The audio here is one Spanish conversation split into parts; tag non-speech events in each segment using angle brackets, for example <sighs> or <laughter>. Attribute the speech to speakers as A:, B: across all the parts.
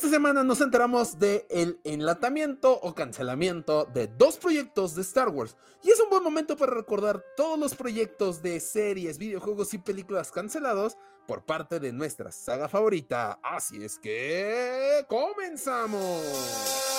A: Esta semana nos enteramos de el enlatamiento o cancelamiento de dos proyectos de Star Wars. Y es un buen momento para recordar todos los proyectos de series, videojuegos y películas cancelados por parte de nuestra saga favorita. Así es que comenzamos.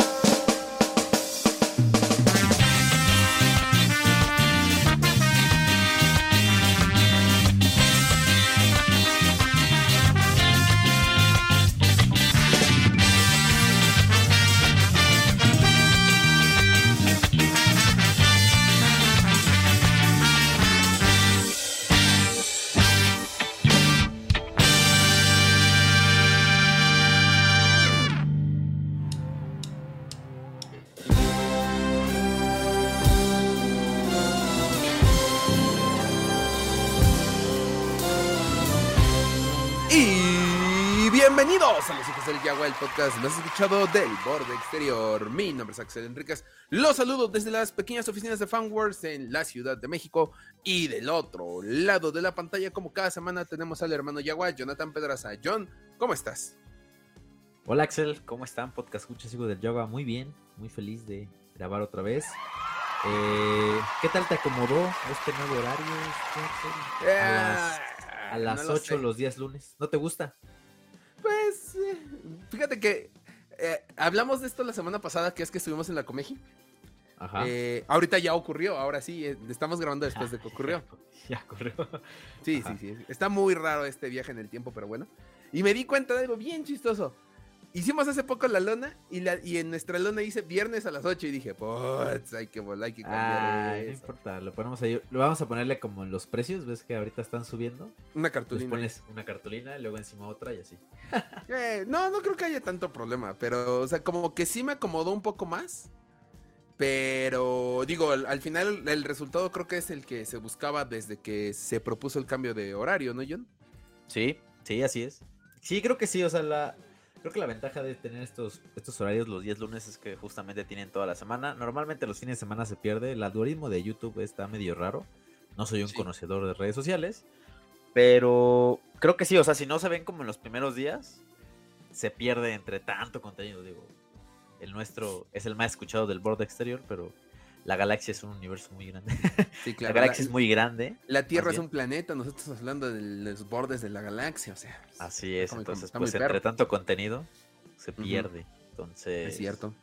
A: A Yagua, el podcast más escuchado del borde exterior. Mi nombre es Axel Enríquez. Los saludo desde las pequeñas oficinas de Fanworks en la Ciudad de México. Y del otro lado de la pantalla, como cada semana, tenemos al hermano Yagua, Jonathan Pedraza. John, ¿cómo estás?
B: Hola Axel, ¿cómo están? Podcast Escuchas Hijo del Yoga. Muy bien, muy feliz de grabar otra vez. Eh, ¿Qué tal te acomodó este nuevo horario? Axel? A las, a las
A: Eh, No lo
B: 8
A: sé.
B: los días lunes. ¿No te gusta?
A: Pues, eh, fíjate que eh, hablamos de esto la semana pasada, que es que estuvimos en la Comeji.
B: Ajá.
A: Eh, ahorita ya ocurrió, ahora sí, estamos grabando después de que <laughs> ocurrió.
B: ya corrió.
A: Sí,
B: Ajá.
A: sí, sí. Está muy raro este viaje en el tiempo, pero bueno. Y me di cuenta de algo bien chistoso. Hicimos hace poco la lona y, la, y en nuestra lona dice viernes a las 8 y dije, pues hay que volar, hay que cambiar
B: Ay, no
A: eso".
B: importa, lo ponemos ahí. Lo vamos a ponerle como en los precios, ves que ahorita están subiendo.
A: Una
B: Les
A: cartulina.
B: pones una cartulina, luego encima otra y así. <laughs>
A: Eh, no, no creo que haya tanto problema, pero, o sea, como que sí me acomodó un poco más. Pero, digo, al, al final el resultado creo que es el que se buscaba desde que se propuso el cambio de horario, ¿no, John?
B: Sí, sí, así es. Sí, creo que sí, o sea, la, creo que la ventaja de tener estos, estos horarios los días lunes es que justamente tienen toda la semana. Normalmente los fines de semana se pierde, el algoritmo de YouTube está medio raro. No soy un
A: Sí.
B: conocedor de redes sociales, pero creo que sí, o sea, si no se ven como en los primeros días, se pierde entre tanto contenido, digo. El nuestro es el más escuchado del borde exterior, pero la galaxia es un universo muy grande.
A: Sí, <laughs>
B: la galaxia es muy grande.
A: La Tierra es un planeta, nosotros hablando de los bordes de la galaxia, o sea.
B: Así es, entonces, pues
A: perro.
B: entre tanto contenido se pierde. Entonces,
A: Es cierto.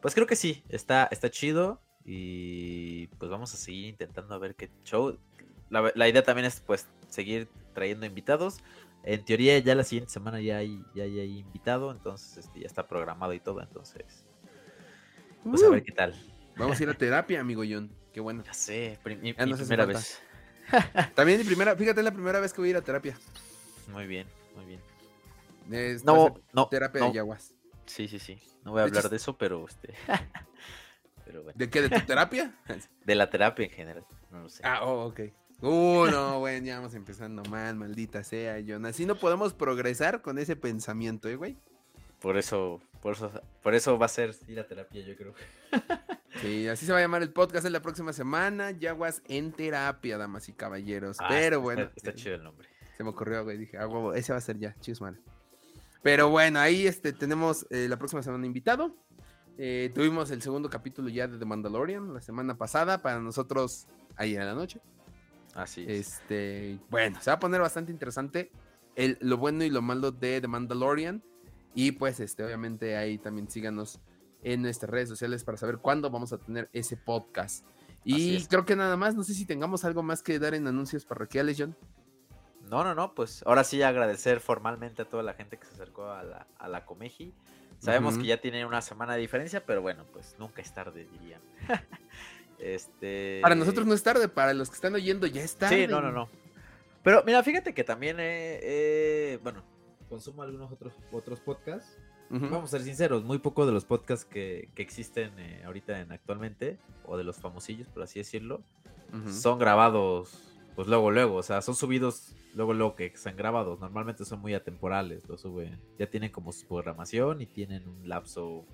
B: Pues creo que sí, está, está chido. Y pues vamos a seguir intentando a ver qué show. La, la idea también es pues seguir trayendo invitados. En teoría ya la siguiente semana ya hay, ya hay, hay invitado, entonces este, ya está programado y todo, entonces pues a
A: Uh,
B: ver qué tal.
A: Vamos a ir a terapia, amigo John. Qué bueno.
B: Ya sé, pri- mi,
A: Ya
B: mi
A: nos hace
B: primera vez.
A: También mi primera, fíjate, es la primera vez que voy a ir a terapia.
B: Muy bien, muy bien.
A: Es-
B: No, no,
A: terapia
B: no.
A: de yaguas.
B: Sí, sí, sí. No voy a
A: De hecho,
B: hablar de eso, pero este. <laughs> pero bueno.
A: ¿De qué? ¿De tu terapia? <laughs>
B: De la terapia en general. No lo sé.
A: Ah, oh, ok. Uh, no, güey, ya vamos empezando mal, maldita sea, John. Así no podemos progresar con ese pensamiento, ¿eh, güey?
B: Por eso, por eso, por eso va a ser ir a terapia, yo creo. <laughs>
A: Sí, así se va a llamar el podcast en la próxima semana. Yaguas en terapia, damas y caballeros.
B: Ah,
A: Pero
B: está-
A: bueno,
B: Está, chido el nombre.
A: se me ocurrió, güey. Dije, ah, huevo, ese va a ser ya, chismal. Pero bueno, ahí este, tenemos eh, la próxima semana invitado. Eh, tuvimos el segundo capítulo ya de The Mandalorian la semana pasada. Para nosotros, ayer en la noche.
B: Así es.
A: Este, bueno, se va a poner bastante interesante el, lo bueno y lo malo de The Mandalorian. Y pues, este, obviamente ahí también síganos en nuestras redes sociales para saber cuándo vamos a tener ese podcast. Y creo que nada más, no sé si tengamos algo más que dar en anuncios parroquiales, John.
B: No, no, no, pues ahora sí agradecer formalmente a toda la gente que se acercó a la, a la Comeji. Sabemos que ya tienen una semana de diferencia, pero bueno, pues nunca es tarde, dirían. <laughs> este.
A: Para nosotros no es tarde, para los que están oyendo ya es tarde.
B: Sí, no, no, no. Pero mira, fíjate que también, eh, eh, bueno, consumo algunos otros, otros podcasts. Vamos a ser sinceros, muy poco de los podcasts que, que existen eh, ahorita en actualmente, o de los famosillos, por así decirlo, son grabados pues luego, luego, o sea, son subidos luego, luego que están grabados. Normalmente son muy atemporales, lo suben. Ya tienen como su programación y tienen un lapso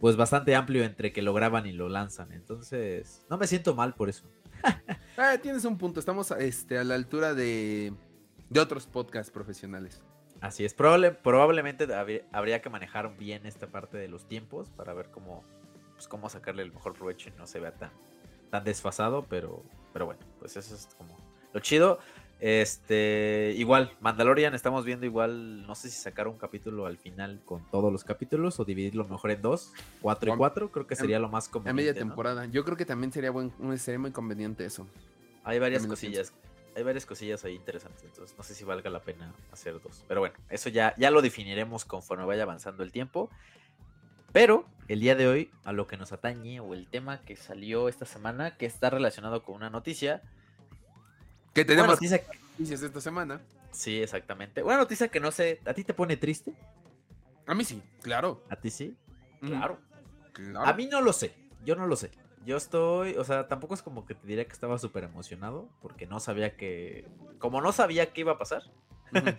B: pues bastante amplio entre que lo graban y lo lanzan. Entonces, no me siento mal por eso. <laughs>
A: Ah, tienes un punto, estamos este, a la altura de, de otros podcasts profesionales.
B: Así es, probable, probablemente habría que manejar bien esta parte de los tiempos para ver cómo, pues, cómo sacarle el mejor provecho y no se vea tan, tan desfasado, pero, pero bueno, pues eso es como lo chido. Este, igual, Mandalorian, estamos viendo igual, no sé si sacar un capítulo al final con todos los capítulos o dividirlo mejor en dos, cuatro y cuatro, creo que sería lo más conveniente.
A: A media temporada, yo creo que también sería, buen, sería muy conveniente eso.
B: Hay varias cosillas, hay varias cosillas ahí interesantes, entonces no sé si valga la pena hacer dos. Pero bueno, eso ya, ya lo definiremos conforme vaya avanzando el tiempo. Pero el día de hoy, a lo que nos atañe o el tema que salió esta semana, que está relacionado con una noticia
A: que tenemos noticia... noticias esta semana.
B: Sí, exactamente. Una noticia que no sé, ¿a ti te pone triste?
A: A mí sí, claro.
B: ¿A ti sí? Claro. A mí no lo sé, yo no lo sé. Yo estoy, o sea, tampoco es como que te diría que estaba súper emocionado, porque no sabía que, como no sabía qué iba a pasar, <laughs>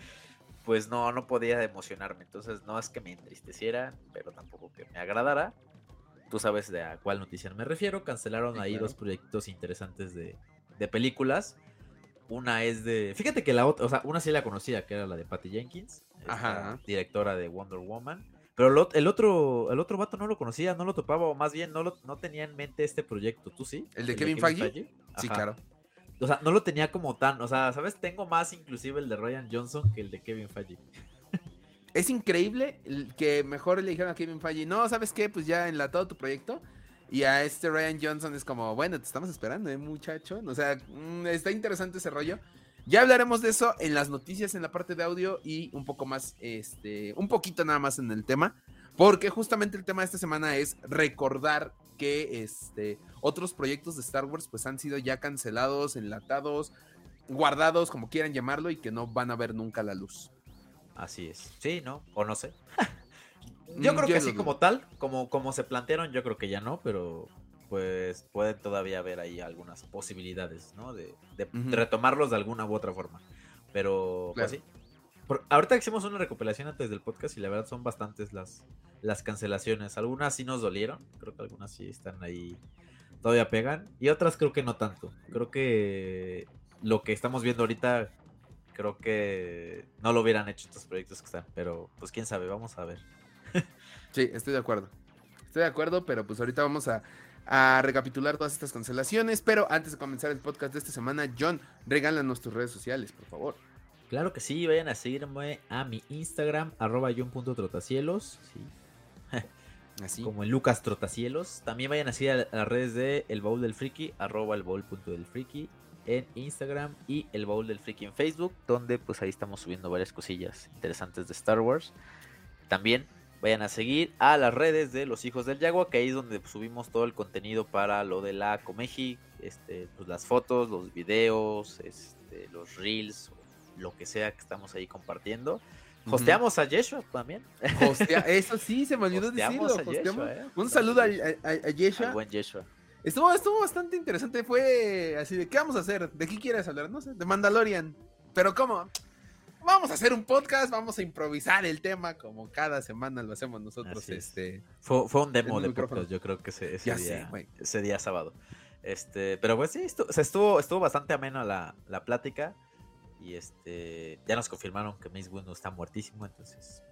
B: pues no, no podía emocionarme. Entonces no es que me entristeciera, pero tampoco que me agradara. Tú sabes de a cuál noticia me refiero. Cancelaron ahí dos proyectos interesantes de, de películas. Una es de. Fíjate que la otra, o sea, una sí la conocía, que era la de Patty Jenkins, directora de Wonder Woman. Pero el otro, el otro vato no lo conocía, no lo topaba, o más bien no, lo, no tenía en mente este proyecto. ¿Tú sí?
A: ¿El de Kevin, Feige? Sí, claro.
B: O sea, no lo tenía como tan, o sea, ¿sabes? Tengo más inclusive el de Ryan Johnson que el de Kevin Feige. <laughs>
A: es increíble que mejor le dijeron a Kevin Feige, no, ¿sabes qué? Pues ya enlatado tu proyecto. Y a este Ryan Johnson es como, bueno, te estamos esperando, ¿eh, muchacho? O sea, mm, está interesante ese rollo. Ya hablaremos de eso en las noticias, en la parte de audio y un poco más, este, un poquito nada más en el tema. Porque justamente el tema de esta semana es recordar que este, otros proyectos de Star Wars pues han sido ya cancelados, enlatados, guardados, como quieran llamarlo, y que no van a ver nunca la luz.
B: Así es. Sí, ¿no? O no sé. <laughs> Yo mm, creo que así como tal, como, como se plantearon, yo creo que ya no, pero pues pueden todavía haber ahí algunas posibilidades, ¿no? De, retomarlos de alguna u otra forma. Pero, pues sí. ahorita hicimos una recopilación antes del podcast y la verdad son bastantes las, las cancelaciones. Algunas sí nos dolieron, creo que algunas sí están ahí, todavía pegan. Y otras creo que no tanto. Creo que lo que estamos viendo ahorita, creo que no lo hubieran hecho estos proyectos que están. Pero, pues quién sabe, vamos a ver. <laughs>
A: Sí, estoy de acuerdo. Estoy de acuerdo, pero pues ahorita vamos a, a recapitular todas estas cancelaciones. Pero antes de comenzar el podcast de esta semana, John, regálanos tus redes sociales, por favor.
B: Claro que sí, vayan a seguirme a mi Instagram, arroba john.trotacielos. Sí. <laughs> Así. Como en Lucas Trotacielos. También vayan a seguir a las redes de El Baúl del Friki, arroba el baúl.del Friki en Instagram y El Baúl del Friki en Facebook, donde pues ahí estamos subiendo varias cosillas interesantes de Star Wars. También vayan a seguir a las redes de los hijos del Yagua, que ahí es donde subimos todo el contenido para lo de la Comeji, este, pues las fotos, los videos, este, los reels, lo que sea que estamos ahí compartiendo. Hosteamos a Yeshua también.
A: eso sí, se me olvidó decirlo. ¿eh? Un saludo a, Yeshua.
B: buen Yeshua.
A: Estuvo, estuvo bastante interesante. Fue así de, ¿qué vamos a hacer? ¿De qué quieres hablar? No sé, de Mandalorian. Pero ¿cómo? Vamos a hacer un podcast, vamos a improvisar el tema como cada semana lo hacemos nosotros. Este,
B: fue, fue, un demo de podcast, yo creo que ese, día, ese día sábado. Este, pero pues sí, estuvo, estuvo, estuvo bastante ameno la, la plática. Y este, ya nos confirmaron que Mace Windu está muertísimo, entonces.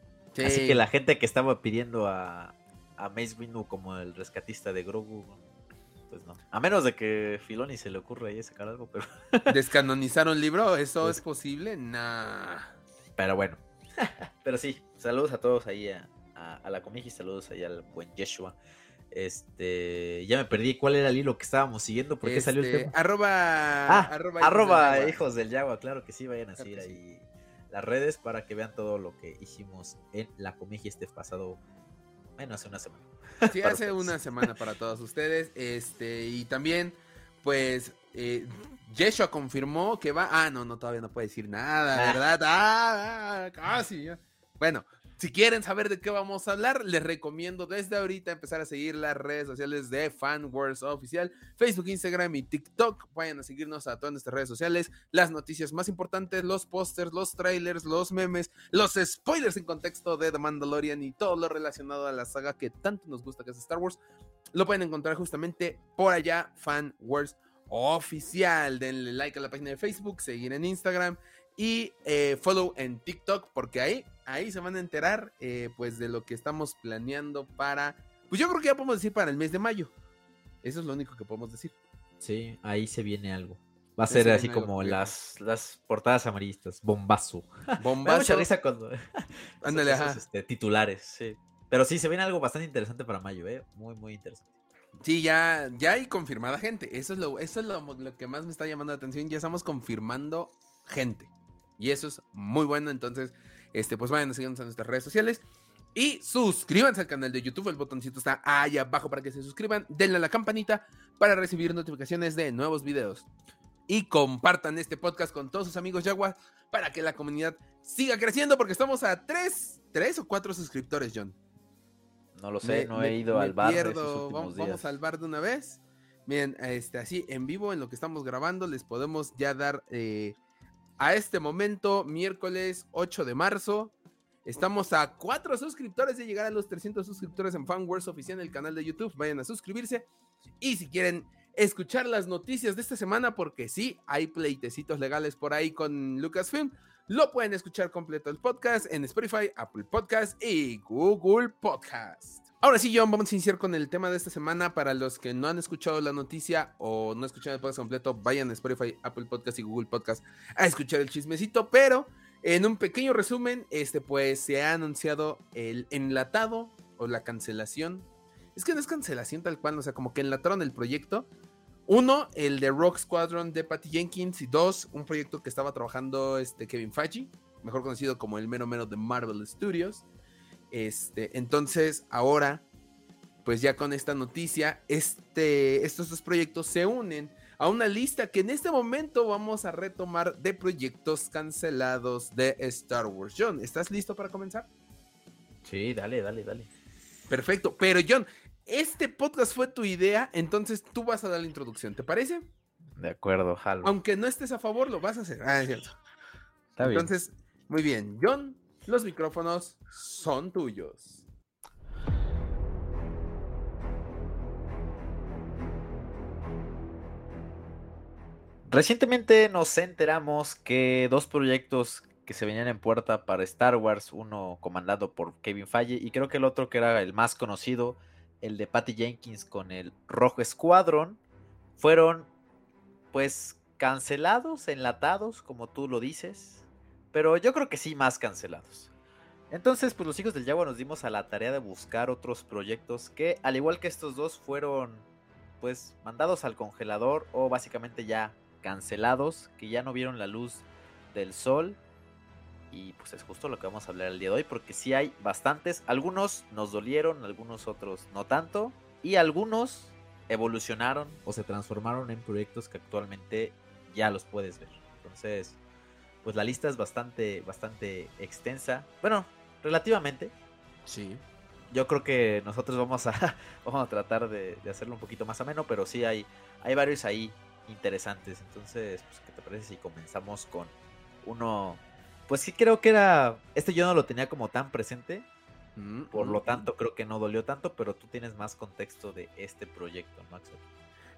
B: Así que la gente que estaba pidiendo a, a Mace Windu como el rescatista de Grogu, pues no. A menos de que Filoni se le ocurra ahí sacar algo, pero. <laughs>
A: ¿Descanonizar un libro? ¿Eso pues es posible? Nah.
B: Pero bueno. <laughs> pero sí, saludos a todos ahí a, a, la comija y saludos ahí al buen Yeshua. Este, ya me perdí cuál era el hilo que estábamos siguiendo, por qué salió el
A: este,
B: tema.
A: Arroba,
B: ah, arroba, hijos, del Yagua, claro que sí, vayan a seguir ahí las redes para que vean todo lo que hicimos en la comija este pasado, bueno, hace una semana. <laughs>
A: Sí, hace una semana para todos ustedes. Este, y también, pues, eh, Yeshua confirmó que va. Ah, no, no, todavía no puede decir nada, ah. ¿verdad? Ah, casi. Bueno, si quieren saber de qué vamos a hablar, les recomiendo desde ahorita empezar a seguir las redes sociales de FanWars Oficial, Facebook, Instagram y TikTok. Vayan a seguirnos a todas nuestras redes sociales, las noticias más importantes, los pósters, los trailers, los memes, los spoilers en contexto de The Mandalorian y todo lo relacionado a la saga que tanto nos gusta que es Star Wars. Lo pueden encontrar justamente por allá, FanWars Oficial. Denle like a la página de Facebook, seguir en Instagram Y eh, follow en TikTok, porque ahí, ahí se van a enterar eh, pues de lo que estamos planeando para, pues yo creo que ya podemos decir para el mes de mayo. Eso es lo único que podemos decir.
B: Sí, ahí se viene algo. Va a ser así como las, las portadas amarillistas, bombazo. <laughs> Bombazo. mucha risa cuando. <laughs> <laughs> Ándale, este, titulares, sí. Pero sí, se viene algo bastante interesante para mayo, ¿eh? Muy, muy interesante.
A: Sí, ya, ya hay confirmada gente. Eso es, lo, eso es lo, que más me está llamando la atención. Ya estamos confirmando gente. Y eso es muy bueno. Entonces, este, pues vayan a seguirnos en nuestras redes sociales. Y suscríbanse al canal de YouTube. El botoncito está ahí abajo para que se suscriban. Denle a la campanita para recibir notificaciones de nuevos videos. Y compartan este podcast con todos sus amigos Yagua para que la comunidad siga creciendo. Porque estamos a tres, tres o cuatro suscriptores, John.
B: No lo sé, no he ido al bar.
A: vamos, vamos, al bar de una vez. Miren, este, así en vivo, en lo que estamos grabando, les podemos ya dar eh, a este momento, miércoles 8 de marzo. Estamos a cuatro suscriptores de llegar a los 300 suscriptores en Fanworks Oficial en el canal de YouTube. Vayan a suscribirse. Y si quieren escuchar las noticias de esta semana, porque sí, hay pleitecitos legales por ahí con Lucasfilm, lo pueden escuchar completo el podcast en Spotify, Apple Podcast y Google Podcast. Ahora sí, John, vamos a iniciar con el tema de esta semana. Para los que no han escuchado la noticia o no escucharon el podcast completo, vayan a Spotify, Apple Podcast y Google Podcast a escuchar el chismecito. Pero en un pequeño resumen, este pues se ha anunciado el enlatado o la cancelación. Es que no es cancelación tal cual, o sea, como que enlataron el proyecto uno, el de Rock Squadron de Patty Jenkins. Y dos, un proyecto que estaba trabajando este Kevin Feige, mejor conocido como el mero mero de Marvel Studios. Este, entonces, ahora, pues ya con esta noticia, este, estos dos proyectos se unen a una lista que en este momento vamos a retomar de proyectos cancelados de Star Wars. John, ¿estás listo para comenzar?
B: Sí, dale, dale, dale.
A: Perfecto, pero John, este podcast fue tu idea, entonces tú vas a dar la introducción, ¿te parece?
B: De acuerdo, jalo.
A: Aunque no estés a favor, lo vas a hacer. Ah, es cierto. Está bien. Entonces, muy bien. John, los micrófonos son tuyos.
B: Recientemente nos enteramos que dos proyectos que se venían en puerta para Star Wars, uno comandado por Kevin Feige y creo que el otro que era el más conocido, el de Patty Jenkins con el Rojo Squadron, fueron pues cancelados, enlatados, como tú lo dices, pero yo creo que sí más cancelados. Entonces, pues los hijos del Yagua nos dimos a la tarea de buscar otros proyectos que, al igual que estos dos, fueron pues mandados al congelador o básicamente ya cancelados, que ya no vieron la luz del sol y pues es justo lo que vamos a hablar el día de hoy, porque sí hay bastantes. Algunos nos dolieron, algunos otros no tanto. Y algunos evolucionaron o se transformaron en proyectos que actualmente ya los puedes ver. Entonces, pues la lista es bastante, bastante extensa. Bueno, relativamente.
A: Sí.
B: Yo creo que nosotros vamos a, <laughs> vamos a tratar de, hacerlo un poquito más ameno, pero sí hay, hay varios ahí interesantes. Entonces, pues, ¿qué te parece si comenzamos con uno pues sí creo que era, este yo no lo tenía como tan presente, mm, por lo mm, tanto mm. creo que no dolió tanto, pero tú tienes más contexto de este proyecto, Max.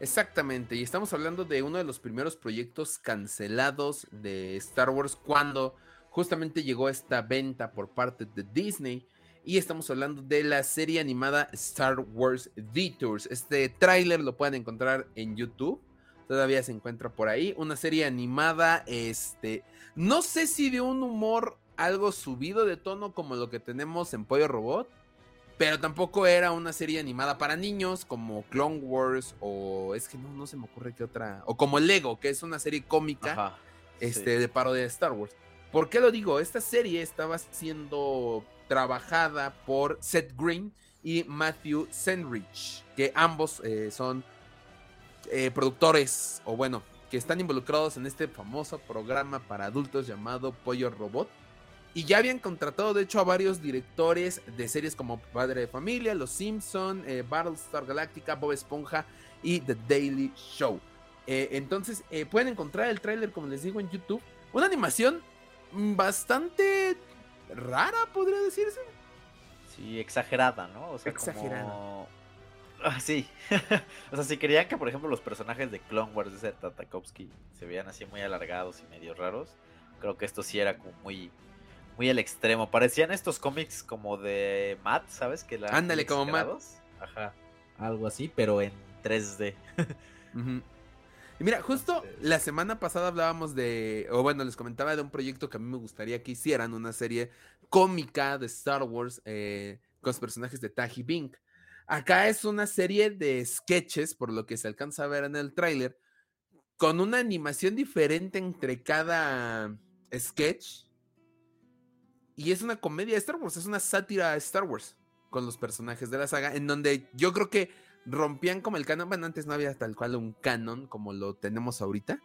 A: Exactamente, y estamos hablando de uno de los primeros proyectos cancelados de Star Wars cuando justamente llegó esta venta por parte de Disney. Y estamos hablando de la serie animada Star Wars Detours. Este tráiler lo pueden encontrar en YouTube todavía se encuentra por ahí. Una serie animada, este, no sé si de un humor algo subido de tono como lo que tenemos en Pollo Robot, pero tampoco era una serie animada para niños como Clone Wars o es que no, no se me ocurre qué otra, o como Lego, que es una serie cómica este, de parodia de Star Wars. ¿Por qué lo digo? Esta serie estaba siendo trabajada por Seth Green y Matthew Senrich, que ambos eh, son eh, productores, o bueno, que están involucrados en este famoso programa para adultos llamado Pollo Robot. Y ya habían contratado, de hecho, a varios directores de series como Padre de Familia, Los Simpson, eh, Battlestar Galactica, Bob Esponja y The Daily Show. Eh, entonces, pueden encontrar el tráiler, como les digo, en YouTube. Una animación bastante rara, podría decirse.
B: Sí, exagerada, ¿no?
A: O sea, exagerada.
B: Ah, sí. <laughs> o sea, si querían que, por ejemplo, los personajes de Clone Wars de Tatakovsky se vean así muy alargados y medio raros, Creo que esto sí era como muy, muy al extremo. Parecían estos cómics como de Matt, ¿sabes? Que la
A: Ándale, como Matt.
B: Ajá, algo así, pero en 3D. <laughs>
A: Y mira, justo la semana pasada hablábamos de, o bueno, les comentaba de un proyecto que a mí me gustaría que hicieran, una serie cómica de Star Wars eh, con los personajes de Taji Bink. Acá es una serie de sketches, por lo que se alcanza a ver en el tráiler, con una animación diferente entre cada sketch. Y es una comedia de Star Wars, es una sátira de Star Wars con los personajes de la saga, en donde yo creo que rompían como el canon. Bueno, antes no había tal cual un canon como lo tenemos ahorita.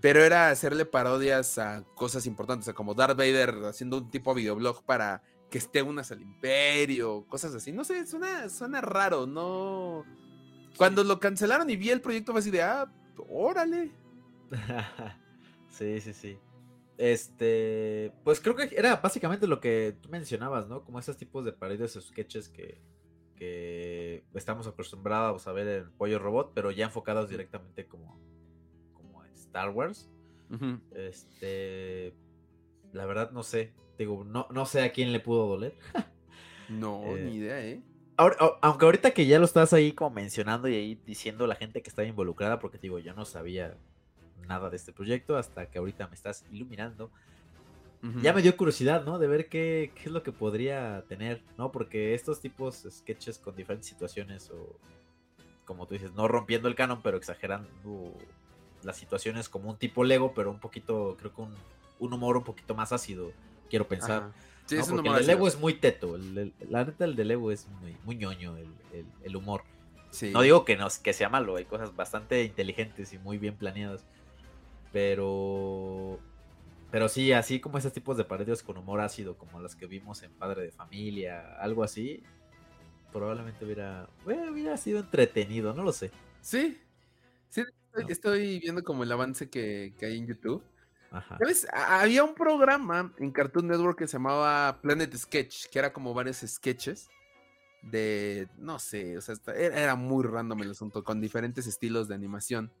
A: Pero era hacerle parodias a cosas importantes, como Darth Vader haciendo un tipo de videoblog para que esté unas al imperio, cosas así. No sé, suena, suena raro, no. Cuando lo cancelaron y vi el proyecto fue así de, ah, órale. <laughs>
B: sí, sí, sí. Este, pues creo que era básicamente lo que tú mencionabas, ¿no? Como esos tipos de parodias o sketches que, que estamos acostumbrados a ver en Pollo Robot, pero ya enfocados directamente como, como en Star Wars. Este, la verdad no sé, digo, no, no sé a quién le pudo doler. <laughs>
A: no, eh, ni idea, ¿eh?
B: aunque ahorita que ya lo estás ahí como mencionando y ahí diciendo la gente que estaba involucrada, porque digo, yo no sabía nada de este proyecto hasta que ahorita me estás iluminando ya me dio curiosidad, ¿no? De ver qué, qué, es lo que podría tener, ¿no? Porque estos tipos sketches con diferentes situaciones o, como tú dices, no rompiendo el canon, pero exagerando las situaciones como un tipo Lego, pero un poquito, creo que un, un humor un poquito más ácido, quiero pensar. Sí, Porque el de Lego es muy teto, la neta el de Lego es muy, muy ñoño el, el, humor. No digo que, no, que sea malo, hay cosas bastante inteligentes y muy bien planeadas, pero pero sí, así como esos tipos de parodias con humor ácido, como las que vimos en Padre de Familia, algo así, probablemente hubiera, hubiera sido entretenido, no lo sé.
A: Sí, sí, estoy, viendo como el avance que, hay en YouTube. Ajá. ¿Sabes? Había un programa en Cartoon Network que se llamaba Planet Sketch, que era como varios sketches de, no sé, o sea, era muy random el asunto, con diferentes estilos de animación,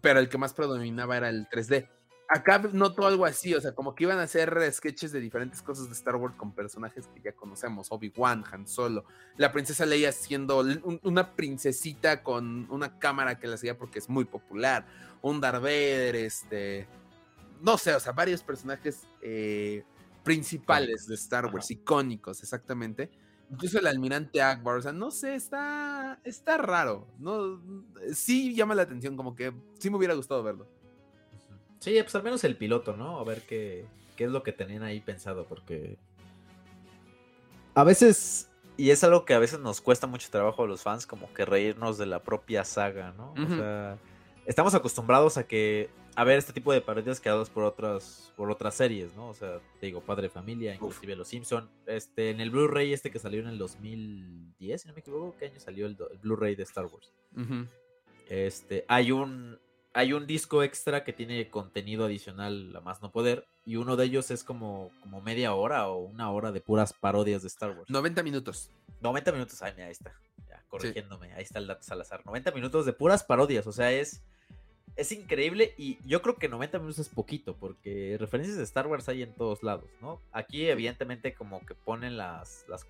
A: pero el que más predominaba era el 3D acá noto algo así, o sea, como que iban a hacer sketches de diferentes cosas de Star Wars con personajes que ya conocemos, Obi-Wan, Han Solo, la princesa Leia siendo una princesita con una cámara que la hacía porque es muy popular, un Darth Vader, este, no sé, o sea, varios personajes eh, principales de Star Wars, icónicos, exactamente. Incluso el almirante Akbar, o sea, no sé, está, está raro, no, sí llama la atención, como que sí me hubiera gustado verlo.
B: Sí, pues al menos el piloto, ¿no? A ver qué, qué es lo que tenían ahí pensado, porque a veces, y es algo que a veces nos cuesta mucho trabajo a los fans, como que reírnos de la propia saga, ¿no? O sea, estamos acostumbrados a que a ver este tipo de parodias creadas por otras por otras series, ¿no? O sea, te digo, Padre Familia, inclusive Los Simpson, este en el Blu-ray este que salió en el 2010, si no me equivoco, ¿qué año salió el, Blu-ray de Star Wars? Este, hay un hay un disco extra que tiene contenido adicional a más no poder. Y uno de ellos es como, como media hora o una hora de puras parodias de Star Wars.
A: 90 minutos.
B: 90 minutos, ay, mira, ahí está. Ya, corrigiéndome, ahí está el dato Salazar. 90 minutos de puras parodias, o sea, es, es increíble y yo creo que 90 minutos es poquito porque referencias de Star Wars hay en todos lados, ¿no? Aquí evidentemente como que ponen las, las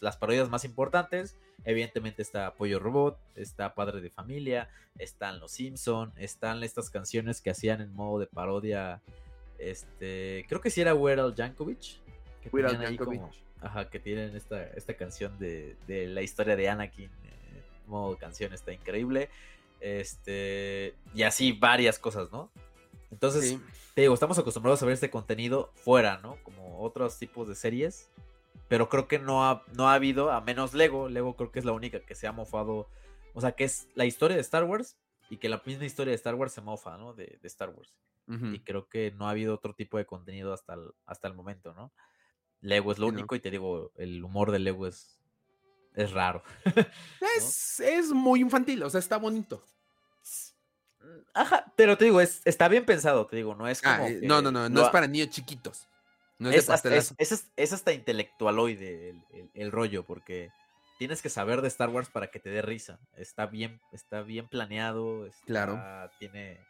B: las parodias más importantes. Evidentemente está Pollo Robot, está Padre de Familia, están Los Simpson, están estas canciones que hacían en modo de parodia. Este, creo que sí era Weird Al Yankovic. Que ajá, que tienen esta, esta canción de, la historia de Anakin. Eh, modo canción está increíble. Este, y así varias cosas, ¿no? Entonces, te digo, estamos acostumbrados a ver este contenido fuera, ¿no? Como otros tipos de series pero creo que no ha, no ha habido, a menos Lego, Lego creo que es la única que se ha mofado, o sea, que es la historia de Star Wars y que la misma historia de Star Wars se mofa, ¿no? De, Star Wars. Y creo que no ha habido otro tipo de contenido hasta el, hasta el momento, ¿no? Lego es lo único y te digo, el humor de Lego es, es raro. <laughs>
A: es, es muy infantil, o sea, está bonito.
B: Ajá, pero te digo, es, está bien pensado, te digo, no es ah, como.
A: Eh, no, no, no, no es para niños chiquitos
B: es, hasta, es, hasta intelectualoide el, rollo, porque tienes que saber de Star Wars para que te dé risa. Está bien, está bien planeado. claro. Tiene,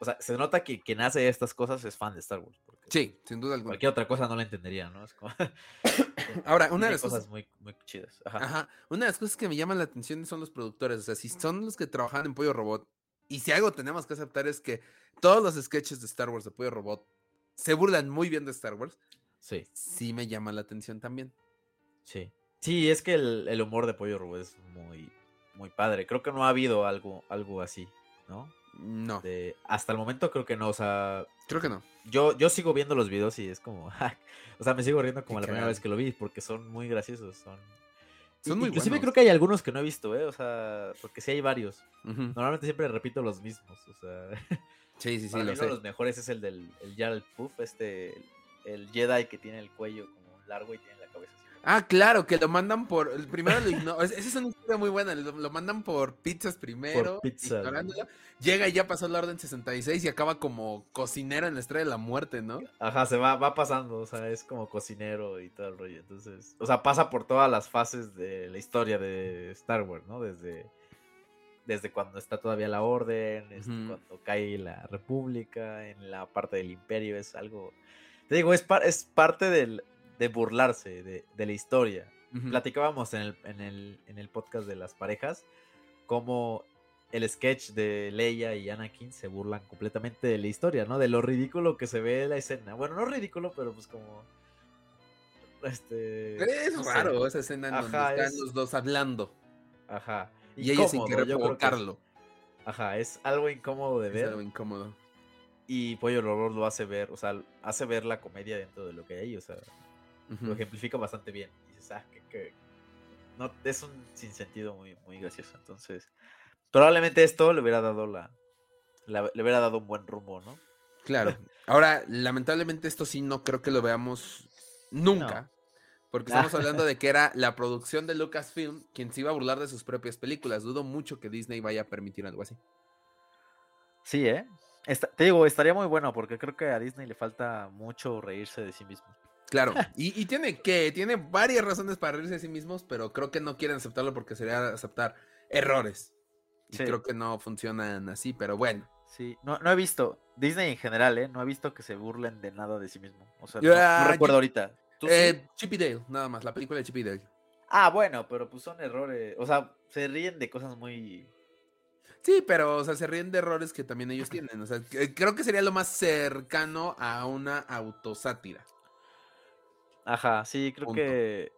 B: o sea, se nota que quien hace estas cosas es fan de Star Wars.
A: Sí, sin duda alguna.
B: Cualquier otra cosa no la entendería, ¿no? Es como... <laughs> <coughs>
A: Ahora, una de las
B: cosas
A: cosas,
B: muy, muy chidas. Ajá.
A: ajá, una de las cosas que me llaman la atención son los productores. O sea, si son los que trabajan en Pollo Robot, y si algo tenemos que aceptar es que todos los sketches de Star Wars de Pollo Robot se burlan muy bien de Star Wars,
B: Sí,
A: sí me llama la atención también.
B: sí. Sí, es que el, el humor de Pollo Robot es muy, muy padre. Creo que no ha habido algo, algo así, ¿no?
A: No,
B: De, hasta el momento creo que no, o sea,
A: creo que no.
B: yo, yo sigo viendo los videos y es como, <laughs> o sea, me sigo riendo como
A: Qué
B: la primera vez que lo vi, porque son muy graciosos, son...
A: Son muy
B: Inclusive
A: buenos.
B: creo que hay algunos que no he visto, ¿eh? O sea, porque sí hay varios. Normalmente siempre repito los mismos, o sea... <laughs>
A: Sí, sí, sí,
B: Para mí
A: lo
B: uno de los mejores es el del el Jarl Puff, este, el, el Jedi que tiene el cuello como largo y tiene la cabeza así.
A: Ah, claro, que lo mandan por. Primero lo igno- es- Esa es una historia muy buena. Lo, lo mandan por pizzas primero.
B: pizza,
A: ignorándolo. Llega y ya pasó la orden 66 y acaba como cocinero en la estrella de la muerte, ¿no?
B: Ajá, se va, va pasando, o sea, es como cocinero y todo el rollo. Entonces, o sea, pasa por todas las fases de la historia de Star Wars, ¿no? Desde, desde cuando está todavía la orden,
A: Ujú.
B: cuando cae la república, en la parte del imperio, es algo... Te digo, es, par- es parte del, de burlarse de, de la historia. Platicábamos en el, en, el, en el podcast de las parejas cómo el sketch de Leia y Anakin se burlan completamente de la historia, ¿no? De lo ridículo que se ve la escena. Bueno, no ridículo, pero pues como... Este...
A: Es
B: no sé.
A: raro esa escena en donde están
B: es-
A: los dos hablando.
B: Ajá.
A: Y ella sin querer
B: que es-
A: provocarlo.
B: Ajá, es algo incómodo de
A: Es
B: ver.
A: algo incómodo.
B: Y Pollo Robot lo hace ver, o sea, hace ver la comedia dentro de lo que hay, o sea, lo ejemplifica bastante bien. Y dices, ah, que, que- No, es un sinsentido muy, muy gracioso. Entonces, probablemente esto le hubiera dado la, la- le hubiera dado un buen rumbo, ¿no?
A: Claro. <laughs> Ahora, lamentablemente esto sí no creo que lo veamos nunca. Porque <laughs> estamos hablando de que era la producción de Lucasfilm quien se iba a burlar de sus propias películas. Dudo mucho que Disney vaya a permitir algo así.
B: Sí, ¿eh? Esta- te digo, estaría muy bueno porque creo que a Disney le falta mucho reírse de sí mismo.
A: Claro. <laughs> Y, y tiene que, tiene varias razones para reírse de sí mismos, pero creo que no quieren aceptarlo porque sería aceptar errores. Y
B: Sí.
A: creo que no funcionan así, pero bueno.
B: Sí, no, no he visto, Disney en general, ¿eh? No he visto que se burlen de nada de sí mismo. O sea, no, no recuerdo
A: yo-
B: ahorita. ¿Tú sí?
A: Eh, Chip y Dale, nada más, la película de Chip y Dale.
B: Ah, bueno, pero pues son errores. O sea, se ríen de cosas muy.
A: Sí, pero, o sea, se ríen de errores que también ellos tienen. O sea, creo que sería lo más cercano a una autosátira.
B: Ajá, sí, creo
A: Punto.
B: que.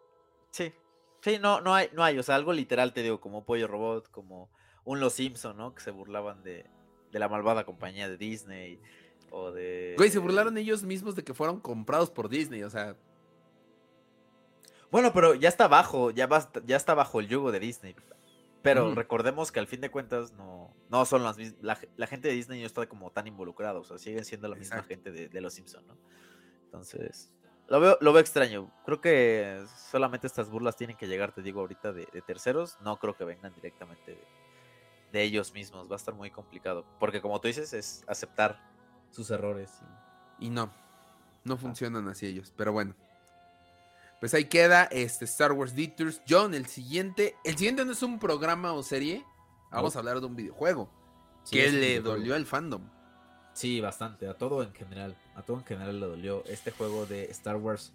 B: Sí. Sí, no, no hay, no hay. O sea, algo literal, te digo, como Pollo Robot, como un Los Simpson, ¿no? Que se burlaban de, de la malvada compañía de Disney. O de.
A: Güey, se burlaron ellos mismos de que fueron comprados por Disney, o sea,
B: Bueno, pero ya está bajo, ya, basta- ya está bajo el yugo de Disney. Pero recordemos que al fin de cuentas no, no son las mismas. La, la gente de Disney no está como tan involucrada. O sea, siguen siendo la misma gente de, de los Simpsons, ¿no? Entonces, lo veo, lo veo extraño. Creo que solamente estas burlas tienen que llegar, te digo, ahorita de, de terceros. No creo que vengan directamente de, de ellos mismos. Va a estar muy complicado. Porque como tú dices, es aceptar sus errores. y-
A: y no, no funcionan así ellos, pero bueno. Pues ahí queda este Star Wars Detours. John, el siguiente, el siguiente no es un programa o serie, vamos
B: No.
A: a hablar de un videojuego
B: Sí,
A: que le
B: videojuego.
A: dolió al fandom.
B: Sí, bastante, a todo en general. A todo en general le dolió este juego de Star Wars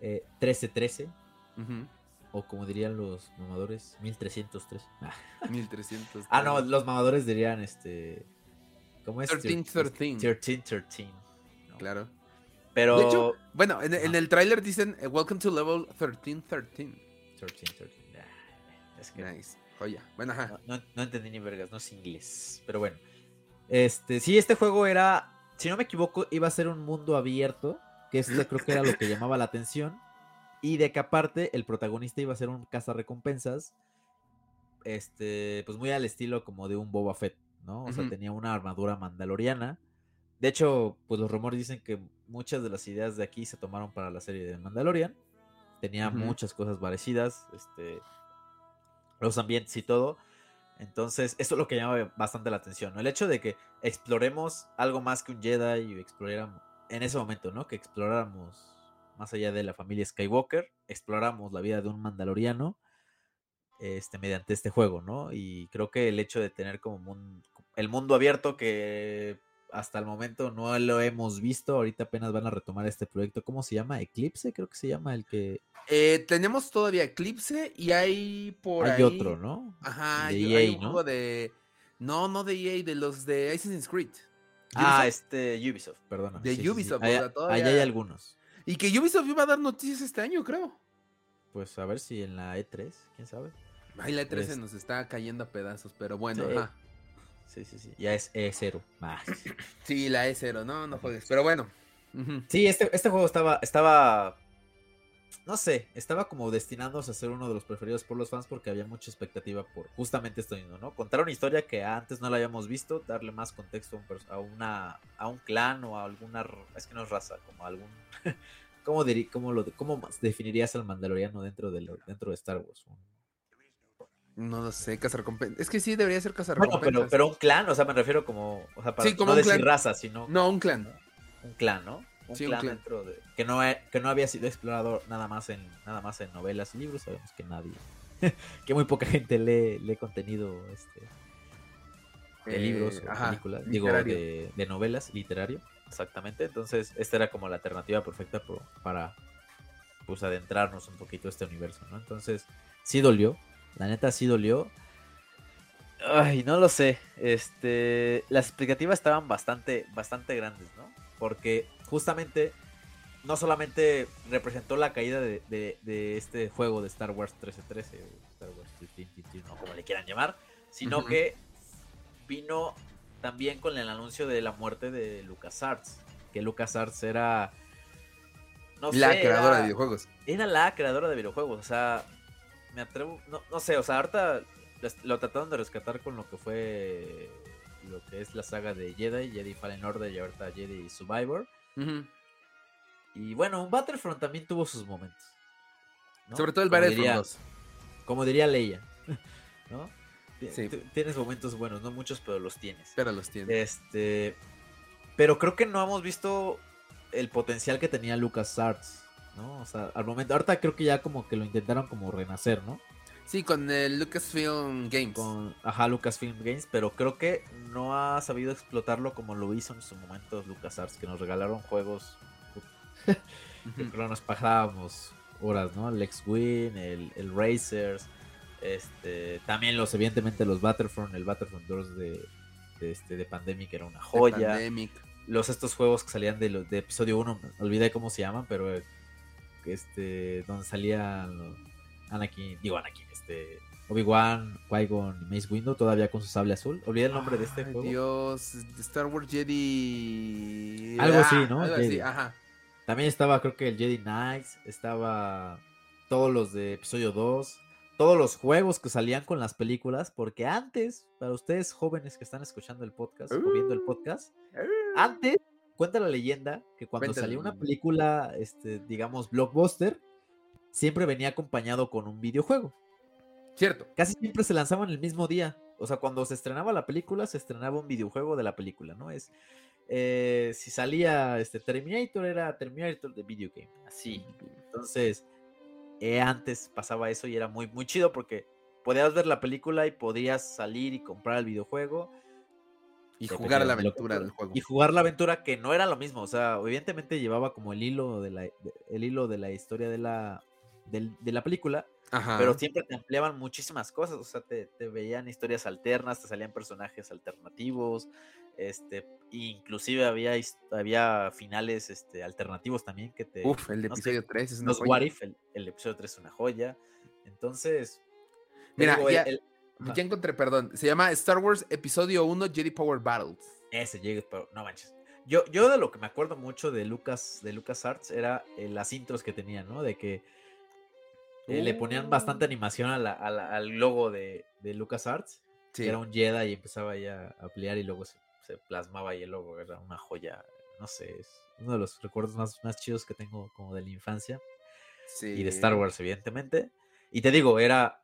B: eh, 1313,
A: Ujú,
B: o como dirían los mamadores, 1313. Ah,
A: 1300.
B: Ah, no, los mamadores dirían este. ¿Cómo es?
A: 1313.
B: 1313. ¿no?
A: Claro.
B: Pero.
A: De hecho, bueno, en, en
B: Ajá.
A: el tráiler dicen eh, Welcome to level 1313.
B: 1313. Ah, Es que
A: Nice. Joya. Bueno, ajá.
B: no, no- no entendí ni vergas, no es inglés. Pero bueno. Este, sí, este juego era. Si no me equivoco, iba a ser un mundo abierto. Que este creo que era lo que llamaba la atención. Y de que aparte, el protagonista iba a ser un cazarrecompensas. Este, pues muy al estilo como de un Boba Fett, ¿no? O sea, tenía una armadura mandaloriana. De hecho, pues los rumores dicen que muchas de las ideas de aquí se tomaron para la serie de Mandalorian. Tenía muchas cosas parecidas. Este. Los ambientes y todo. Entonces, eso es lo que llama bastante la atención, ¿no? El hecho de que exploremos algo más que un Jedi y exploráramos, en ese momento, ¿no? Que exploráramos más allá de la familia Skywalker, exploramos la vida de un mandaloriano este, mediante este juego, ¿no? Y creo que el hecho de tener como el mundo abierto que hasta el momento no lo hemos visto. Ahorita apenas van a retomar este proyecto. ¿Cómo se llama? Eclipse, creo que se llama el que.
A: Eh, tenemos todavía Eclipse y hay por
B: hay otro, ¿no?
A: Ajá, de hay, un ¿no? de. No, no de EA, de los de Assassin's Creed.
B: Ah, este Ubisoft, perdona.
A: De Ubisoft,
B: Ahí hay algunos.
A: Y que Ubisoft iba a dar noticias este año, creo.
B: Pues a ver si en la E3, quién sabe.
A: Ay, la E3 se nos está cayendo a pedazos, pero bueno, ajá.
B: Sí, sí, sí. Ya es E0 más. <coughs>
A: Sí, la E0, no, no juegues. Pero bueno.
B: Sí, este, este juego estaba, estaba. No sé, estaba como destinándose a ser uno de los preferidos por los fans porque había mucha expectativa por justamente esto mismo, ¿no? Contar una historia que antes no la habíamos visto, darle más contexto a, una, a un clan o a alguna. Es que no es raza, como algún. <laughs> ¿Cómo, cómo, lo, ¿Cómo definirías al Mandaloriano dentro de, dentro de Star Wars?
A: No lo sé, cazar Es que sí, debería ser cazar
B: bueno, pero, pero un clan, o sea, me refiero como. O sea, para sí, como no decir raza, sino.
A: No, un clan.
B: Un clan, ¿no? Un, clan, dentro de. Que no, que no había sido explorado nada más en nada más en novelas y libros. Sabemos que nadie. <laughs> que muy poca gente lee, lee contenido este, de libros o eh, películas. Digo, de, de, novelas, literario. Exactamente. Entonces, esta era como la alternativa perfecta para pues adentrarnos un poquito a este universo, ¿no? Entonces, sí dolió la neta sí dolió. Ay, no lo sé. Este, las expectativas estaban bastante, bastante grandes, ¿no? Porque justamente no solamente representó la caída de, este juego de Star Wars 1313, Star Wars 13, como le quieran llamar, sino que vino también con el anuncio de la muerte de LucasArts, que LucasArts era
A: no la creadora de videojuegos.
B: Era la creadora de videojuegos, o sea, me atrevo, no, no sé, o sea, ahorita lo trataron de rescatar con lo que fue lo que es la saga de Jedi, Jedi Fallen Order y ahorita Jedi Survivor. Y bueno, Battlefront también tuvo sus momentos.
A: Sobre todo el Battlefront 2.
B: Como diría Leia, <laughs> ¿no? Tienes momentos buenos, no muchos, pero los tienes.
A: Pero los tienes.
B: Este, pero creo que no hemos visto el potencial que tenía Lucas Arts ¿no? O sea, al momento, ahorita creo que ya como que lo intentaron como renacer, ¿no?
A: Sí, con el Lucasfilm Games.
B: Con, ajá, Lucasfilm Games, pero creo que no ha sabido explotarlo como lo hizo en su momento LucasArts, que nos regalaron juegos que nos pasábamos horas, ¿no? El X-Wing, el, el, Racers, este, también los, evidentemente los Battlefront, el Battlefront 2 de, de, este, de Pandemic era una joya. Los estos juegos que salían de, de episodio 1, olvidé cómo se llaman, pero este, donde salían Anakin, digo Anakin, este, Obi-Wan, Qui-Gon y Mace Windu todavía con su sable azul. Olvidé el nombre de este juego.
A: Dios, Star Wars Jedi.
B: Algo así, ¿no? ajá. También estaba, creo que el Jedi Knights, estaba todos los de episodio 2, todos los juegos que salían con las películas, porque antes, para ustedes jóvenes que están escuchando el podcast o viendo el uh. podcast, uh. antes cuenta la leyenda que cuando salía una película, este, digamos, blockbuster, siempre venía acompañado con un videojuego.
A: Cierto.
B: Casi siempre se lanzaban el mismo día. O sea, cuando se estrenaba la película, se estrenaba un videojuego de la película, ¿no? Es. Eh, si salía este Terminator, era Terminator de video game. Así. Entonces, eh, antes pasaba eso y era muy, muy chido porque podías ver la película y podías salir y comprar el videojuego
A: y jugar la aventura del juego.
B: Y jugar la aventura que no era lo mismo. O sea, evidentemente llevaba como el hilo de la, el hilo de la historia de la, de, la película. Pero siempre te ampliaban muchísimas cosas. O sea, te, veían historias alternas, te salían personajes alternativos. Este, inclusive había, había finales este, alternativos también que te.
A: Uf, el episodio 3 es
B: una joya. What if, el, episodio 3 es una joya. Entonces.
A: Mira, el, ya encontré, perdón. Se llama Star Wars Episodio 1 Jedi Power Battles.
B: Ese Jedi Power, no manches. Yo, yo de lo que me acuerdo mucho de Lucas, de Lucas Arts era eh, las intros que tenían, ¿no? De que eh, le ponían bastante uh. animación al logo de, de Lucas Arts. Que era un Jedi y empezaba ya a ampliar y luego se, plasmaba ahí el logo. Era una joya. No sé, es uno de los recuerdos más, más chidos que tengo como de la infancia. Sí. Y de Star Wars, evidentemente. Y te digo, era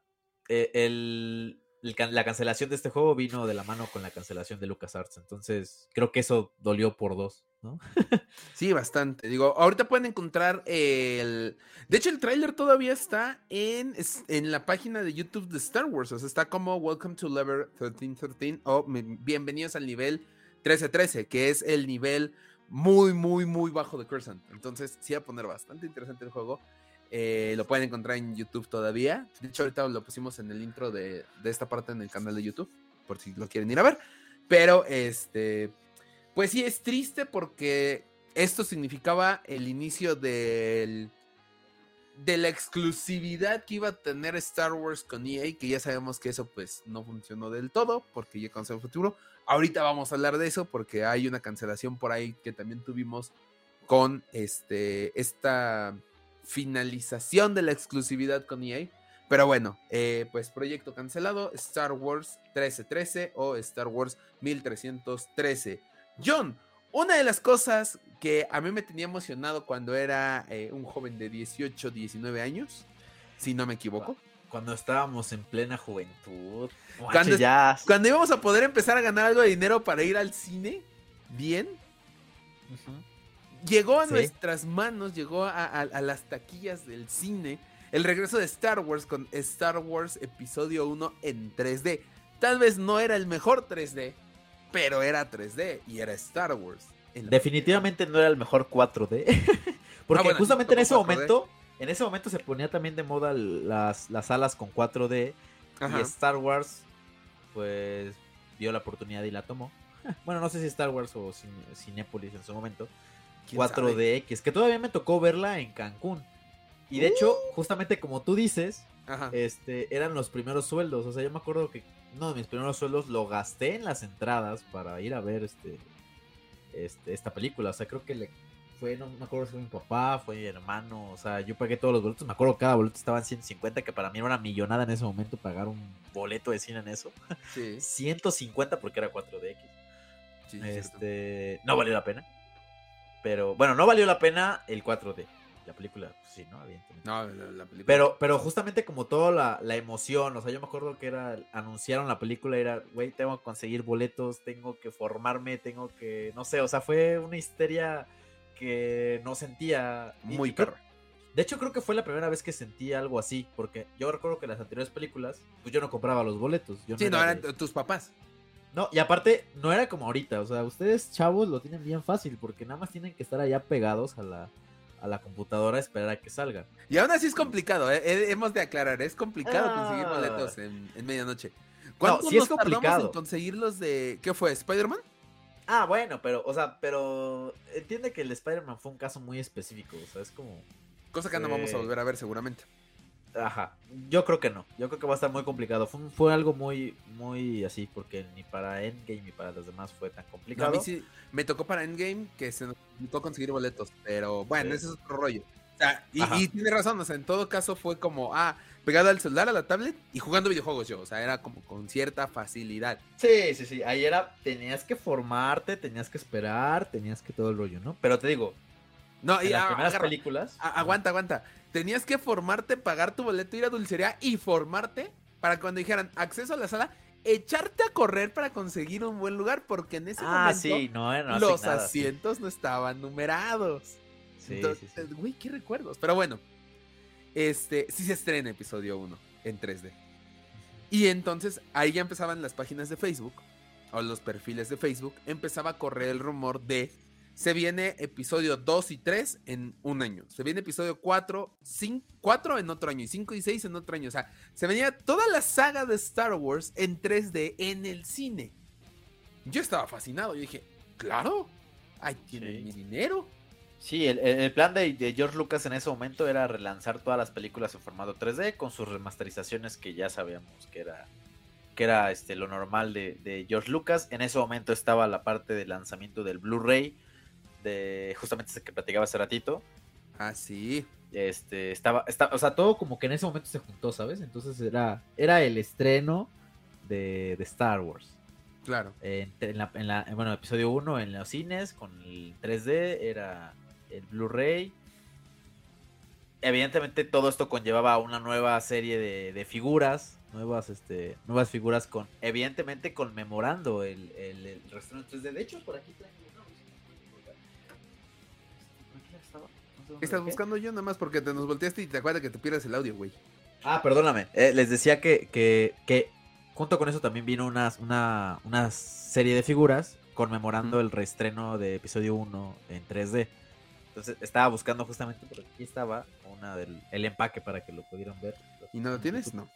B: eh, el, la cancelación de este juego vino de la mano con la cancelación de LucasArts. Entonces, creo que eso dolió por dos, ¿no? <laughs>
A: sí, bastante. Digo, ahorita pueden encontrar el. De hecho, el tráiler todavía está en, en la página de YouTube de Star Wars. O sea, está como Welcome to Level 1313 o Bienvenidos al nivel 1313, que es el nivel muy, muy, muy bajo de Crescent. Entonces, sí va a poner bastante interesante el juego. Eh, lo pueden encontrar en YouTube todavía. De hecho, ahorita lo pusimos en el intro de, de, esta parte en el canal de YouTube, por si lo quieren ir a ver. Pero, este, pues sí, es triste porque esto significaba el inicio del, de la exclusividad que iba a tener Star Wars con EA, que ya sabemos que eso pues no funcionó del todo, porque ya conoce el futuro. Ahorita vamos a hablar de eso porque hay una cancelación por ahí que también tuvimos con este, esta finalización de la exclusividad con EA. Pero bueno, eh, pues proyecto cancelado, Star Wars 1313 o Star Wars 1313. John, una de las cosas que a mí me tenía emocionado cuando era eh, un joven de 18, 19 años, si no me equivoco.
B: Cuando estábamos en plena juventud.
A: Cuando, cuando íbamos a poder empezar a ganar algo de dinero para ir al cine, bien. Llegó a nuestras manos, llegó a, a, las taquillas del cine el regreso de Star Wars con Star Wars Episodio 1 en 3D. Tal vez no era el mejor 3D, pero era 3D y era Star Wars.
B: Definitivamente no era el mejor 4D. <laughs> Porque ah, justamente en ese momento, en ese momento se ponía también de moda las, las salas con 4D. Y Star Wars, pues, dio la oportunidad y la tomó. <laughs> Bueno, no sé si Star Wars o Cinépolis en su momento. 4DX, que todavía me tocó verla en Cancún. Y de hecho, uh. justamente como tú dices, este eran los primeros sueldos. O sea, yo me acuerdo que uno de mis primeros sueldos lo gasté en las entradas para ir a ver este, este esta película. O sea, creo que le fue, no me acuerdo si fue mi papá, fue mi hermano. O sea, yo pagué todos los boletos. Me acuerdo que cada boleto estaba en 150, que para mí era una millonada en ese momento pagar un boleto de cine en eso. Sí. <laughs> 150 porque era 4DX. Sí, este, no valió la pena. Pero bueno, no valió la pena el 4D. La película, pues sí, ¿no?
A: No, la, película.
B: Pero, pero justamente como toda la, la, emoción, o sea, yo me acuerdo que era, anunciaron la película, era, güey, tengo que conseguir boletos, tengo que formarme, tengo que, no sé, o sea, fue una histeria que no sentía.
A: Muy perro.
B: De hecho, creo que fue la primera vez que sentí algo así, porque yo recuerdo que en las anteriores películas, pues yo no compraba los boletos. Yo
A: sí, no, eran tus papás.
B: No, y aparte, no era como ahorita, o sea, ustedes chavos lo tienen bien fácil, porque nada más tienen que estar allá pegados a la, a la computadora a esperar a que salga.
A: Y aún así es complicado, ¿eh? hemos de aclarar, es complicado conseguir ah. boletos en, medianoche.
B: ¿Cuánto no, es complicado.
A: en conseguirlos de qué fue? ¿Spider-Man?
B: Ah, bueno, pero, o sea, pero entiende que el Spider-Man fue un caso muy específico, o sea, es como...
A: Cosa que no vamos a volver a ver seguramente.
B: Ajá, yo creo que no. Yo creo que va a estar muy complicado. Fue, algo muy, muy así, porque ni para Endgame ni para los demás fue tan complicado. a
A: mí sí me tocó para Endgame que se nos tocó conseguir boletos, pero bueno, ese es otro rollo. O sea, y, tiene razón, o sea, en todo caso fue como, ah, pegado al celular, a la tablet y jugando videojuegos yo, o sea, era como con cierta facilidad.
B: Sí, sí, sí, ahí era, tenías que formarte, tenías que esperar, tenías que todo el rollo, ¿no? Pero te digo,
A: no, y
B: las primeras películas.
A: aguanta, aguanta tenías que formarte, pagar tu boleto, ir a dulcería y formarte para cuando dijeran acceso a la sala, echarte a correr para conseguir un buen lugar, porque en ese ah, momento los asientos no estaban numerados. Sí, Entonces, güey, qué recuerdos. Pero bueno, este, sí se estrena episodio 1 en 3D. Y entonces ahí ya empezaban las páginas de Facebook, o los perfiles de Facebook, empezaba a correr el rumor de se viene episodio 2 y 3 en un año. Se viene episodio 4, 5, 4 en otro año y 5 y 6 en otro año. O sea, se venía toda la saga de Star Wars en 3D en el cine. Yo estaba fascinado. Yo dije, claro, ahí tiene mi dinero.
B: Sí, el, plan de, George Lucas en ese momento era relanzar todas las películas en formato 3D con sus remasterizaciones que ya sabíamos que era que era este, lo normal de, de George Lucas. En ese momento estaba la parte de lanzamiento del Blu-ray de justamente ese que platicaba hace ratito.
A: Ah, sí.
B: Este, estaba, o sea, todo como que en ese momento se juntó, ¿sabes? Entonces era, era el estreno de, Star Wars.
A: Claro.
B: En, la, en la, bueno, episodio 1 en los cines con el 3D, era el Blu-ray. Evidentemente todo esto conllevaba una nueva serie de, figuras, nuevas, este, nuevas figuras con, evidentemente conmemorando el, el, el 3D. De hecho, por aquí
A: estás buscando yo nada más porque te nos volteaste y te acuerdas que te pierdes el audio, güey.
B: Ah, perdóname. Eh, les decía que, que, junto con eso también vino una, una, serie de figuras conmemorando el reestreno de episodio 1 en 3D. Entonces estaba buscando justamente, por aquí estaba una del el empaque para que lo pudieran ver.
A: ¿Y no lo tienes? No.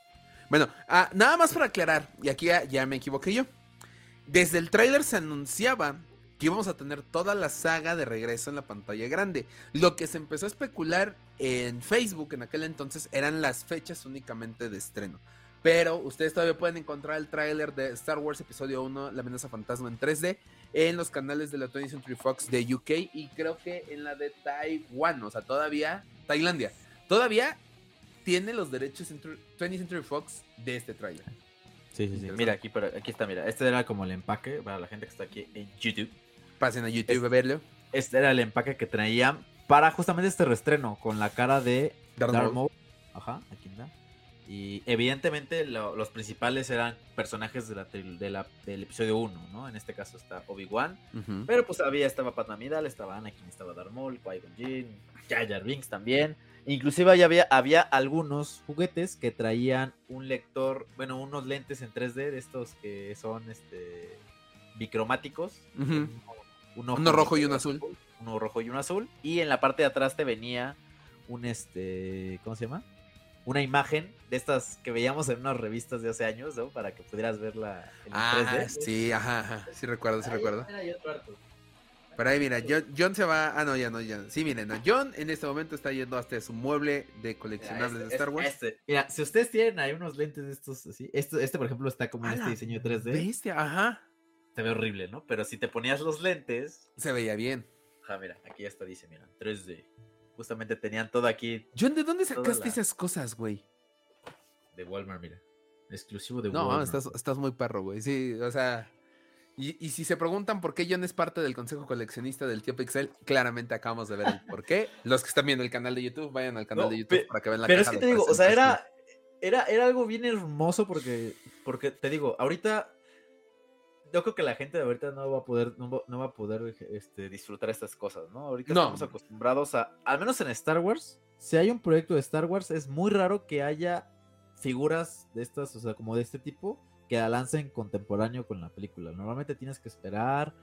A: Bueno, ah, nada más para aclarar, y aquí ya, ya me equivoqué yo. Desde el tráiler se anunciaba que íbamos a tener toda la saga de regreso en la pantalla grande. Lo que se empezó a especular en Facebook en aquel entonces eran las fechas únicamente de estreno. Pero ustedes todavía pueden encontrar el tráiler de Star Wars Episodio 1, La amenaza fantasma en 3D, en los canales de la 20th Century Fox de UK y creo que en la de Taiwán, o sea, todavía, Tailandia, todavía tiene los derechos 20th Century Fox de este tráiler.
B: Sí, sí, sí. Mira, aquí, aquí está, mira. Este era como el empaque para la gente que está aquí en YouTube.
A: Pasen a YouTube a verlo.
B: Este era el empaque que traían para justamente este reestreno con la cara de
A: Darth
B: Darth
A: Maul.
B: Maul. Ajá, aquí está. Y evidentemente lo- los principales eran personajes de la, de la- del episodio 1, ¿no? En este caso está Obi-Wan. Pero pues había, estaba Padme Amidala, estaba Anakin, estaba Darth Maul, Qui-Gon Jinn, Jar Jar Binks también. Inclusive ya había, había algunos juguetes que traían un lector, bueno, unos lentes en 3D de estos que son este bicromáticos.
A: Ujú.
B: Un ojo
A: Uno rojo y uno azul.
B: Uno rojo y uno azul. Y en la parte de atrás te venía un este. ¿Cómo se llama? Una imagen de estas que veíamos en unas revistas de hace años, ¿no? Para que pudieras verla en
A: Ah,
B: 3D.
A: sí, ajá, ajá. Sí recuerdo, sí
B: Ahí-
A: recuerdo.
B: mira.
A: Pero ahí mira, John, John se va. Ah, no, ya no, ya. Sí, miren, no. John en este momento está yendo hasta su mueble de
B: Mira,
A: coleccionables
B: este-
A: de Star Wars.
B: este. Mira, si ustedes tienen ahí unos lentes de estos así, este, este por ejemplo está como en este diseño 3D,
A: Bestia, ajá.
B: Se ve horrible, ¿no? Pero si te ponías los lentes,
A: Se veía bien.
B: ajá, mira, aquí ya está, dice, mira, 3D. Justamente tenían todo aquí
A: John, ¿de dónde sacaste
B: la-
A: esas cosas, güey?
B: de Walmart, mira. Exclusivo de
A: No,
B: Walmart.
A: estás, estás muy perro, güey. Sí, o sea. Y, y si se preguntan por qué John es parte del consejo coleccionista del tío Pixel, claramente acabamos de ver el por qué. <laughs> Los que están viendo el canal de YouTube, vayan al canal
B: No,
A: de YouTube para que vean la
B: Pero es que te digo, o sea, era, era, era algo bien hermoso porque, porque te digo, ahorita yo creo que la gente de ahorita no va a poder, no va, no va a poder este, disfrutar estas cosas, ¿no? Ahorita
A: No.
B: estamos acostumbrados a, al menos en Star Wars, si hay un proyecto de Star Wars, es muy raro que haya figuras de estas, o sea, como de este tipo, que la lancen contemporáneo con la película. Normalmente tienes que esperar,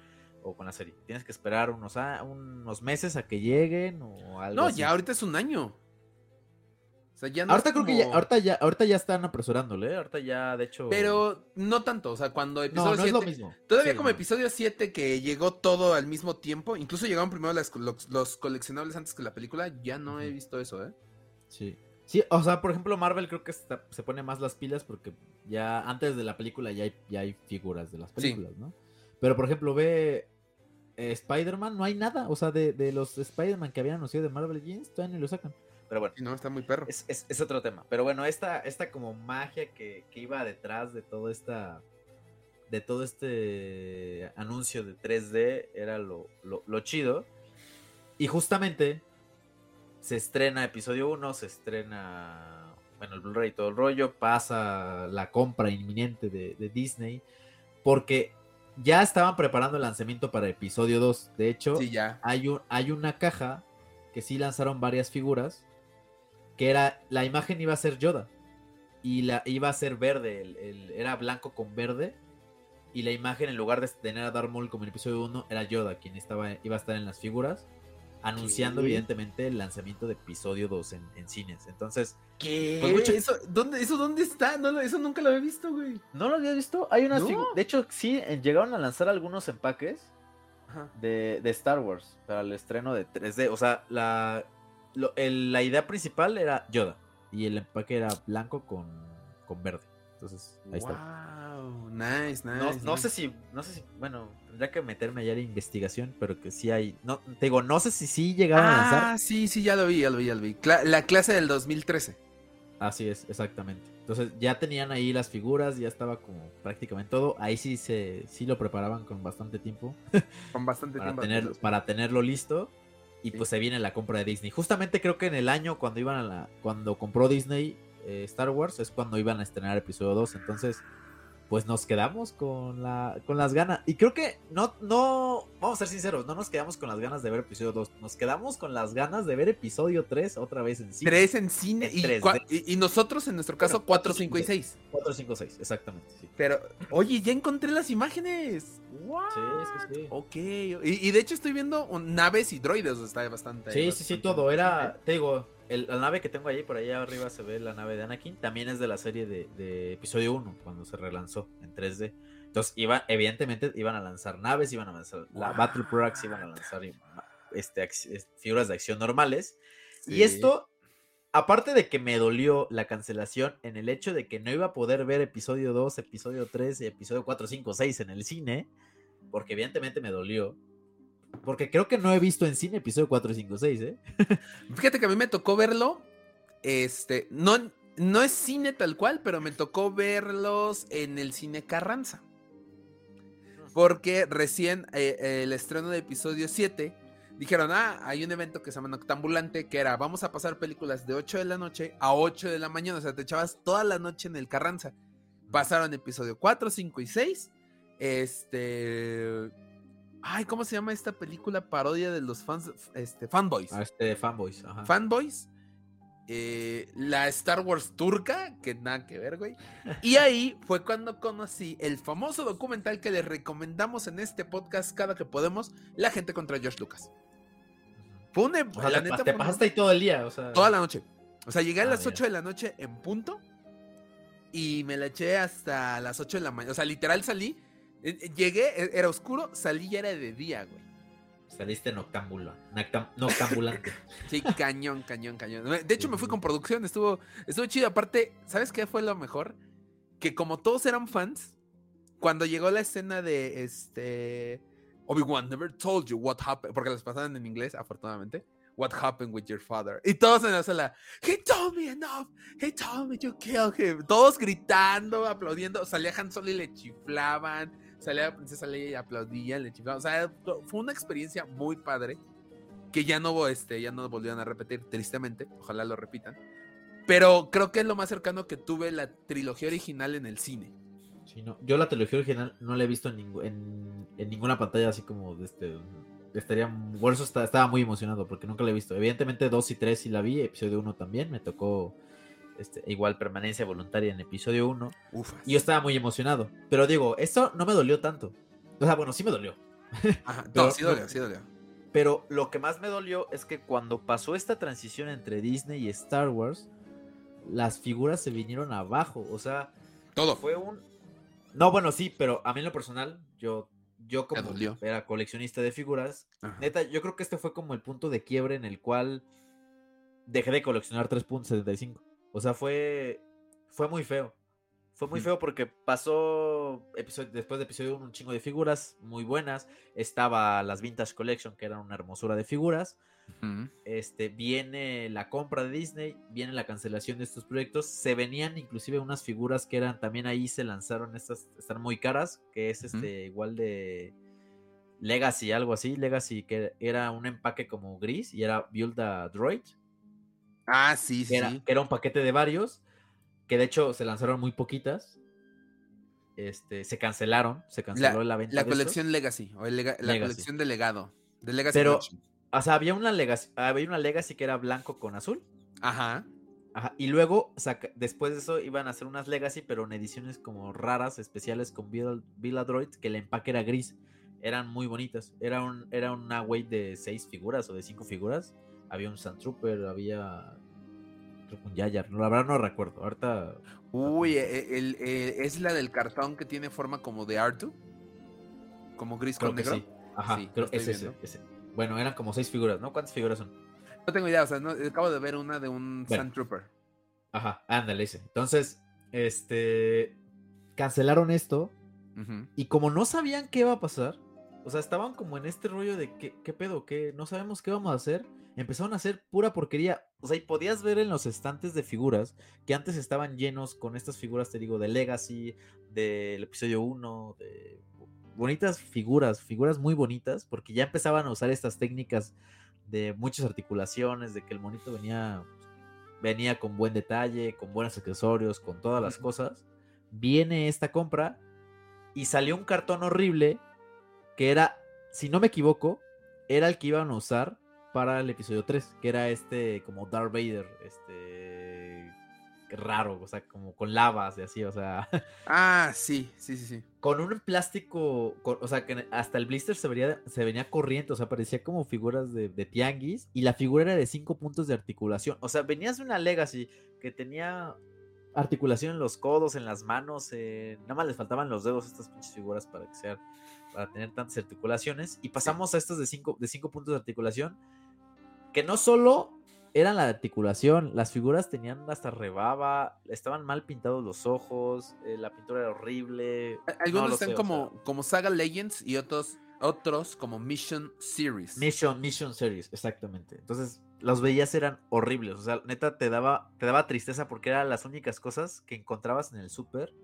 B: o con la serie, tienes que esperar unos, a- unos meses a que lleguen o algo
A: No,
B: así.
A: ya ahorita es un año. Sea, ya no
B: ahorita creo que ya, ahorita ya, ahorita ya están apresurándole, ¿eh? ahorita ya, de hecho.
A: Pero no tanto, o sea, cuando
B: no,
A: episodio
B: no es lo
A: 7
B: mismo.
A: Todavía
B: Sí,
A: como
B: no.
A: episodio 7 que llegó todo al mismo tiempo, incluso llegaron primero las- los, los coleccionables antes que la película, ya no he visto eso, ¿eh?
B: Sí. Sí, o sea, por ejemplo, Marvel creo que está- se pone más las pilas porque ya antes de la película ya hay, ya hay figuras de las películas, ¿no? Pero, por ejemplo, ve eh, Spider-Man, no hay nada. O sea, de, de los Spider-Man que habían anunciado de Marvel Jeans, todavía ni lo sacan. Pero bueno,
A: no, está muy perro.
B: es, es- es otro tema. Pero bueno, esta, esta como magia que, que iba detrás de todo esta. De todo este anuncio de 3D era lo, lo- lo chido. Y justamente se estrena episodio 1, se estrena. Bueno, el Blu-ray y todo el rollo. Pasa la compra inminente de, de Disney. Porque ya estaban preparando el lanzamiento para episodio 2. De hecho,
A: Sí, ya.
B: hay, un, hay una caja que sí lanzaron varias figuras. Que era. La imagen iba a ser Yoda. Y la iba a ser verde. el- el- era blanco con verde. Y la imagen, en lugar de tener a Darth Maul como en el episodio 1, era Yoda quien estaba, iba a estar en las figuras. Anunciando,
A: ¿Qué?
B: evidentemente, el lanzamiento de episodio 2 en, en cines. Entonces,
A: ¿Qué?
B: Pues mucho-
A: ¿Eso, dónde, ¿Eso dónde está? No, eso nunca lo he visto, güey.
B: ¿no lo habías visto? Hay unas
A: No.
B: De hecho, sí, llegaron a lanzar algunos empaques. De, de Star Wars para el estreno de 3D. O sea, la, lo- el- la idea principal era Yoda y el empaque era blanco con, con verde. Entonces, ahí está.
A: Wow, nice, nice.
B: No, no
A: nice.
B: sé si, no sé si, bueno, tendría que meterme allá en investigación, pero que sí hay, no, te digo, no sé si sí llegaron a
A: Ah,
B: lanzar.
A: sí, sí, ya lo vi, ya lo vi, ya lo vi. Cla- la clase del 2013.
B: Así es, exactamente. Entonces ya tenían ahí las figuras, ya estaba como prácticamente todo. Ahí sí se, sí lo preparaban con bastante tiempo.
A: Con bastante <laughs>
B: para,
A: tiempo.
B: tener, para tenerlo listo. Y
A: Sí.
B: pues se viene la compra de Disney. Justamente creo que en el año cuando iban a la. Cuando compró Disney eh, Star Wars es cuando iban a estrenar episodio 2. Entonces, pues nos quedamos con la con las ganas. Y creo que no, no, vamos a ser sinceros, no nos quedamos con las ganas de ver episodio 2, nos quedamos con las ganas de ver episodio 3 otra vez en cine.
A: 3 en cine
B: En
A: y,
B: 3D.
A: cua- y- y nosotros en nuestro caso
B: Bueno,
A: 4,
B: cuatro,
A: 5 y
B: cinco,
A: 6.
B: 4, 5, 6, exactamente. Sí,
A: Pero, oye, ya encontré las imágenes. What?
B: sí, sí. sí.
A: Ok, y, y de hecho estoy viendo naves y droides, o sea, está bastante.
B: Sí, sí, sí,
A: bastante
B: todo. Era, te digo, el- la nave que tengo ahí, por allá arriba se ve la nave de Anakin. También es de la serie de, de episodio 1, cuando se relanzó en 3D. Entonces, iba, evidentemente, iban a lanzar naves, iban a lanzar la. Battle Products, iban a lanzar este, figuras de acción normales.
A: Sí.
B: Y esto, aparte de que me dolió la cancelación en el hecho de que no iba a poder ver episodio 2, episodio 3 y episodio 4, 5, 6 en el cine, porque evidentemente me dolió. Porque creo que no he visto en cine episodio 4, 5, 6, ¿eh? <laughs>
A: Fíjate que a mí me tocó verlo. Este, no, no es cine tal cual, pero me tocó verlos en el cine Carranza. Porque recién eh, el estreno de episodio 7 dijeron, ah, hay un evento que se llama Noctambulante, que era, vamos a pasar películas de 8 de la noche a 8 de la mañana, o sea, te echabas toda la noche en el Carranza. Pasaron episodio 4, 5 y 6. Este... Ay, ¿cómo se llama esta película parodia de los fans, este, fanboys?
B: A este fanboys, ajá.
A: Fanboys, eh, la Star Wars turca, que nada que ver, güey. Y ahí fue cuando conocí el famoso documental que les recomendamos en este podcast cada que podemos, La gente contra George Lucas. Fue
B: O sea,
A: la
B: te,
A: neta,
B: te
A: una-
B: pasaste ahí todo el día, o sea.
A: toda la noche. O sea, llegué a
B: Ah,
A: las
B: mira.
A: 8 de la noche en punto y me la eché hasta las 8 de la mañana. O sea, literal salí, llegué, eh, era oscuro, salí ya era de día, güey.
B: Saliste noctámbula, noctam- noctambulante. <laughs>
A: Sí, cañón, cañón, cañón. De hecho, me fui con producción, estuvo, estuvo chido. Aparte, ¿sabes qué fue lo mejor? Que como todos eran fans, cuando llegó la escena de este Obi-Wan never told you what happened, porque las pasaban en inglés, afortunadamente. What happened with your father? Y todos en la sala, he told me enough, he told me you killed him. Todos gritando, aplaudiendo. Salía Han Solo y le chiflaban. Salía la princesa Leia y aplaudían, le chiflaban. O sea, fue una experiencia muy padre que ya no, este, ya no volvieron a repetir, tristemente. Ojalá lo repitan. Pero creo que es lo más cercano que tuve la trilogía original en el cine.
B: Sí, no. Yo la trilogía original no la he visto en, ningú- en, en ninguna pantalla así como de este. Estaría, por eso está- estaba muy emocionado, porque nunca la he visto. Evidentemente 2 y 3 sí la vi, episodio 1 también, me tocó este, igual permanencia voluntaria en episodio 1.
A: Ufas.
B: Y yo estaba muy emocionado. Pero digo, esto no me dolió tanto. O sea, bueno, sí me dolió. <laughs>
A: Ajá,
B: pero-
A: no, sí dolió, sí dolió.
B: Pero lo que más me dolió es que cuando pasó esta transición entre Disney y Star Wars, las figuras se vinieron abajo. O sea,
A: Todo.
B: fue un. No, bueno, sí, pero a mí en lo personal, yo, yo como era coleccionista de figuras,
A: Ajá.
B: neta, yo creo que este fue como el punto de quiebre en el cual dejé de coleccionar 3.75. O sea, fue. Fue muy feo. Fue muy feo porque pasó episodio, después de episodio 1 un chingo de figuras muy buenas. Estaba las Vintage Collection, que eran una hermosura de figuras. Este, viene la compra de Disney, viene la cancelación de estos proyectos. Se venían inclusive unas figuras que eran, también ahí se lanzaron estas, están muy caras, que es este igual de Legacy, algo así. Legacy, que era un empaque como gris y era Build a Droid,
A: Ah, sí,
B: que era,
A: sí.
B: que era un paquete de varios, que de hecho se lanzaron muy poquitas. Este, se cancelaron, se canceló la, venta.
A: La
B: de estos.
A: colección Legacy, o el lega- la
B: Legacy.
A: colección de legado. De Legacy
B: Pero-. O sea, había una Legacy, había una Legacy que era blanco con azul.
A: Ajá.
B: Ajá, Y luego, saca- después de eso, iban a hacer unas Legacy, pero en ediciones como raras, especiales con Bill Droid, que el empaque era gris. Eran muy bonitas. Era, un, era una wave de seis figuras o de cinco figuras. Había un Sand Trooper, había un Yayar. No, la verdad no recuerdo. Ahorita.
A: Uy, eh, el- eh, es la del cartón que tiene forma como de Artu. Como gris
B: Creo
A: con negro.
B: sí. Ajá,
A: Sí,
B: creo es ese, ese. Bueno, eran como seis figuras, ¿no? ¿Cuántas figuras son?
A: No tengo idea, o sea, no- acabo de ver una de un
B: Bueno.
A: Sand Trooper.
B: Ajá, ándale ese. Entonces, este. Cancelaron esto.
A: Ujú.
B: Y como no sabían qué iba a pasar, o sea, estaban como en este rollo de qué, qué pedo, qué no sabemos qué vamos a hacer. Empezaron a hacer pura porquería. O sea, y podías ver en los estantes de figuras que antes estaban llenos con estas figuras, te digo, de Legacy, del episodio 1, de bonitas figuras, figuras muy bonitas, porque ya empezaban a usar estas técnicas de muchas articulaciones, de que el monito venía venía con buen detalle, con buenos accesorios, con todas las cosas. viene esta compra y salió un cartón horrible que era, si no me equivoco, era el que iban a usar para el episodio 3, que era este como Darth Vader, este raro, o sea, como con lavas y así, o sea. <laughs>
A: Ah, sí, sí, sí, sí.
B: Con un plástico, o sea, que hasta el blister se, vería, se venía corriente, o sea, parecía como figuras de, de, tianguis y la figura era de 5 puntos de articulación, o sea, venías de una Legacy que tenía articulación en los codos, en las manos, eh, nada más les faltaban los dedos a estas pinches figuras para que sean, para tener tantas articulaciones y pasamos a estas de 5 de cinco puntos de articulación que no solo eran la articulación, las figuras tenían hasta rebaba, estaban mal pintados los ojos, eh, la pintura era horrible.
A: Algunos están como, como Saga Legends y otros, otros como Mission Series.
B: Mission, Mission Series, exactamente. Entonces, los veías eran horribles. O sea, neta, te daba, te daba tristeza porque eran las únicas cosas que encontrabas en el súper.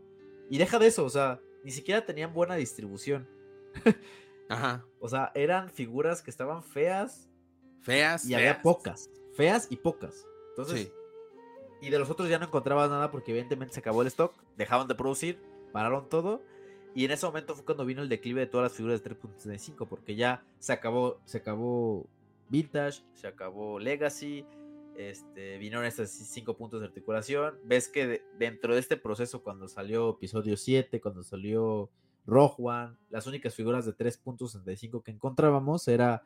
B: Y deja de eso, o sea, ni siquiera tenían buena distribución.
A: Ajá.
B: O sea, eran figuras que estaban feas
A: Feas.
B: Y había pocas. Feas y pocas. Entonces. Y de los otros ya no encontrabas nada porque evidentemente se acabó el stock. Dejaban de producir. Pararon todo. Y en ese momento fue cuando vino el declive de todas las figuras de 3.65. Porque ya se acabó. Se acabó Vintage. Se acabó Legacy. Este, vinieron estos 5 puntos de articulación. Ves que dentro de este proceso, cuando salió episodio 7, cuando salió Rogue One, las únicas figuras de 3.65 que encontrábamos era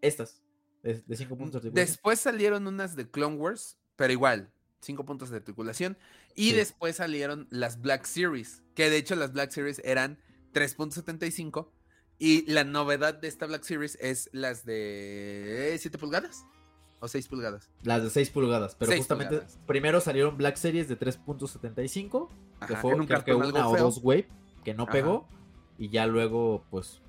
B: estas de 5 puntos de
A: articulación. Después salieron unas de Clone Wars, pero igual, 5 puntos de articulación. Y después salieron las Black Series, que de hecho las Black Series eran 3.75. Y la novedad de esta Black Series es las de 7 pulgadas o 6 pulgadas.
B: Las de 6 pulgadas, pero justamente primero salieron Black Series de 3.75, que fue un creo que una o dos wave que no pegó y ya luego pues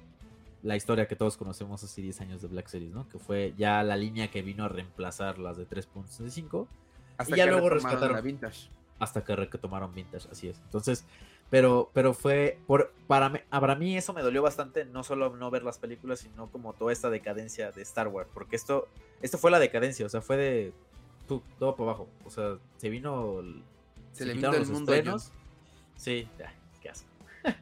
B: la historia que todos conocemos hace 10 años de Black Series, ¿no? Que fue ya la línea que vino a reemplazar las de 3.65. Hasta y ya luego rescataron. La vintage. Hasta que retomaron Vintage, así es. Entonces, pero, pero fue. Por, para, mí, para mí eso me dolió bastante, no solo no ver las películas, sino como toda esta decadencia de Star Wars. Porque esto, esto fue la decadencia, o sea, fue de. todo para abajo. O sea, se vino.
A: Se, le vino el mundo. Estrenos.
B: Sí, ya, qué asco. <laughs>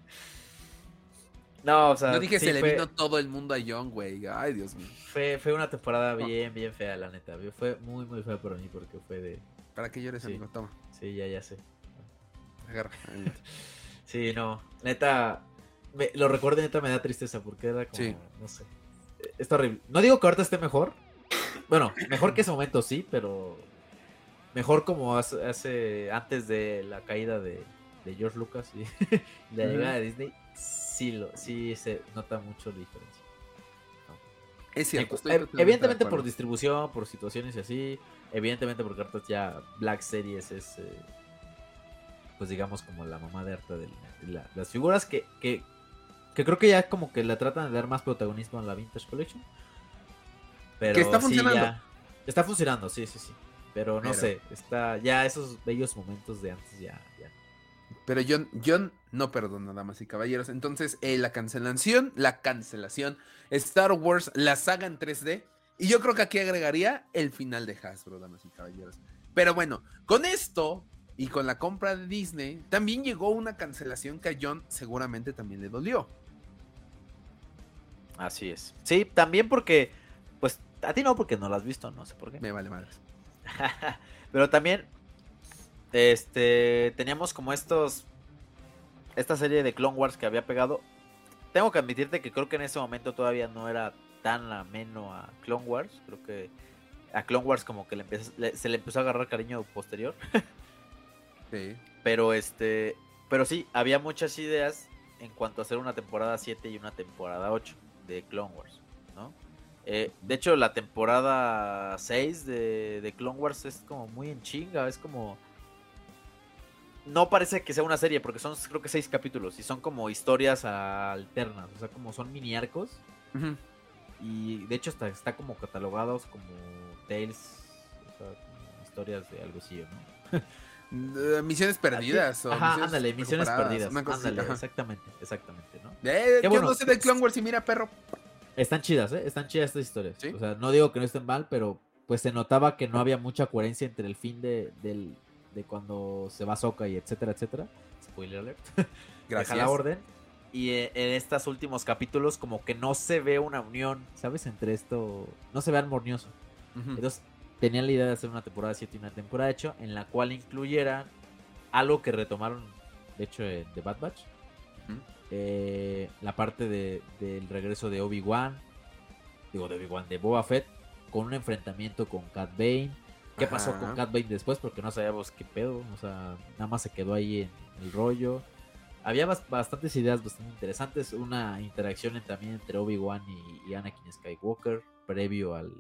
B: No, o sea.
A: No dije se le vino todo el mundo a Young, güey. Ay, Dios mío.
B: Fue, fue una temporada bien, bien fea, la neta. Fue muy, muy fea para mí porque fue de.
A: ¿Para qué llores, amigo? Toma.
B: Sí, ya, ya sé.
A: Agarra. <laughs>
B: sí, no. Neta. lo recuerdo neta me da tristeza porque era como. Sí. No sé. Está horrible. No digo que ahorita esté mejor. Bueno, mejor que ese momento sí, pero. Mejor como hace, antes de la caída de, de George Lucas y <laughs> la llegada de Disney sí, lo, sí se nota mucho la diferencia.
A: Es cierto.
B: evidentemente por distribución, por situaciones y así. Evidentemente porque cartas ya Black Series es, eh, pues digamos, como la mamá de arte de, las figuras que, que, creo que ya como que le tratan de dar más protagonismo a la Vintage Collection. Pero
A: está funcionando.
B: está funcionando, sí, sí, sí. Pero no sé, está ya esos bellos momentos de antes ya, ya
A: pero John, no perdona, damas y caballeros. Entonces, eh, la cancelación, la cancelación, Star Wars, la saga en 3D. Y yo creo que aquí agregaría el final de Hasbro, damas y caballeros. Pero bueno, con esto y con la compra de Disney, también llegó una cancelación que a John seguramente también le dolió.
B: Así es. Sí, también porque, pues, a ti no, porque no lo has visto, no sé por qué.
A: Me vale madres. <laughs>
B: Pero también este, teníamos como estos, esta serie de Clone Wars que había pegado. Tengo que admitirte que creo que en ese momento todavía no era tan ameno a Clone Wars. Creo que a Clone Wars como que se le empezó a agarrar cariño posterior. <laughs>
A: sí.
B: Pero este, pero sí, había muchas ideas en cuanto a hacer una temporada 7 y una temporada 8 de Clone Wars, ¿no? Eh, de hecho, la temporada 6 de, de, Clone Wars es como muy en chinga, es como no parece que sea una serie, porque son creo que seis capítulos y son como historias alternas, o sea, como son mini arcos. Y de hecho está, está como catalogados como tales, o sea, historias de algo así, ¿no?
A: misiones perdidas.
B: O Ajá, ándale, misiones perdidas. Ándale, exactamente, exactamente, ¿no?
A: Eh, yo no sé de Clone Wars y mira, perro.
B: Están chidas, ¿eh? Están chidas estas historias. O sea, no digo que no estén mal, pero pues se notaba que no había mucha coherencia entre el fin de, del, de cuando se va Soka y etcétera, etcétera. Spoiler alert.
A: Gracias. <laughs>
B: Deja la orden. Y eh, en estos últimos capítulos como que no se ve una unión, ¿sabes? Entre esto, no se ve armonioso.
A: Ujú.
B: Entonces tenían la idea de hacer una temporada 7 y una temporada 8 en la cual incluyeran algo que retomaron, de hecho, The Bad Batch. Eh, la parte de- del regreso de Obi-Wan, digo de Obi-Wan, de Boba Fett, con un enfrentamiento con Cat Bane. ¿Qué pasó
A: Ajá.
B: con Cat Bane después? Porque no sabíamos qué pedo, o sea, nada más se quedó ahí en el rollo. Había bas- bastantes ideas bastante interesantes, una interacción en- también entre Obi-Wan y, y Anakin Skywalker, previo al,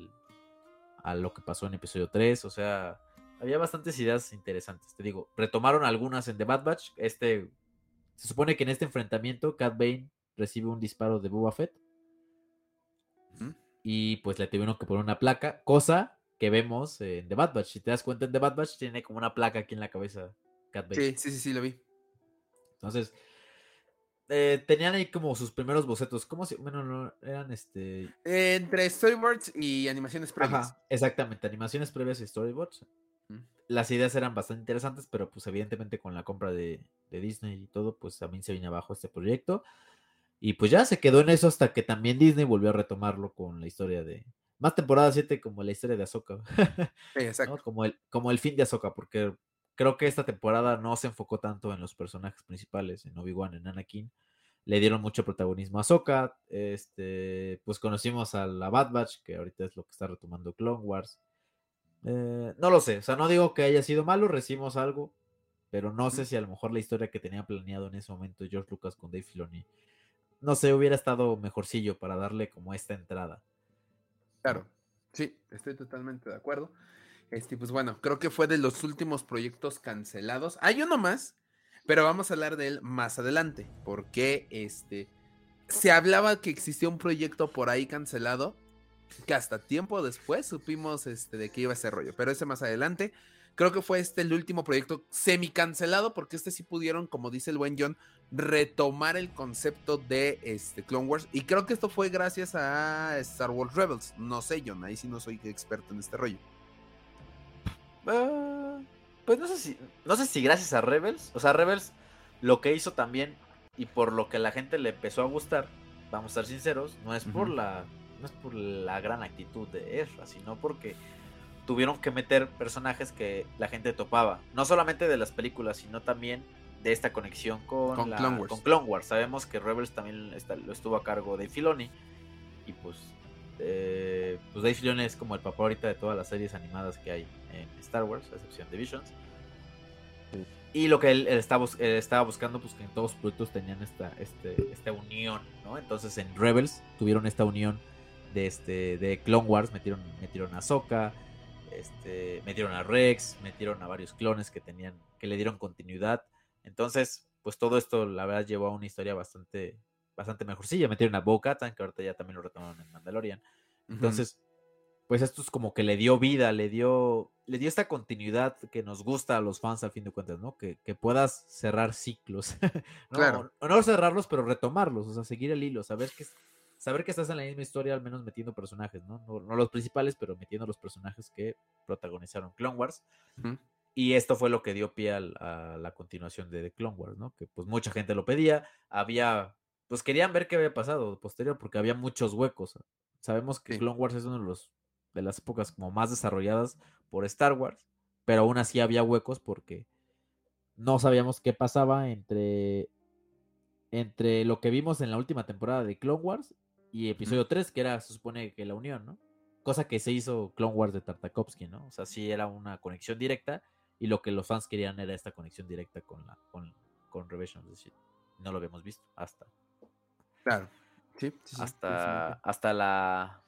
B: a lo que pasó en episodio 3, o sea, había bastantes ideas interesantes, te digo, retomaron algunas en The Bad Batch, este, se supone que en este enfrentamiento Cat Bane recibe un disparo de Boba Fett y pues le tuvieron que poner una placa, cosa que vemos en The Bad Batch, si te das cuenta en The Bad Batch tiene como una placa aquí en la cabeza Cat.
A: Sí, sí, sí, sí, lo vi.
B: Entonces, eh, tenían ahí como sus primeros bocetos. ¿Cómo se.? Bueno, no, eran este.
A: Entre storyboards y animaciones previas.
B: Ajá, exactamente. Animaciones previas y storyboards.
A: Mm.
B: Las ideas eran bastante interesantes, pero pues evidentemente con la compra de, de Disney y todo, pues también se vino abajo este proyecto. Y pues ya se quedó en eso hasta que también Disney volvió a retomarlo con la historia de. Más temporada 7 como la historia de Ahsoka.
A: Sí, <laughs> exacto.
B: ¿no? Como el, como el fin de Ahsoka, porque creo que esta temporada no se enfocó tanto en los personajes principales, en Obi-Wan, en Anakin. Le dieron mucho protagonismo a Ahsoka. Este, pues conocimos a la Bad Batch, que ahorita es lo que está retomando Clone Wars. Eh, no lo sé, o sea, no digo que haya sido malo, recibimos algo, pero no sé si a lo mejor la historia que tenía planeado en ese momento George Lucas con Dave Filoni, no sé, hubiera estado mejorcillo para darle como esta entrada.
A: Claro, sí, estoy totalmente de acuerdo. Este, pues bueno, creo que fue de los últimos proyectos cancelados. Hay uno más, pero vamos a hablar de él más adelante, porque este se hablaba que existía un proyecto por ahí cancelado, que hasta tiempo después supimos este, de qué iba ese rollo, pero ese más adelante. Creo que fue este el último proyecto semi cancelado, porque este sí pudieron, como dice el buen John, retomar el concepto de este Clone Wars. Y creo que esto fue gracias a Star Wars Rebels. No sé, John, ahí sí no soy experto en este rollo.
B: Ah, pues no sé si no sé si gracias a Rebels, o sea, Rebels lo que hizo también y por lo que la gente le empezó a gustar, vamos a ser sinceros, no es por la no es por la gran actitud de Ezra, sino porque tuvieron que meter personajes que la gente topaba, no solamente de las películas, sino también de esta conexión con,
A: Con
B: la-
A: Clone Wars.
B: con Clone Wars. Sabemos que Rebels también está- lo estuvo a cargo de Filoni y pues eh, pues Dave Filoni es como el papá ahorita de todas las series animadas que hay en Star Wars, a excepción de Visions. Y lo que él, él estaba, él estaba buscando, pues que en todos los proyectos tenían esta, este, esta unión, ¿no? Entonces en Rebels tuvieron esta unión de, este, de Clone Wars, metieron, metieron a Ahsoka, este, metieron a Rex, metieron a varios clones que tenían, que le dieron continuidad. Entonces, pues todo esto, la verdad, llevó a una historia bastante, bastante mejorcilla. Metieron a Bo-Katan, que ahorita ya también lo retomaron en Mandalorian. Entonces, pues esto es como que le dio vida, le dio, le dio esta continuidad que nos gusta a los fans al fin de cuentas, ¿no? Que, que puedas cerrar ciclos. <laughs> ¿no?
A: Claro.
B: O no cerrarlos, pero retomarlos, o sea, seguir el hilo, saber que, saber que estás en la misma historia, al menos metiendo personajes, ¿no? No, no los principales, pero metiendo los personajes que protagonizaron Clone Wars. Y esto fue lo que dio pie a la continuación de The Clone Wars, ¿no? Que pues mucha gente lo pedía, había, pues querían ver qué había pasado posterior, porque había muchos huecos. Sabemos que
A: Sí.
B: Clone Wars es uno de los de las épocas como más desarrolladas por Star Wars, pero aún así había huecos porque no sabíamos qué pasaba entre entre lo que vimos en la última temporada de Clone Wars y episodio 3, que era, se supone que la unión, ¿no? Cosa que se hizo Clone Wars de Tartakovsky, ¿no? O sea, sí era una conexión directa y lo que los fans querían era esta conexión directa con la con, con Revenge of the Sith. No lo habíamos visto hasta
A: Claro. Sí, sí, sí,
B: hasta hasta la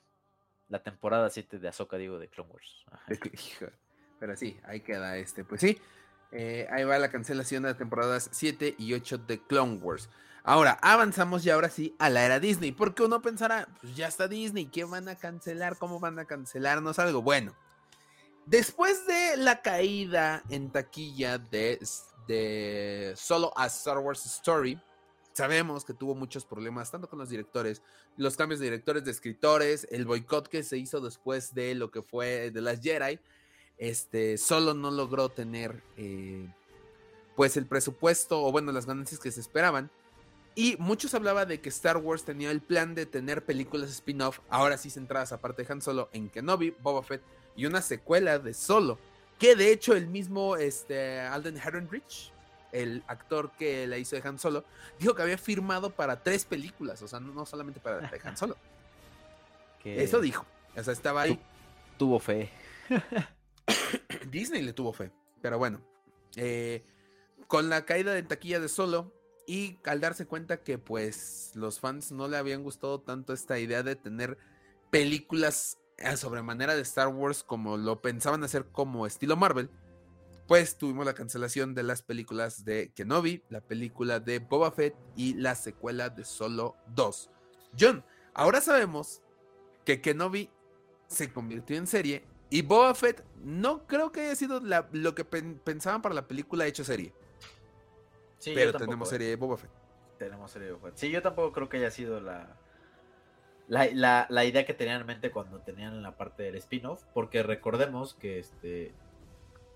B: la temporada 7 de Ahsoka, digo, de Clone Wars. Ajá. <laughs>
A: Pero sí, ahí queda este. Pues sí, eh, ahí va la cancelación de las temporadas 7 y 8 de Clone Wars. Ahora, avanzamos ya ahora sí a la era Disney, porque uno pensará, pues ya está Disney, ¿qué van a cancelar? ¿Cómo van a cancelarnos algo? Bueno, después de la caída en taquilla de, de Solo a Star Wars Story, sabemos que tuvo muchos problemas, tanto con los directores, los cambios de directores, de escritores, el boicot que se hizo después de lo que fue The Last Jedi. Este, solo no logró tener eh, pues el presupuesto o bueno, las ganancias que se esperaban. Y muchos hablaban de que Star Wars tenía el plan de tener películas spin-off, ahora sí centradas aparte de Han Solo, en Kenobi, Boba Fett y una secuela de Solo, que de hecho el mismo este, Alden Ehrenreich, el actor que la hizo de Han Solo, dijo que había firmado para tres películas, o sea, no, solamente para de Han Solo. <laughs> Eso dijo, o sea, estaba ahí.
B: tuvo fe. <laughs> <coughs>
A: Disney le tuvo fe, pero bueno, eh, con la caída de taquilla de Solo, y al darse cuenta que pues los fans no le habían gustado tanto esta idea de tener películas a sobremanera de Star Wars como lo pensaban hacer como estilo Marvel, pues tuvimos la cancelación de las películas de Kenobi, la película de Boba Fett y la secuela de Solo 2. John, ahora sabemos que Kenobi se convirtió en serie y Boba Fett no creo que haya sido lo que pensaban para la película hecho serie. Pero tenemos serie de Boba Fett.
B: Tenemos serie de Boba Fett. Sí, yo tampoco creo que haya sido la, la, idea que tenían en mente cuando tenían la parte del spin-off. Porque recordemos que este.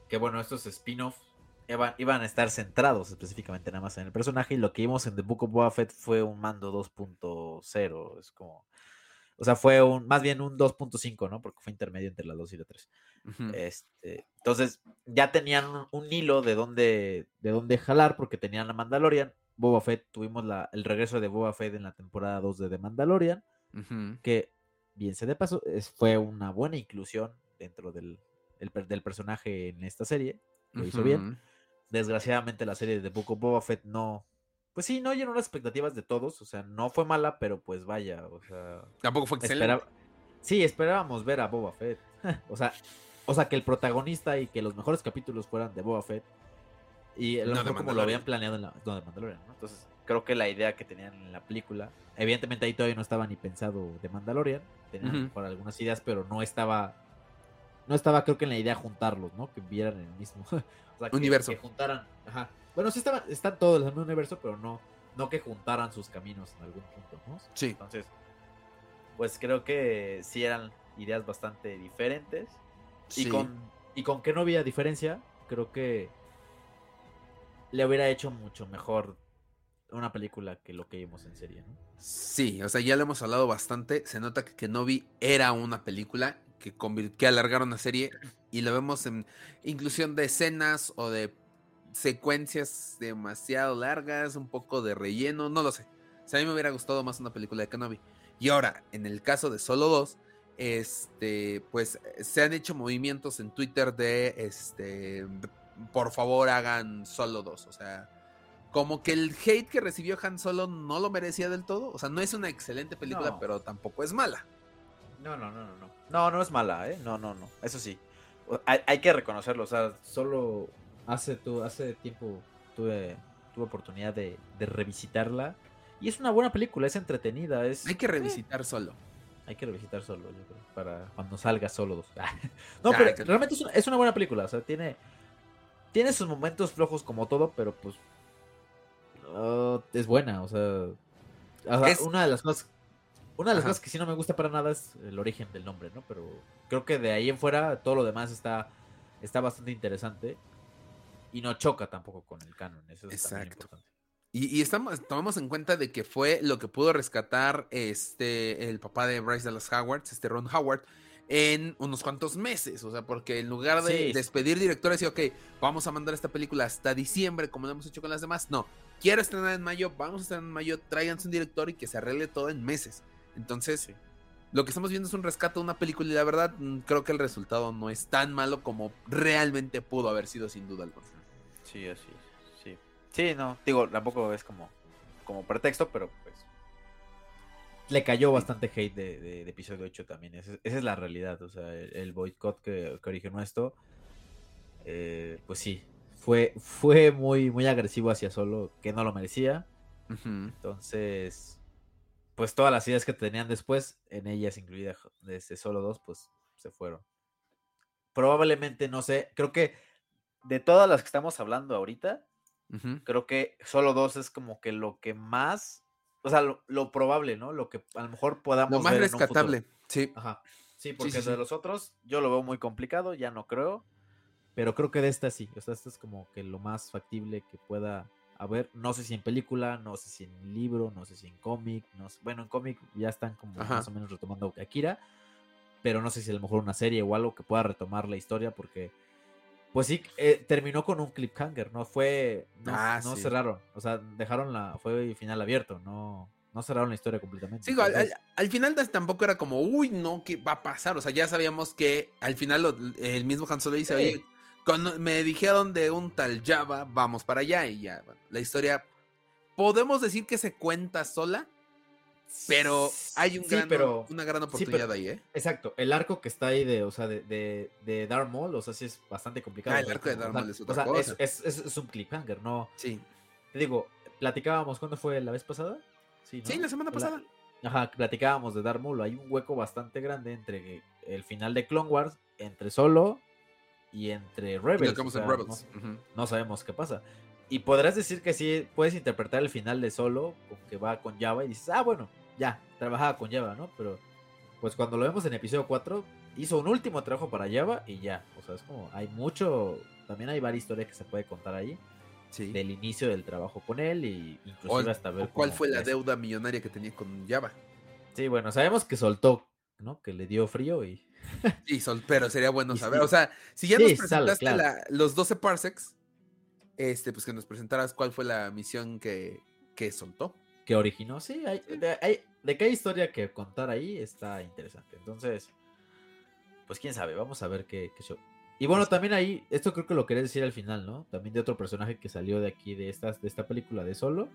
B: Que bueno, estos spin-off iban, iban, a estar centrados específicamente nada más en el personaje. Y lo que vimos en The Book of Boba Fett fue un mando 2.0. Es como. O sea, fue un, más bien un 2.5, ¿no? Porque fue intermedio entre la 2 y la 3. este, entonces, ya tenían un, hilo de dónde, de dónde jalar, porque tenían la Mandalorian. Boba Fett, tuvimos la, el regreso de Boba Fett en la temporada 2 de The Mandalorian, que, bien se de paso, es, fue una buena inclusión dentro del, del personaje en esta serie. Lo hizo bien. Desgraciadamente, la serie de The Book of Boba Fett no, pues sí, no llenó las expectativas de todos. O sea, no fue mala, pero pues vaya, o sea.
A: Tampoco fue excelente.
B: Sí, esperábamos ver a Boba Fett. <laughs> o sea, o sea, que el protagonista y que los mejores capítulos fueran de Boba Fett. Y el no como lo habían planeado en la no, de Mandalorian, ¿no? Entonces, creo que la idea que tenían en la película, evidentemente ahí todavía no estaba ni pensado de Mandalorian, tenían por algunas ideas, pero no estaba no estaba creo que en la idea juntarlos, ¿no? Que vieran el mismo <laughs>
A: universo.
B: Que juntaran, ajá, bueno, sí estaban, están todos en el mismo universo, pero no, no que juntaran sus caminos en algún punto, ¿no?
A: Sí.
B: Entonces, pues creo que sí eran ideas bastante diferentes. Y con y con que no había diferencia, creo que le hubiera hecho mucho mejor una película que lo que vimos en serie, ¿no?
A: Sí, o sea, ya lo hemos hablado bastante. Se nota que Kenobi era una película que, que alargaron la serie y lo vemos en inclusión de escenas o de secuencias demasiado largas, un poco de relleno, no lo sé. O sea, a mí me hubiera gustado más una película de Kenobi. Y ahora, en el caso de Solo 2, este, pues se han hecho movimientos en Twitter de, este, por favor hagan Solo 2. O sea, como que el hate que recibió Han Solo no lo merecía del todo. O sea, no es una excelente película, pero tampoco es mala.
B: No, no, no, no, no. No, no es mala, ¿eh? No, no, no. Eso sí. Hay, hay que reconocerlo. O sea, solo hace, tu, hace tiempo tuve, tuve oportunidad de, revisitarla. Y es una buena película, es entretenida. Es,
A: hay que revisitar solo.
B: Hay que revisitar solo, yo creo, para cuando salga solo. <laughs> no, pero realmente es una, buena película. O sea, tiene, tiene sus momentos flojos como todo, pero pues uh, es buena. O sea, una de las cosas una de las cosas que sí no me gusta para nada es el origen del nombre, ¿no? Pero creo que de ahí en fuera todo lo demás está, está bastante interesante y no choca tampoco con el canon. Eso es Exacto. Importante.
A: Y, estamos, tomamos en cuenta de que fue lo que pudo rescatar este el papá de Bryce Dallas Howard, este Ron Howard, en unos cuantos meses. O sea, porque en lugar de despedir directores y, ok, vamos a mandar esta película hasta diciembre, como lo hemos hecho con las demás, no. Quiero estrenar en mayo, vamos a estrenar en mayo, tráiganse un director y que se arregle todo en meses. Entonces, lo que estamos viendo es un rescate de una película y la verdad mm, creo que el resultado no es tan malo como realmente pudo haber sido sin duda alguna.
B: Sí, así Sí. Sí, no. Digo, tampoco es como, como pretexto, pero pues. Le cayó bastante hate de, episodio 8 también. Esa, es la realidad. O sea, el, boicot que, originó esto. Eh, pues sí. Fue, fue muy, muy agresivo hacia solo, que no lo merecía. Entonces. Pues todas las ideas que tenían después, en ellas incluida desde solo dos, pues se fueron. Probablemente, no sé, creo que de todas las que estamos hablando ahorita, creo que solo dos es como que lo que más, o sea, lo, probable, ¿no? Lo que a lo mejor podamos.
A: Lo más rescatable, sí.
B: Ajá. Sí, porque de los otros yo lo veo muy complicado, ya no creo. pero creo que de esta sí. O sea, esta es como que lo más factible que pueda haber. No sé si en película, no sé si en libro, no sé si en cómic. No bueno, en cómic ya están como más o menos retomando Akira, pero no sé si a lo mejor una serie o algo que pueda retomar la historia porque pues sí, eh, terminó con un cliffhanger, ¿no? Fue. No, ah, no cerraron. O sea, dejaron la. Fue final abierto, no. No cerraron la historia completamente.
A: Sí, al, final tampoco era como, uy, no, ¿qué va a pasar? O sea, ya sabíamos que al final el mismo Han Solo dice, oye, cuando me dijeron de un tal Java, vamos para allá y ya. la historia, podemos decir que se cuenta sola, pero hay un una gran oportunidad ahí, ¿eh?
B: Exacto. El arco que está ahí de, o sea, de, de, de Darth Maul, o sea, sí es bastante complicado.
A: Ah, el arco de Darth Maul es otra
B: o sea, Es, es, es, un cliffhanger, ¿no?
A: Sí.
B: Te digo, platicábamos, ¿cuándo fue la vez pasada?
A: Sí, la semana pasada.
B: Ajá, platicábamos de Darth Maul. Hay un hueco bastante grande entre el final de Clone Wars, entre Solo y entre Rebels. No, sabemos qué pasa. Y podrás decir que sí, puedes interpretar el final de Solo, que va con Java, y dices, ah, bueno, ya, trabajaba con Java, ¿no? Pero pues cuando lo vemos en episodio 4, hizo un último trabajo para Java y ya. O sea, es como, hay mucho, también hay varias historias que se puede contar ahí. Sí. Del inicio del trabajo con él y inclusive hasta ver.
A: ¿Cuál fue la deuda millonaria que tenía con Java?
B: Sí, bueno, sabemos que soltó, ¿no? Que le dio frío y. <laughs>
A: sí, sol, pero sería bueno saber. o sea, si ya nos presentaste los 12 parsecs, este, pues que nos presentaras cuál fue la misión que, que soltó
B: que originó. Sí, hay, de qué historia que contar ahí está interesante. Entonces, pues quién sabe, vamos a ver qué, show. Y bueno, también ahí, esto creo que lo quería decir al final, ¿no? También de otro personaje que salió de aquí, de, estas, de esta película de Solo,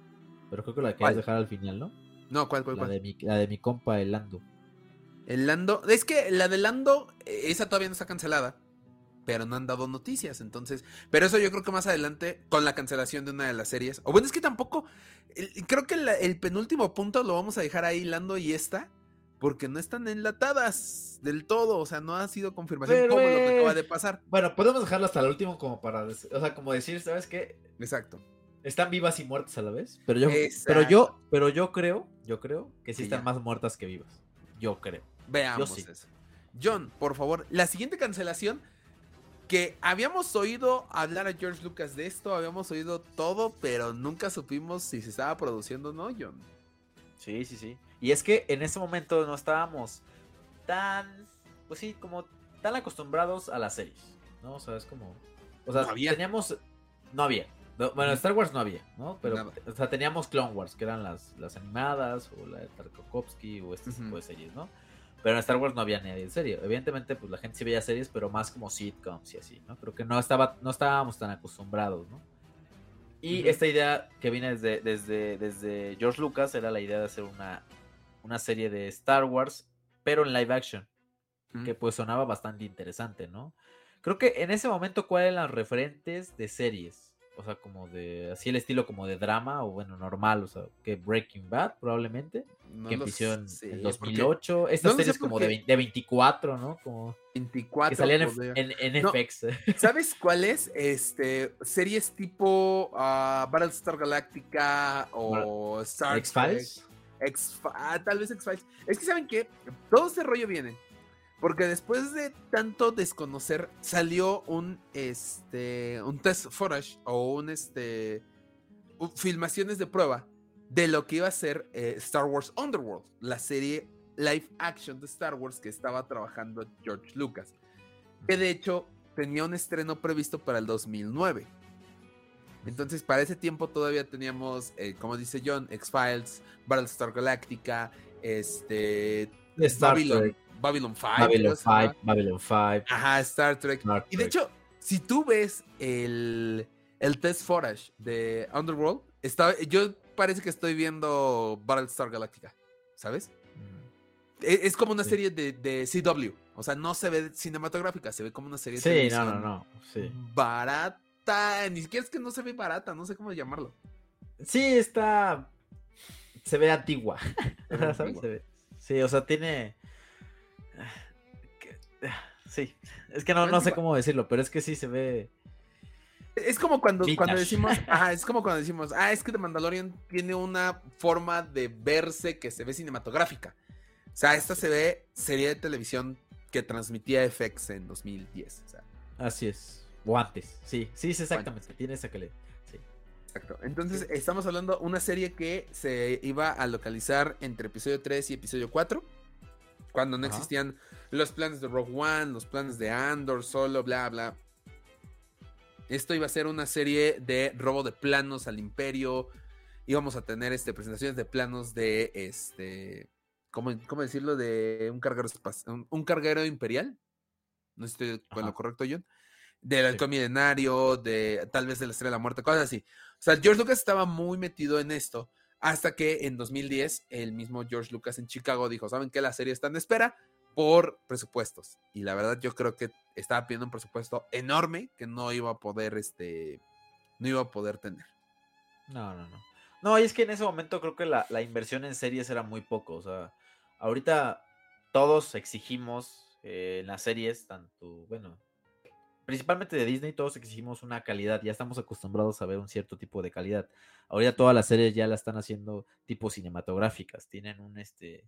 B: pero creo que la querías dejar al final, ¿no?
A: No, ¿cuál, cuál,
B: la De mi, la de mi compa, el Lando.
A: El Lando, es que la de Lando, eh, esa todavía no está cancelada pero no han dado noticias. Entonces, pero eso yo creo que más adelante, con la cancelación de una de las series, o bueno, es que tampoco, creo que el, penúltimo punto lo vamos a dejar ahí, Lando y esta, porque no están enlatadas del todo, o sea, no ha sido confirmación como lo que acaba de pasar.
B: Bueno, podemos dejarlo hasta el último como para, o sea, como decir, ¿sabes qué?
A: Exacto.
B: Están vivas y muertas a la vez, pero yo, pero yo, pero yo creo, yo creo que sí, están más muertas que vivas. Yo creo.
A: Veamos eso. John, por favor, la siguiente cancelación que habíamos oído hablar a George Lucas de esto, habíamos oído todo, pero nunca supimos si se estaba produciendo o no, John.
B: Sí, sí, sí. Y es que en ese momento no estábamos tan, pues sí, como tan acostumbrados a las series, ¿no? O sea, es como... O sea, teníamos... No había. bueno, Star Wars no había, ¿no? Pero, o sea, teníamos Clone Wars, que eran las, las animadas, o la de Tarkovsky, o este tipo de series, ¿no? Pero en Star Wars no había nadie en serio. Evidentemente, pues la gente sí veía series, pero más como sitcoms y así, ¿no? Creo que no, estaba, no estábamos tan acostumbrados, ¿no? Y esta idea que viene desde, desde, desde George Lucas era la idea de hacer una, una serie de Star Wars, pero en live action. Que pues sonaba bastante interesante, ¿no? Creo que en ese momento, ¿cuáles eran las referentes de series? O sea, como de, así el estilo como de drama, o bueno, normal, o sea, que Breaking Bad probablemente, que empezó en, 2008, estas series como de, de, 24, ¿no? Como
A: 24.
B: Que salían en, en, FX. <laughs>
A: ¿Sabes cuáles? Este, series tipo uh, Battlestar Galactica o Star
B: X-Files.
A: Ah, tal vez X-Files. Es que, ¿saben qué? Todo ese rollo viene porque después de tanto desconocer, salió un este un test footage o un este filmaciones de prueba de lo que iba a ser eh, Star Wars Underworld, la serie live action de Star Wars que estaba trabajando George Lucas. Que de hecho tenía un estreno previsto para el 2009. Entonces, para ese tiempo todavía teníamos, eh, como dice John, X-Files, Battlestar Galactica, este,
B: Star
A: Babylon 5.
B: Babylon 5, Babylon 5.
A: Ajá, Star Trek. Y de hecho, si tú ves el, el test footage de Underworld, está, yo parece que estoy viendo Battlestar Galactica, ¿sabes? Mm. E, es, como una serie de, de, CW. O sea, no se ve cinematográfica, se ve como una serie
B: de Sí, no, no, no. Sí.
A: Barata. Ni siquiera es que no se ve barata, no sé cómo llamarlo.
B: Sí, está. Se ve antigua. ¿Sabes? <laughs> Se ve. Sí, o sea, tiene. Sí, es que no, no sé cómo decirlo, pero es que sí se ve.
A: Es como cuando, cuando decimos, <laughs> ajá, es como cuando decimos, ah, es que The Mandalorian tiene una forma de verse que se ve cinematográfica. O sea, esta se ve serie de televisión que transmitía FX en 2010.
B: Así es. O antes, sí, sí, sí exactamente, tiene esa calidad.
A: Exacto. Entonces, estamos hablando de una serie que se iba a localizar entre episodio 3 y episodio 4. Cuando no existían los planes de Rogue One, los planes de Andor, solo, bla, bla. Esto iba a ser una serie de robo de planos al imperio. Íbamos a tener este, presentaciones de planos de este. ¿Cómo, cómo decirlo? De un carguero, un, carguero imperial. No estoy con lo correcto, John. Del halcón milenario, de tal vez de la estrella de la muerte, cosas así. O sea, George Lucas estaba muy metido en esto. Hasta que en 2010, el mismo George Lucas en Chicago dijo: ¿Saben qué? La serie está en espera por presupuestos. Y la verdad, yo creo que estaba pidiendo un presupuesto enorme que no iba a poder, este, no iba a poder tener.
B: No, no, no. No, y es que en ese momento creo que la, inversión en series era muy poco. O sea, ahorita todos exigimos eh, en las series, tanto, bueno, principalmente de Disney, todos exigimos una calidad. Ya estamos acostumbrados a ver un cierto tipo de calidad. Ahorita todas las series ya la están haciendo tipo cinematográficas. Tienen un este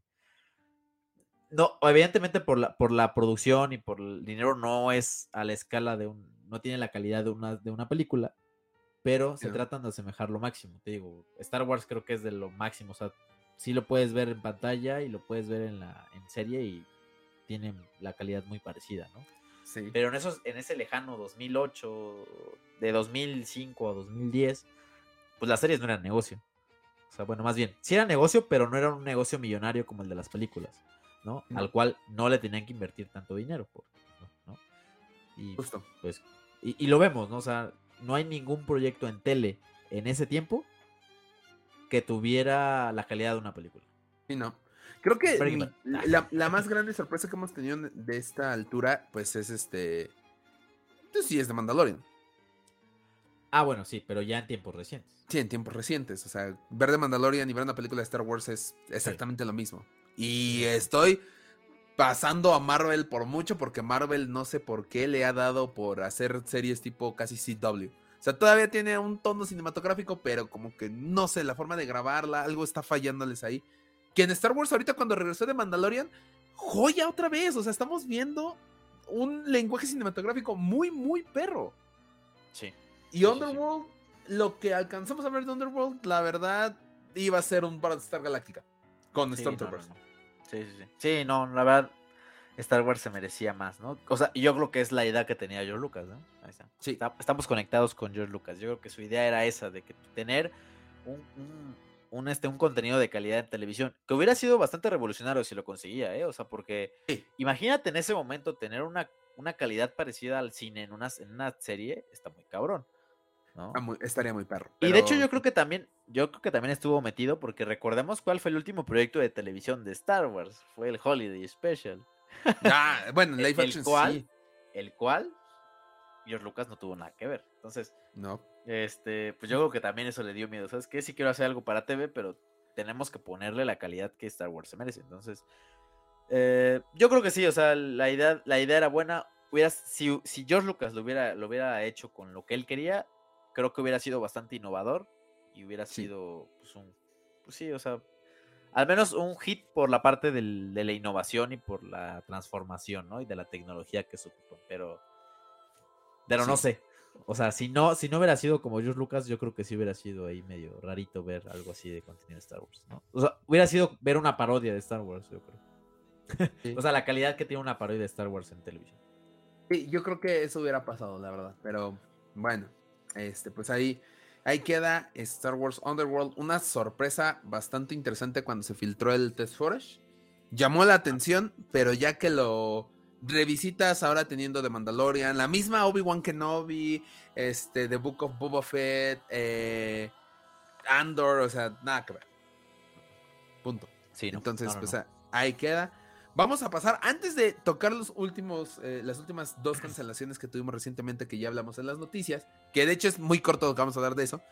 B: no, evidentemente por la, por la producción y por el dinero no es a la escala de un, no tiene la calidad de una, de una película, pero se tratan de asemejar lo máximo. Te digo, Star Wars creo que es de lo máximo, o sea, sí lo puedes ver en pantalla y lo puedes ver en la en serie y tienen la calidad muy parecida, ¿no? Sí. Pero en esos en ese lejano 2008, de 2005 a 2010, pues las series no eran negocio. O sea, bueno, más bien, sí era negocio, pero no era un negocio millonario como el de las películas. ¿no? Al cual no le tenían que invertir tanto dinero, por, ¿no? Y, Justo. Pues, y, lo vemos, ¿no? O sea, no hay ningún proyecto en tele en ese tiempo que tuviera la calidad de una película.
A: Sí, no. Creo que la, más grande sorpresa que hemos tenido de esta altura, pues es este. Pues sí, es de Mandalorian.
B: Ah, bueno, sí, pero ya en tiempos recientes.
A: Sí, en tiempos recientes. O sea, ver de Mandalorian y ver una película de Star Wars es exactamente lo mismo. Y estoy pasando a Marvel por mucho porque Marvel no sé por qué le ha dado por hacer series tipo casi CW. O sea, todavía tiene un tono cinematográfico, pero como que no sé, la forma de grabarla, algo está fallándoles ahí. Que en Star Wars ahorita cuando regresó de Mandalorian, joya otra vez. O sea, estamos viendo un lenguaje cinematográfico muy, muy perro.
B: Sí.
A: Y Underworld, lo que alcanzamos a ver de Underworld, la verdad, iba a ser un Star Galáctica con Stormtroopers.
B: Sí, sí, sí. Sí, no, la verdad, Star Wars se merecía más, ¿no? O sea, yo creo que es la idea que tenía George Lucas, ¿no? Ahí está. Sí. estamos conectados con George Lucas. Yo creo que su idea era esa, de que tener un, este, un contenido de calidad en televisión, que hubiera sido bastante revolucionario si lo conseguía, ¿eh? O sea, porque imagínate en ese momento tener una, una calidad parecida al cine en una, en una serie, está muy cabrón. ¿no?
A: estaría muy perro.
B: Y de hecho yo creo que también, yo creo que también estuvo metido porque recordemos cuál fue el último proyecto de televisión de Star Wars, fue el Holiday Special.
A: Ah, bueno, <laughs> el,
B: cual, El cual George Lucas no tuvo nada que ver. Entonces,
A: no.
B: Este, pues yo creo que también eso le dio miedo. ¿Sabes qué? Sí quiero hacer algo para TV, pero tenemos que ponerle la calidad que Star Wars se merece. Entonces, eh, yo creo que sí, o sea, la idea, la idea era buena. Hubiera, si, si George Lucas lo hubiera, lo hubiera hecho con lo que él quería, creo que hubiera sido bastante innovador y hubiera sido pues un, pues sí, o sea, al menos un hit por la parte de la innovación y por la transformación, ¿no? Y de la tecnología que se ocupa, pero, pero no sé, o sea, si no, si no hubiera sido como George Lucas, yo creo que sí hubiera sido ahí medio rarito ver algo así de contenido de Star Wars, ¿no? O sea, hubiera sido ver una parodia de Star Wars, yo creo. o sea, la calidad que tiene una parodia de Star Wars en televisión.
A: Sí, yo creo que eso hubiera pasado, la verdad, pero bueno. Este, pues ahí, ahí queda Star Wars Underworld. Una sorpresa bastante interesante cuando se filtró el test footage. Llamó la atención, pero ya que lo revisitas ahora teniendo The Mandalorian, la misma Obi-Wan Kenobi, este, The Book of Boba Fett, eh, Andor, o sea, nada que ver. Punto.
B: Sí,
A: Entonces, pues ahí queda. Vamos a pasar, antes de tocar los últimos, eh, las últimas dos <clears throat> cancelaciones que tuvimos recientemente, que ya hablamos en las noticias, que de hecho es muy corto lo que vamos a hablar de eso.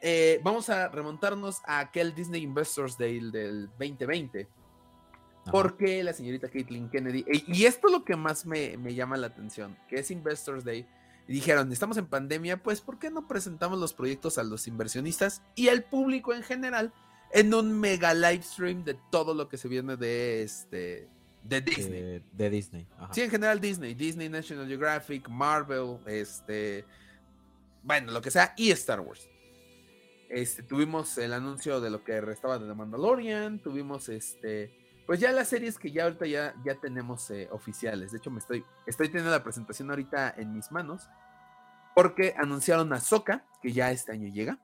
A: Eh, vamos a remontarnos a aquel Disney Investors Day del 2020. Porque la señorita Caitlin Kennedy, y esto es lo que más me, me llama la atención, que es Investors Day, y dijeron, estamos en pandemia, pues ¿por qué no presentamos los proyectos a los inversionistas y al público en general en un mega live stream de todo lo que se viene de este De Disney.
B: De, de Disney. Ajá.
A: Sí, en general Disney. Disney, National Geographic, Marvel, este. Bueno, lo que sea, y Star Wars. Este, tuvimos el anuncio de lo que restaba de The Mandalorian. Tuvimos este. Pues ya las series que ya ahorita ya, ya tenemos eh, oficiales. De hecho, me estoy, estoy teniendo la presentación ahorita en mis manos. Porque anunciaron a Soka, que ya este año llega.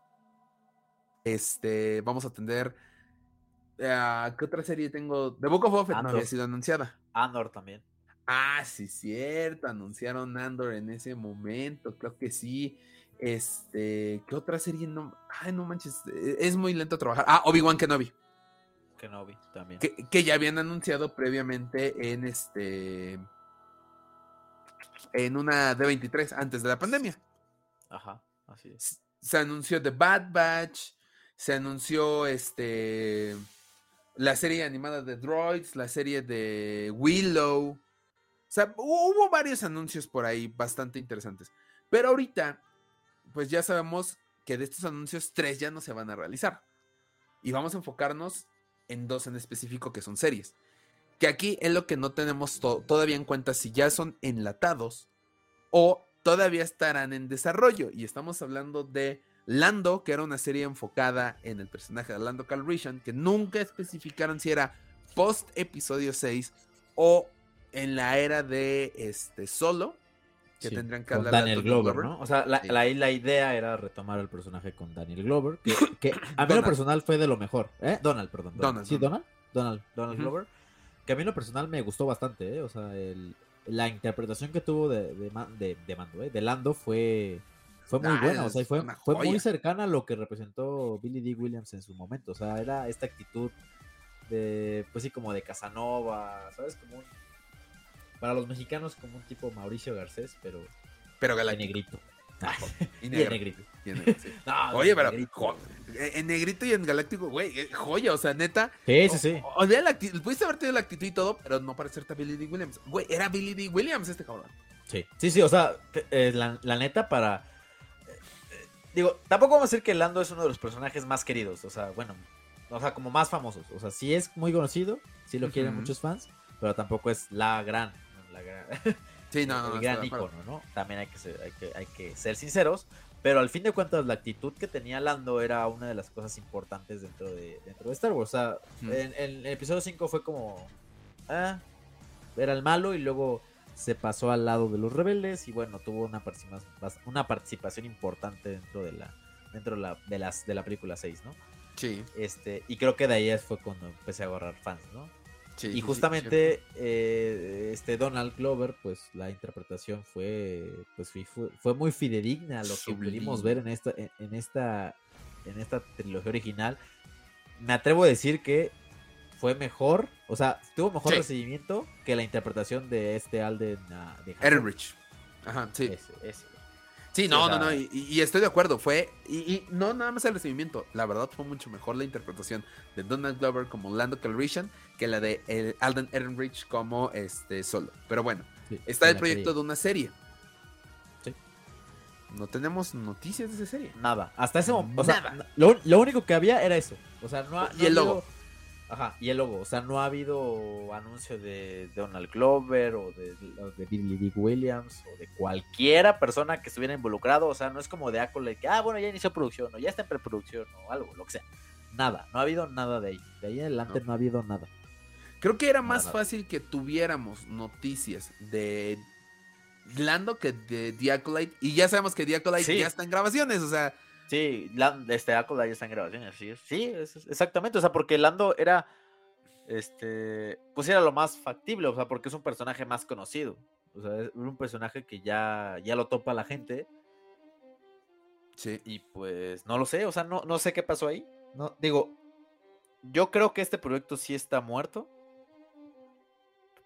A: Este, vamos a tener. ah, ¿Qué otra serie tengo? The Book of Boba Fett no
B: Andor.
A: había sido anunciada.
B: Andor también.
A: Ah, sí, cierto. Anunciaron Andor en ese momento. Creo que sí. Este, ¿qué otra serie? No, ay, no manches. eh, Es muy lento trabajar. Ah, Obi-Wan Kenobi.
B: Kenobi también.
A: Que, que ya habían anunciado previamente en este. En una D23 antes de la pandemia.
B: Ajá, así es.
A: Se anunció The Bad Batch. Se anunció este. La serie animada de Droids. La serie de Willow. O sea, hu- hubo varios anuncios por ahí bastante interesantes. Pero ahorita, pues ya sabemos que de estos anuncios, tres ya no se van a realizar. Y vamos a enfocarnos en dos en específico que son series. Que aquí es lo que no tenemos to- todavía en cuenta si ya son enlatados o todavía estarán en desarrollo. Y estamos hablando de Lando, que era una serie enfocada en el personaje de Lando Calrissian, que nunca especificaron si era post episodio 6 o en la era de este solo, que
B: Sí,
A: tendrían que
B: con
A: hablar de
B: Daniel
A: Donald
B: Glover, ¿no? O sea, la,
A: Sí.
B: la, la idea era retomar el personaje con Daniel Glover, que, <coughs> que a mí lo
A: Donald.
B: personal fue de lo mejor. ¿Eh? Donald, perdón.
A: Donald,
B: Sí,
A: Donald.
B: Donald. Donald, Donald
A: Ujú.
B: Glover. Que a mí lo personal me gustó bastante, ¿eh? O sea, el- la interpretación que tuvo de, de, de- de Mando, ¿eh? De Lando fue, fue muy
A: Ah,
B: buena. O sea, fue, fue muy cercana a lo que representó Billy D. Williams en su momento. O sea, era esta actitud de, pues sí, como de Casanova, ¿sabes? Como un, para los mexicanos, como un tipo Mauricio Garcés, pero
A: Pero
B: en
A: galáctico.
B: negrito.
A: Y
B: Y en
A: negro,
B: negrito.
A: y en negro, sí. <laughs>
B: No,
A: Oye, pero
B: negrito.
A: jo- en negrito y en galáctico, güey, eh, joya, o sea, neta.
B: Sí, sí, sí.
A: O, olvida la actitud, pudiste haber tenido la actitud y todo, pero no parecerte a Billy D. Williams. Güey, era Billy D. Williams este cabrón.
B: Sí, sí, sí, o sea, eh, la, la neta para... eh, eh, digo, tampoco vamos a decir que Lando es uno de los personajes más queridos, o sea, bueno, o sea, como más famosos. O sea, sí es muy conocido, sí lo quieren muchos fans, pero tampoco es la gran, la gran, <laughs>
A: Sí, no,
B: el gran icono, ¿no? También hay que, ser, hay, que, hay que ser sinceros, pero al fin de cuentas la actitud que tenía Lando era una de las cosas importantes dentro de, dentro de Star Wars. O sea, en, en el episodio 5 fue como, ah, era el malo y luego se pasó al lado de los rebeldes y bueno, tuvo una participación, una participación importante dentro de la dentro de la, de las, de la película 6, ¿no?
A: Sí,
B: Este, y creo que de ahí fue cuando empecé a agarrar fans, ¿no?
A: Sí.
B: Y
A: sí,
B: justamente eh, este Donald Glover, pues la interpretación fue, pues fue, fue- muy fidedigna a lo que pudimos ver en esta, en, esta, en esta trilogía original. Me atrevo a decir que fue mejor, o sea, tuvo mejor
A: Sí.
B: recibimiento que la interpretación de este Alden ah, de.
A: Ehrenreich. Ajá, sí.
B: Ese, ese.
A: Sí,
B: Sí,
A: no,
B: o sea-
A: no, no, y, y estoy de acuerdo, fue, y, y no nada más el recibimiento, la verdad fue mucho mejor la interpretación de Donald Glover como Lando Calrissian que la de el Alden Ehrenreich como este solo. Pero bueno,
B: Sí,
A: está el proyecto de una serie.
B: Sí.
A: No tenemos noticias de esa serie.
B: Nada, hasta ese momento. O sea, lo, lo único que había era eso. O sea, no ha-
A: Y
B: no ha
A: el logo.
B: habido- Ajá, y el logo. O sea, no ha habido anuncio de Donald Glover o de, de Billy Dee Williams o de cualquiera persona que estuviera involucrado. O sea, no es como de Accolade que, ah, bueno, ya inició producción o ya está en preproducción o algo, lo que sea. Nada, no ha habido nada de ahí. De ahí en adelante
A: No.
B: no, ha habido nada.
A: Creo que era más fácil que tuviéramos noticias de Lando que de The Acolyte, y ya sabemos que The Acolyte
B: Sí.
A: ya está en grabaciones, o sea,
B: Sí, Lan- este Accolade ya está en grabaciones, sí. Sí, es- exactamente. O sea, porque Lando era. Este. Pues era lo más factible. O sea, porque es un personaje más conocido. O sea, es un personaje que ya, ya lo topa la gente.
A: sí.
B: Y pues no lo sé. O sea, no, no sé qué pasó ahí. No, digo. Yo creo que este proyecto sí está muerto.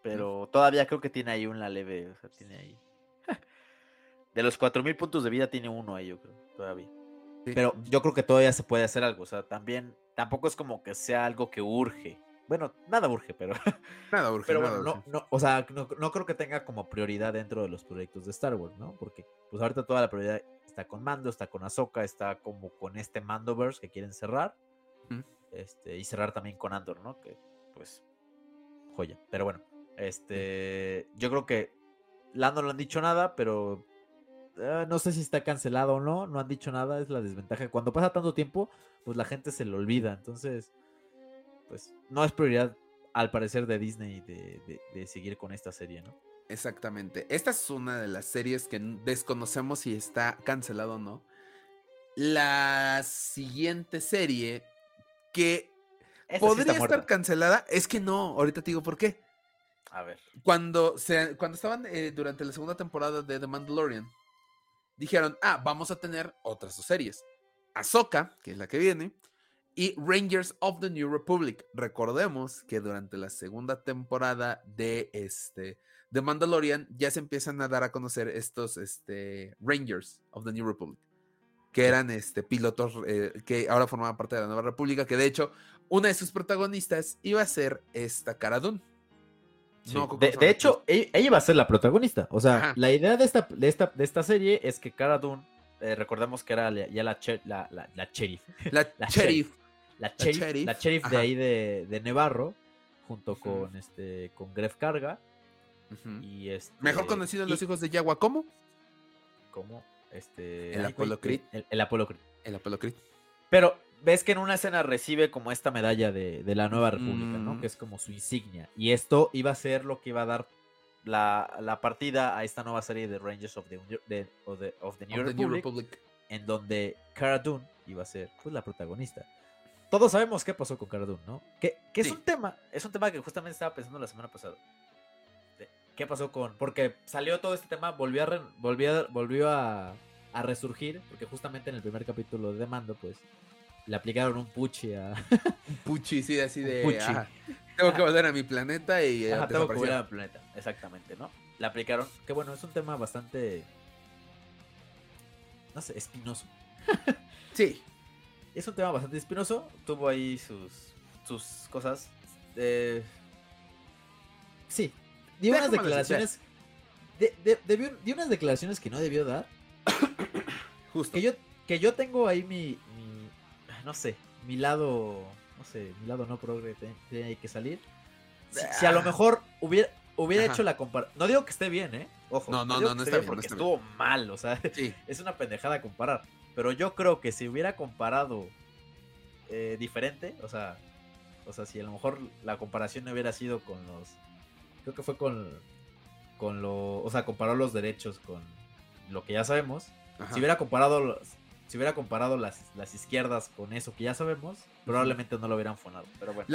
B: Pero todavía creo que tiene ahí una leve. O sea, tiene ahí. <laughs> De los 4000 puntos de vida tiene uno ahí, yo creo. Todavía.
A: sí.
B: Pero yo creo que todavía se puede hacer algo. O sea, también tampoco es como que sea algo que urge. Bueno, nada urge, pero, <laughs>
A: nada urge,
B: pero
A: nada
B: bueno,
A: urge.
B: no, no, o sea, no, no creo que tenga como prioridad dentro de los proyectos de Star Wars, ¿no? Porque pues ahorita toda la prioridad está con Mando, está con Ahsoka, está como con este Mandoverse que quieren cerrar. Este, y cerrar también con Andor, ¿no? Que pues joya. Pero bueno, Este, yo creo que Lando no han dicho nada, pero eh, no sé si está cancelado o no, no han dicho nada, es la desventaja. Cuando pasa tanto tiempo, pues la gente se lo olvida, entonces, pues no es prioridad al parecer de Disney de, de seguir con esta serie, ¿no?
A: Exactamente. Esta es una de las series que desconocemos si está cancelado o no. La siguiente serie que podría estar cancelada es que no. Ahorita te digo por qué.
B: A ver.
A: Cuando, se, cuando estaban eh, durante la segunda temporada de The Mandalorian, dijeron, ah, vamos a tener otras dos series. Ahsoka, que es la que viene, y Rangers of the New Republic. Recordemos que durante la segunda temporada de este de Mandalorian ya se empiezan a dar a conocer estos este, Rangers of the New Republic, que eran este, pilotos eh, que ahora formaban parte de la Nueva República, que de hecho una de sus protagonistas iba a ser esta Cara
B: de, hecho, ella, iba a ser la protagonista. O sea, la idea de esta, de esta, de esta serie es que Cara Dune, eh, recordemos que era ya la, la, la, la sheriff.
A: La, <laughs> sheriff.
B: La sheriff. La sheriff de ahí de, de Nevarro, junto con, este, con Gref Carga. y este,
A: Mejor conocido en los hijos de Yagua, ¿cómo?
B: ¿Cómo? Este,
A: el Apolo Creed.
B: El, el Apolo Creed.
A: El Apolo Creed.
B: Pero ves que en una escena recibe como esta medalla de, la Nueva República, ¿no? Que es como su insignia. Y esto iba a ser lo que iba a dar la, partida a esta nueva serie de Rangers of the, of the, New, Republic, en donde Cara Dune iba a ser pues, la protagonista. Todos sabemos qué pasó con Cara Dune, ¿no? Que, es un tema, es un tema que justamente estaba pensando la semana pasada. ¿Qué pasó con...? Porque salió todo este tema, volvió a, volvió, volvió a, a resurgir, porque justamente en el primer capítulo de Mando, pues le aplicaron un puchi a.
A: un puchi, sí, así de. tengo que volver a mi planeta y.
B: Ajá, tengo que volver a mi planeta, exactamente, ¿no? Le aplicaron. Que bueno, es un tema bastante. No sé, espinoso. <laughs>
A: sí.
B: Es un tema bastante espinoso. Tuvo ahí sus, sus cosas. Eh... Sí. Dio unas declaraciones. De, de, dio unas declaraciones que no debió dar. <coughs>
A: Justo.
B: Que yo, que yo tengo ahí mi, no sé, mi lado, no sé, mi lado no progre tiene que salir. Si, a lo ah. mejor hubiera, hubiera hecho la comparación, no digo que esté bien, ¿eh? Ojo,
A: no, no, no, no está bien,
B: porque estuvo mal, o sea, <laughs> es una pendejada comparar. Pero yo creo que si hubiera comparado eh, diferente, o sea, o sea, si a lo mejor la comparación no hubiera sido con los, creo que fue con, con lo, o sea, comparó los derechos con lo que ya sabemos. Si hubiera comparado los, si hubiera comparado las, las izquierdas con eso que ya sabemos, probablemente no lo hubieran fonado. Pero bueno.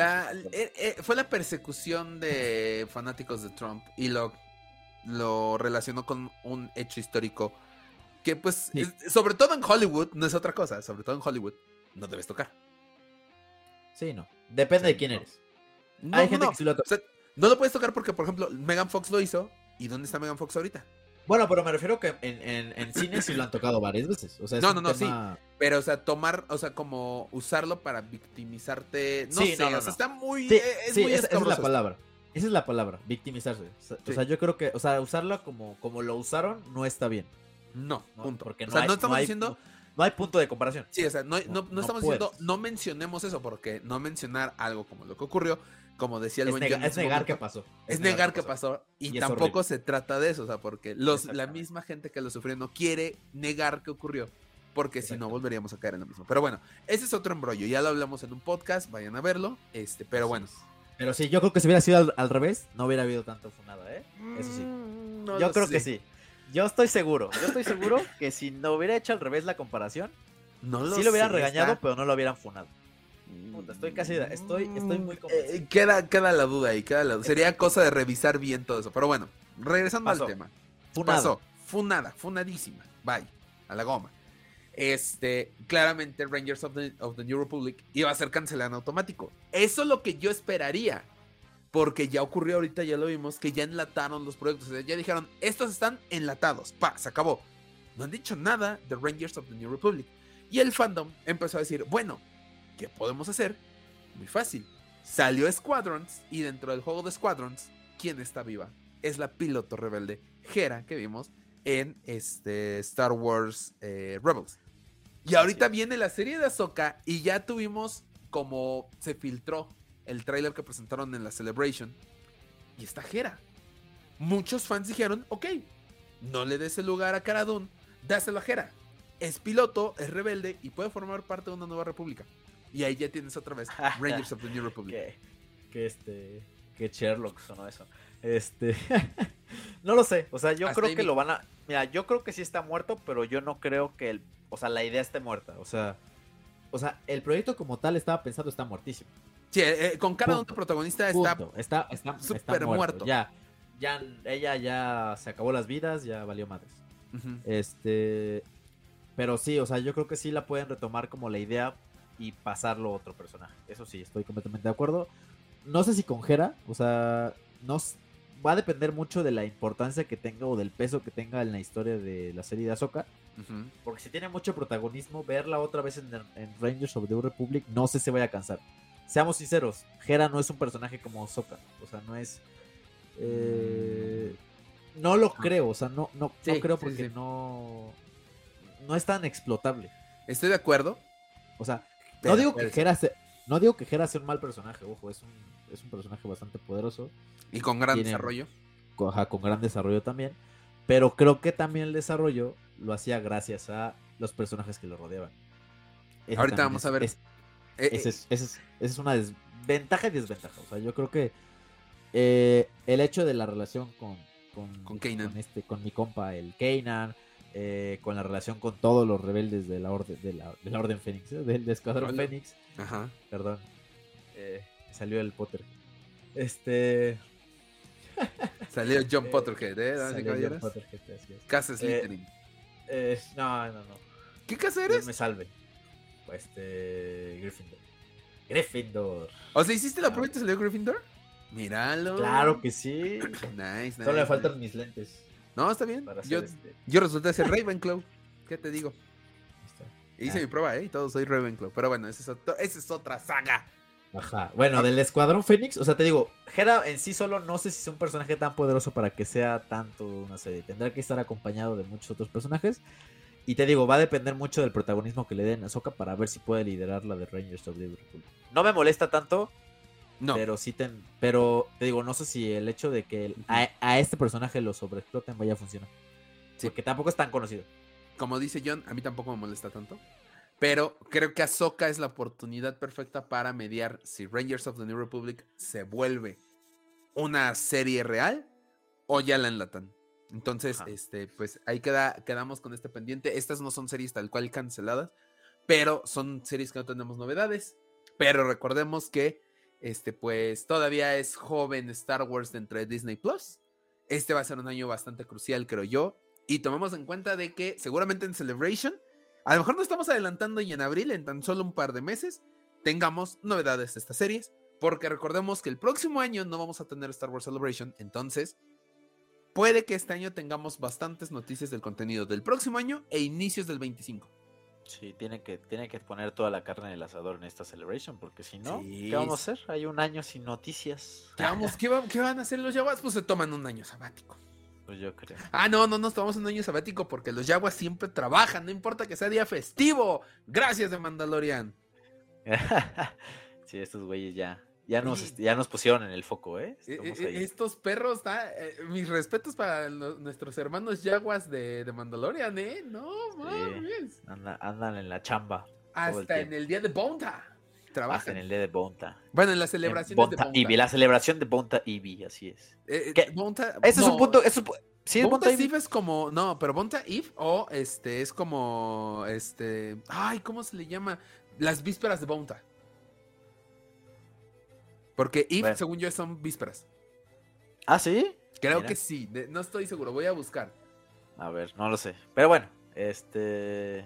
A: Eh, eh, fue la persecución de fanáticos de Trump y lo, lo relacionó con un hecho histórico que pues, sobre todo en Hollywood, no es otra cosa, sobre todo en Hollywood, no debes tocar.
B: Sí, no. Depende de quién eres.
A: No, Hay gente que lo no lo puedes tocar porque, por ejemplo, Megan Fox lo hizo. ¿Y dónde está Megan Fox ahorita?
B: Bueno, pero me refiero que en, en, en cine sí lo han tocado varias veces. O sea,
A: no, no, no, sí. Pero, o sea, tomar, o sea, como usarlo para victimizarte. No sé, o sea, está muy.
B: Sí, eh, es muy esa, es la palabra. Esa es la palabra, victimizarse. O sea, yo creo que, o sea, usarlo como, como lo usaron no está bien.
A: No, punto.
B: Porque no, o sea, no estamos diciendo. No hay punto de comparación.
A: Sí, o sea, no, no, no estamos diciendo, no mencionemos eso, porque no mencionar algo como lo que ocurrió como decía el
B: es, es negar que pasó.
A: Es, negar, que pasó. Y, tampoco se trata de eso, o sea, porque los, la misma gente que lo sufrió no quiere negar que ocurrió. Porque si no, volveríamos a caer en lo mismo. Pero bueno, ese es otro embrollo. Ya lo hablamos en un podcast, vayan a verlo. Este, pero bueno.
B: Pero sí, yo creo que si hubiera sido al, revés, no hubiera habido tanto funada, ¿eh? Eso sí. Mm, yo creo que sí. Yo estoy seguro. Yo estoy seguro que si no hubiera hecho al revés la comparación, no lo sí lo hubieran regañado, pero no lo hubieran funado estoy casi, estoy, estoy muy
A: eh, queda, queda la duda ahí, queda la duda. Sería cosa de revisar bien todo eso. Pero bueno, regresando al tema. Pasó. Funada, funadísima. Bye. A la goma. Este, claramente Rangers of the, of the New Republic iba a ser cancelada en automático. Eso es lo que yo esperaría. Porque ya ocurrió ahorita, ya lo vimos, que ya enlataron los proyectos. ya dijeron, estos están enlatados. Pa, se acabó. No han dicho nada de Rangers of the New Republic. Y el fandom empezó a decir, bueno, ¿Qué podemos hacer? Muy fácil. Salió Squadrons y dentro del juego de Squadrons, ¿quién está viva? Es la piloto rebelde Hera que vimos en este Star Wars eh, Rebels. Y ahorita viene la serie de Ahsoka y ya tuvimos como se filtró el tráiler que presentaron en la Celebration y está Hera. Muchos fans dijeron, ok, no le des el lugar a Cara Dune, dáselo a Hera. Es piloto, es rebelde y puede formar parte de una nueva república. Y ahí ya tienes otra vez <laughs> Rangers of the New Republic.
C: Que, que este. Que Sherlock sonó eso. Este. <laughs> no lo sé. O sea, yo
A: Hasta
C: creo que
A: mi-
C: lo van a. Mira, yo creo que sí está muerto, pero yo no creo que el. O sea, la idea esté muerta. O sea.
B: O sea, el proyecto como tal estaba pensado está muertísimo.
A: Sí, eh, eh, con Dune
B: Punto.
A: de protagonista está
B: Punto. Está, está, está
A: súper
B: muerto.
A: muerto.
B: Ya, ya, ella ya se acabó las vidas, ya valió madres. Este, pero sí, o sea, yo creo que sí la pueden retomar como la idea y pasarlo a otro personaje. Eso sí, estoy completamente de acuerdo. No sé si con Hera, o sea, no va a depender mucho de la importancia que tenga o del peso que tenga en la historia de la serie de Ahsoka. Porque si tiene mucho protagonismo, verla otra vez en, en Rangers of the Republic, no sé si vaya a cansar. Seamos sinceros, Hera no es un personaje como Ahsoka. O sea, no es. eh, no lo creo, o sea, no, no, no creo
A: sí,
B: porque
A: sí.
B: no. No es tan explotable.
A: Estoy de acuerdo.
B: O sea,
A: pero
B: no digo que. Hera se- no digo que Hera sea un mal personaje, ojo, es un, es un personaje bastante poderoso.
A: Y con gran
B: tiene-
A: desarrollo.
B: con, ajá, con gran desarrollo también. Pero creo que también el desarrollo lo hacía gracias a los personajes que lo rodeaban. Ese
A: Ahorita vamos
B: es-
A: a ver.
B: es-
A: Eh,
B: ese
A: eh,
B: es, ese es- esa es una desventaja y desventaja. O sea, yo creo que eh, el hecho de la relación con, con,
A: Con
B: con este, con mi compa, el Kanan, eh, con la relación con todos los rebeldes de la Orden, de la, de la Orden Fénix, ¿eh? del, Escuadrón. Fénix,
A: Ajá.
B: perdón, eh, salió el Potter. Este.
A: Salió John <laughs>
B: Eh,
A: Potterhead, ¿eh?
B: salió John? Potterhead, así es.
A: Casa Slytherin.
B: Eh, no, no, no.
A: ¿Qué casa
B: Dios
A: eres?
B: me salve. Pues este. Gryffindor. Gryffindor.
A: O sea, ¿hiciste la
B: Ah.
A: prueba y te salió Gryffindor? Míralo.
B: Claro que sí.
A: Nice, <clears throat> nice.
B: Solo
A: nice.
B: faltan mis lentes.
A: No, está bien. Yo,
B: este.
A: yo resulté ser Ravenclaw. ¿Qué te digo? Hice
B: Ah.
A: mi prueba, ¿eh? Y todo soy Ravenclaw. Pero bueno, esa es, es otra saga.
B: Ajá. Bueno, del Escuadrón Fénix, o sea, te digo, Hera en sí solo no sé si es un personaje tan poderoso para que sea tanto una serie. Tendrá que estar acompañado de muchos otros personajes. Y te digo, va a depender mucho del protagonismo que le den a Ahsoka para ver si puede liderar la de Rangers of the Republic. No me molesta tanto,
A: No.
B: Pero sí ten, pero te digo, no sé si el hecho de que el- a, a este personaje lo sobreexploten vaya a funcionar.
A: Sí.
B: Porque tampoco es tan conocido.
A: Como dice John, a mí tampoco me molesta tanto. Pero creo que Ahsoka es la oportunidad perfecta para mediar si Rangers of the New Republic se vuelve una serie real o ya la enlatan. Entonces,
C: Ajá.
A: este, pues ahí queda, quedamos con este pendiente. Estas no son series tal cual canceladas, pero son series que no tenemos novedades. Pero recordemos que, este, pues todavía es joven Star Wars dentro de Disney Plus. Este va a ser un año bastante crucial, creo yo. Y tomemos en cuenta de que seguramente en Celebration, a lo mejor nos estamos adelantando y en abril, en tan solo un par de meses, tengamos novedades de estas series. Porque recordemos que el próximo año no vamos a tener Star Wars Celebration. Entonces, puede que este año tengamos bastantes noticias del contenido del próximo año e inicios del 25.
C: Sí, tiene que, tiene que poner toda la carne en el asador en esta celebration, porque si no,
A: Sí,
C: ¿qué vamos a hacer? Hay un año sin noticias.
A: ¿Qué, vamos, qué, va- qué van a hacer los Jaguars? Pues se toman un año sabático.
C: Pues yo creo.
A: Ah, no, no nos tomamos un año sabático porque los Jaguars siempre trabajan, no importa que sea día festivo. Gracias de Mandalorian. <laughs>
C: sí, estos güeyes ya, ya nos,
A: Oye.
C: ya nos pusieron en el foco, ¿eh?
A: Eh,
C: ahí.
A: Estos perros, eh, mis respetos para nuestros hermanos Jaguars de, de Mandalorian, ¿eh? No, mames.
C: Anda- andan en la chamba. el
A: Hasta en el día de Bonta.
C: Hasta
A: Trabajan.
C: en el día de Bonta.
A: Bueno, en las
C: En
A: celebraciones
C: Bonta
A: de Bonta.
C: La celebración de Bonta Eve, así es.
A: Eh, eh. Bonta-
C: Ese es un punto. Es un sí, es
A: Bonta
C: Bonta Eve.
A: Eve es como, no, pero Bonta Eve o este es como, este, ay, ¿cómo se le llama? Las vísperas de Bonta. Porque Eve,
C: Bueno.
A: según yo, son vísperas.
C: Ah, sí.
A: Creo
C: Mira.
A: que sí, de- no estoy seguro, voy a buscar.
C: A ver, no lo sé. Pero bueno, este.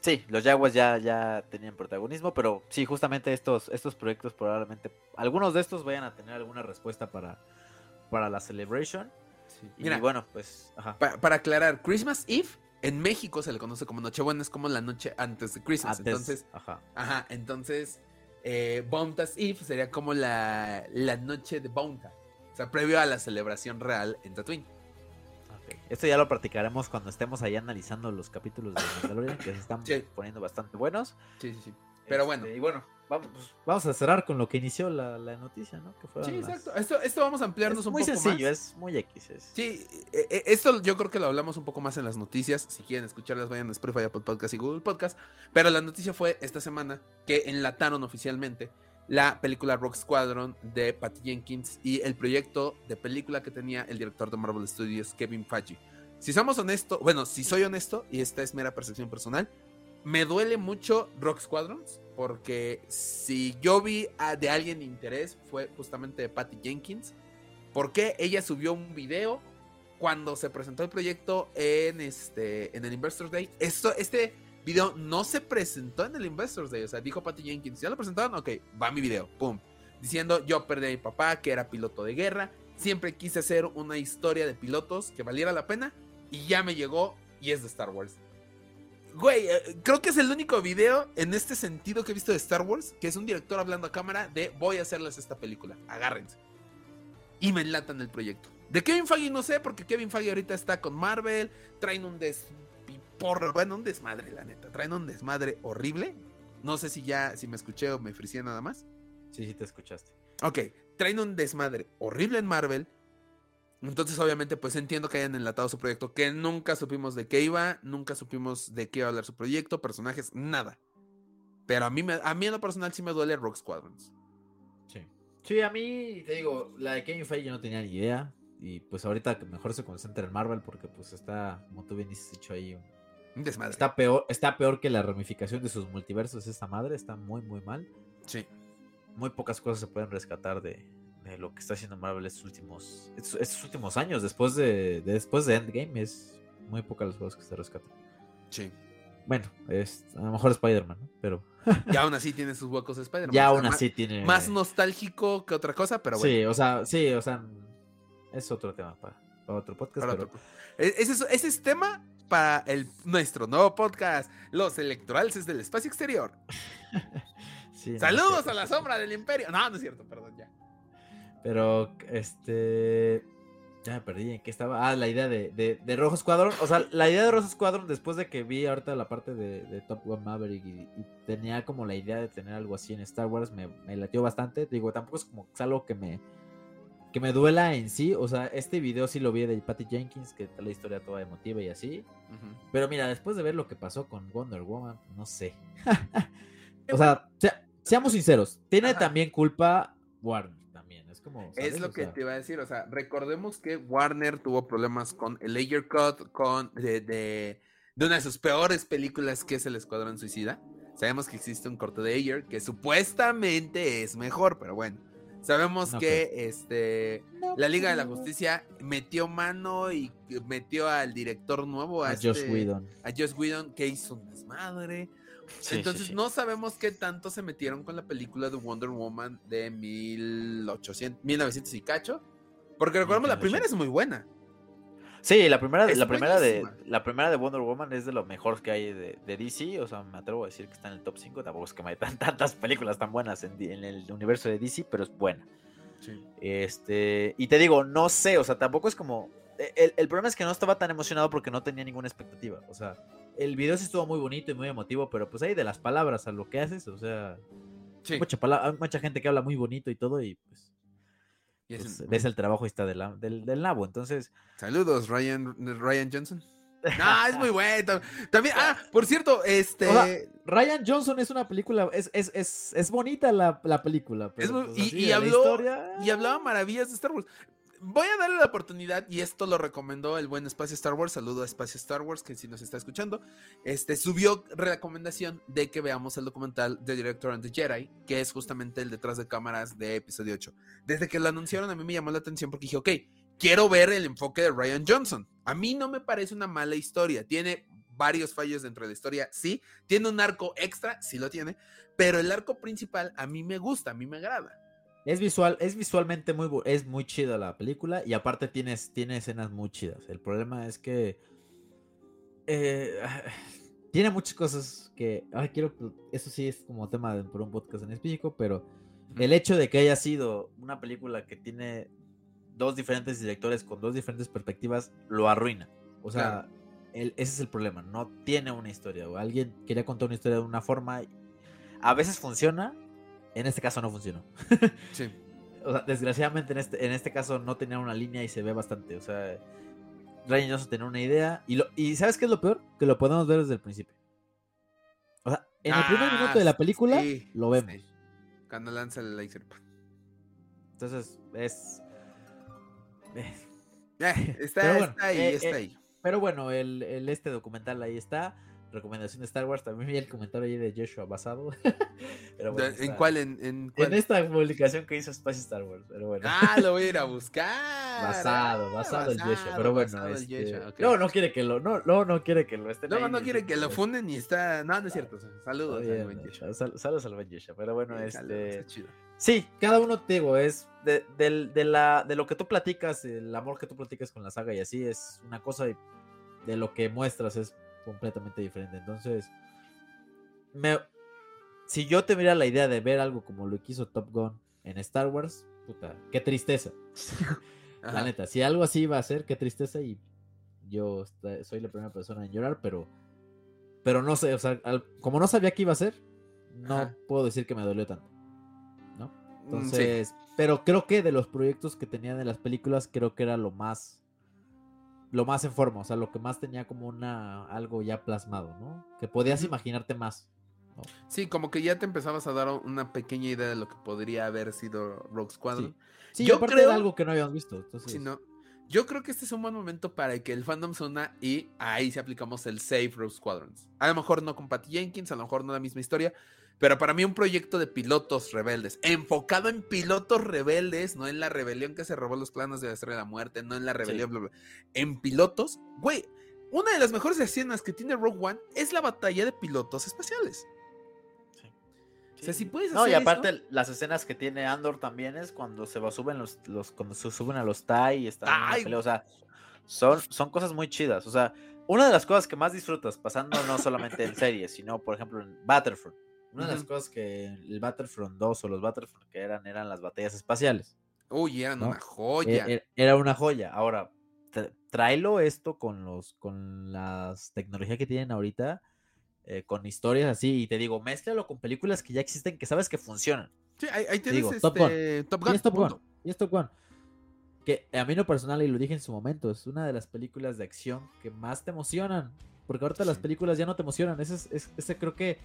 C: Sí, los Jaguars ya, ya tenían protagonismo, pero sí, justamente estos, estos proyectos probablemente, algunos de estos vayan a tener alguna respuesta para, para la Celebration. Y
A: Mira,
C: bueno, pues, ajá.
A: pa- para aclarar, Christmas Eve en México se le conoce como Nochebuena, es como la noche antes de Christmas.
C: Antes,
A: Entonces,
C: ajá.
A: ajá, entonces, eh, Bontas Eve sería como la, la noche de Bonta. O sea, previo a la celebración real en Tatooine.
C: Esto ya lo practicaremos cuando estemos ahí analizando los capítulos de Mandalorian, que se están
A: Sí.
C: poniendo bastante buenos.
A: Sí, sí, sí. Pero
C: Este,
A: bueno,
C: Y bueno,
B: vamos, pues, vamos a cerrar con lo que inició la, la noticia, ¿no? Que
A: Sí,
B: las-
A: exacto. Esto, esto vamos a ampliarnos
B: Es
A: un
B: muy
A: poco
B: sencillo,
A: más.
B: es muy X. es-
A: Sí, eh, eh, esto yo creo que lo hablamos un poco más en las noticias. Si quieren escucharlas, vayan a Spotify, Apple Podcast y Google Podcast. Pero la noticia fue esta semana que enlataron oficialmente la película Rock Squadron de Patty Jenkins y el proyecto de película que tenía el director de Marvel Studios, Kevin Feige. Si somos honestos, bueno, si soy honesto, y esta es mera percepción personal, me duele mucho Rock Squadrons porque si yo vi de alguien interés fue justamente de Patty Jenkins porque ella subió un video cuando se presentó el proyecto en este en el Investors Day. Esto, este video no se presentó en el Investors Day, o sea, dijo Patty Jenkins, ¿ya lo presentaron? Ok, va mi video, pum. Diciendo, yo perdí a mi papá, que era piloto de guerra, siempre quise hacer una historia de pilotos que valiera la pena, y ya me llegó, y es de Star Wars. Güey, eh, creo que es el único video en este sentido que he visto de Star Wars, que es un director hablando a cámara de voy a hacerles esta película, agárrense y me enlatan el proyecto. De Kevin Feige no sé, porque Kevin Feige ahorita está con Marvel, traen un despiporro, bueno, un desmadre, la neta, traen un desmadre horrible. No sé si ya, si me escuché o me frisé nada más.
B: Sí, sí, te escuchaste.
A: Ok, traen un desmadre horrible en Marvel. Entonces, obviamente, pues entiendo que hayan enlatado su proyecto, que nunca supimos de qué iba, nunca supimos de qué iba a hablar su proyecto, personajes, nada. Pero a mí, me, a mí en lo personal sí me duele Rock Squadrons.
B: Sí. Sí, a mí, te digo, la de Kevin Feige yo no tenía ni idea. Y pues ahorita mejor se concentra en Marvel porque pues está, como tú bien dices, dicho ahí,
A: Un desmadre.
B: está peor, está peor que la ramificación de sus multiversos esta madre, está muy muy mal.
A: Sí.
B: Muy pocas cosas se pueden rescatar de, de lo que está haciendo Marvel estos últimos, estos, estos últimos años, después de, de- después de Endgame, es muy pocas las cosas que se rescatan.
A: Sí.
B: Bueno, es a lo mejor Spider-Man, ¿no? Pero <laughs>
A: Y aún así tiene sus huecos Spider-Man.
B: ya aún así tiene...
A: Más nostálgico que otra cosa, pero bueno.
B: Sí, o sea, sí, o sea, es otro tema para, para otro podcast.
A: para
B: pero-
A: otro- E- Ese es, ese es tema para el, nuestro nuevo podcast, Los Electorales del Espacio Exterior. <laughs>
B: sí, no,
A: Saludos a la sombra del imperio. No, no es cierto, perdón, ya.
B: Pero, este. Ya me perdí en qué estaba. Ah, la idea de, de, de Rojo Squadron. O sea, la idea de Rojo Squadron, después de que vi ahorita la parte de, de Top Gun Maverick y, y tenía como la idea de tener algo así en Star Wars, me, me latió bastante. Digo, tampoco es como que es algo que me. Que me duela en sí. O sea, este video sí lo vi de Patty Jenkins, que está la historia toda emotiva y así. Pero mira, después de ver lo que pasó con Wonder Woman, no sé. <laughs> o sea, sea- seamos sinceros, tiene
A: Ajá.
B: también culpa Warner Es
A: lo
B: O
A: que
B: sea,
A: te iba a decir, o sea, recordemos que Warner tuvo problemas con el Layer Cut, con de, de, de una de sus peores películas que es El Escuadrón Suicida. Sabemos que existe un corte de Ayer que supuestamente es mejor, pero bueno. Sabemos que este la Liga de la. Justicia metió mano y metió al director nuevo, a,
B: a Josh
A: este-
B: Whedon.
A: a Joss Whedon, que hizo un desmadre.
D: Sí,
A: Entonces
D: sí.
A: no sabemos qué tanto se metieron con la película de Wonder Woman de 1800, 1900 y cacho. Porque recordemos, la primera es muy buena.
D: Sí, la primera,
A: Es
D: la primera de la primera de Wonder Woman es de lo mejor que hay de, de DC, o sea, me atrevo a decir que está en el top 5, tampoco es que me hay tan- <laughs> tantas películas tan buenas en, el universo de DC, pero es buena. Este, y te digo, no sé, o sea, tampoco es como e, el, el problema es que no estaba tan emocionado porque no tenía ninguna expectativa, o sea,
B: El video sí estuvo muy bonito y muy emotivo, pero pues ahí de las palabras a lo que haces, o sea,
A: Sí.
B: mucha, gente que habla muy bonito y todo y pues,
A: Y es
B: pues,
A: un-
B: ves el trabajo y está del, del, del nabo. Entonces,
A: Saludos, Ryan, Ryan Johnson. <laughs> No, es muy bueno. También, ah, por cierto, este.
B: O sea, Ryan Johnson es una película, es, es, es, es bonita la, la película. Pero
A: Es muy-
B: pues,
A: y-
B: así
A: habló-
B: historia,
A: y hablaba maravillas de Star Wars. Voy a darle la oportunidad, y esto lo recomendó el buen Espacio Star Wars. Saludo a Espacio Star Wars, que si nos está escuchando. Este subió recomendación de que veamos el documental The Director and the Jedi, que es justamente el detrás de cámaras de episodio 8. Desde que lo anunciaron, a mí me llamó la atención porque dije, ok, quiero ver el enfoque de Ryan Johnson. A mí no me parece una mala historia. Tiene varios fallos dentro de la historia, sí. Tiene un arco extra, sí lo tiene. Pero el arco principal a mí me gusta, a mí me agrada.
B: Es visual, es visualmente muy es muy chida la película y aparte tienes, tiene escenas muy chidas. El problema es que eh, <sighs> tiene muchas cosas que ay, quiero eso sí es como tema de, por un podcast en específico, pero el hecho de que haya sido una película que tiene dos diferentes directores con dos diferentes perspectivas lo arruina. O sea,
A: Claro.
B: el- ese es el problema, no tiene una historia o alguien quería contar una historia de una forma a veces funciona En este caso no funcionó.
A: Sí. <laughs>
B: O sea, desgraciadamente en este, en este caso no tenía una línea y se ve bastante. O sea, Ryan Johnson tenía una idea. Y, lo, y ¿sabes qué es lo peor? Que lo podemos ver desde el principio. O sea, en el primer
A: Ah,
B: minuto de la película
A: sí,
B: lo vemos.
A: sí. Cuando lanza el laser.
B: Entonces, es. eh,
A: está, <laughs>
B: bueno,
A: está ahí,
B: eh,
A: está
B: eh,
A: ahí.
B: Pero bueno, el, el este documental ahí está. Recomendación de Star Wars. También vi el comentario ahí de Joshua basado. <laughs> Pero bueno,
A: ¿En cuál? ¿En, en cuál?
B: En esta publicación que hizo Space Star Wars. Pero bueno.
A: Ah, lo voy a ir a <laughs> buscar.
B: Basado, basado el Joshua. Pero bueno, este,
A: Joshua, ok.
B: no, no quiere que lo, no, no, no quiere que lo estén
A: No,
B: ahí
A: no
B: ni-
A: quiere que lo
B: ni-
A: funden y está. No, no es cierto. Saludos. Al
B: bien,
A: buen Joshua.
B: sal- Saludos al buen Joshua. Pero bueno,
A: saludos,
B: este.
A: chido.
B: Sí, cada uno te digo, es de, del- de la, de lo que tú platicas, el amor que tú platicas con la saga y así es una cosa y de lo que muestras es completamente diferente. Entonces, me, si yo tuviera la idea de ver algo como lo que hizo Top Gun en Star Wars, puta, qué tristeza. <laughs> La neta, si algo así iba a ser, qué tristeza y yo soy la primera persona en llorar, pero, pero no sé, o sea, al- como no sabía qué iba a ser, no
A: Ajá.
B: puedo decir que me dolió tanto.
A: Mm, sí.
B: Entonces, pero creo que de los proyectos que tenían en las películas, creo que era lo más lo más en forma, o sea, lo que más tenía como una algo ya plasmado, ¿no? Que podías imaginarte más.
A: Sí, como que ya te empezabas a dar una pequeña idea de lo que podría haber sido Rogue Squadron.
B: Sí,
A: Yo
B: aparte
A: creo-
B: algo que no habíamos visto. Entonces,
A: Si no, yo creo que este es un buen momento para que el fandom se una y ahí sí aplicamos el Save Rogue Squadrons. A lo mejor no con Patty Jenkins, a lo mejor no la misma historia, pero para mí un proyecto de pilotos rebeldes, enfocado en pilotos rebeldes, no en la rebelión que se robó los planos de la Estrella de la Muerte, no en la rebelión, bla, bla, en pilotos. Güey, una de las mejores escenas que tiene Rogue One es la batalla de pilotos espaciales. O sea, si puedes
E: No, y
A: hacer
E: aparte
A: eso-
E: las escenas que tiene Andor también es cuando se va, suben los, los cuando se suben a los TIE y están en pelea, o sea, son, son cosas muy chidas, o sea, una de las cosas que más disfrutas pasando no solamente en series, sino por ejemplo en Battlefront.
B: Una de las cosas que el Battlefront 2 o los Battlefront que eran eran las batallas espaciales.
A: Uy, eran
B: ¿no?
A: una joya.
B: E- e- Era una joya. Ahora, tráelo esto con los con las tecnologías que tienen ahorita, eh, con historias así, y te digo, mézclalo con películas que ya existen, que sabes que funcionan.
A: Sí, ahí, ahí tienes
B: digo,
A: este,
B: Top Gun.
A: Top
B: Y
A: Gun.
B: es Top Gun. Y es Top Gun. Que a mí lo personal, y lo dije en su momento, es una de las películas de acción que más te emocionan. Porque ahorita las
A: Sí.
B: películas ya no te emocionan. Ese, es, es- ese creo que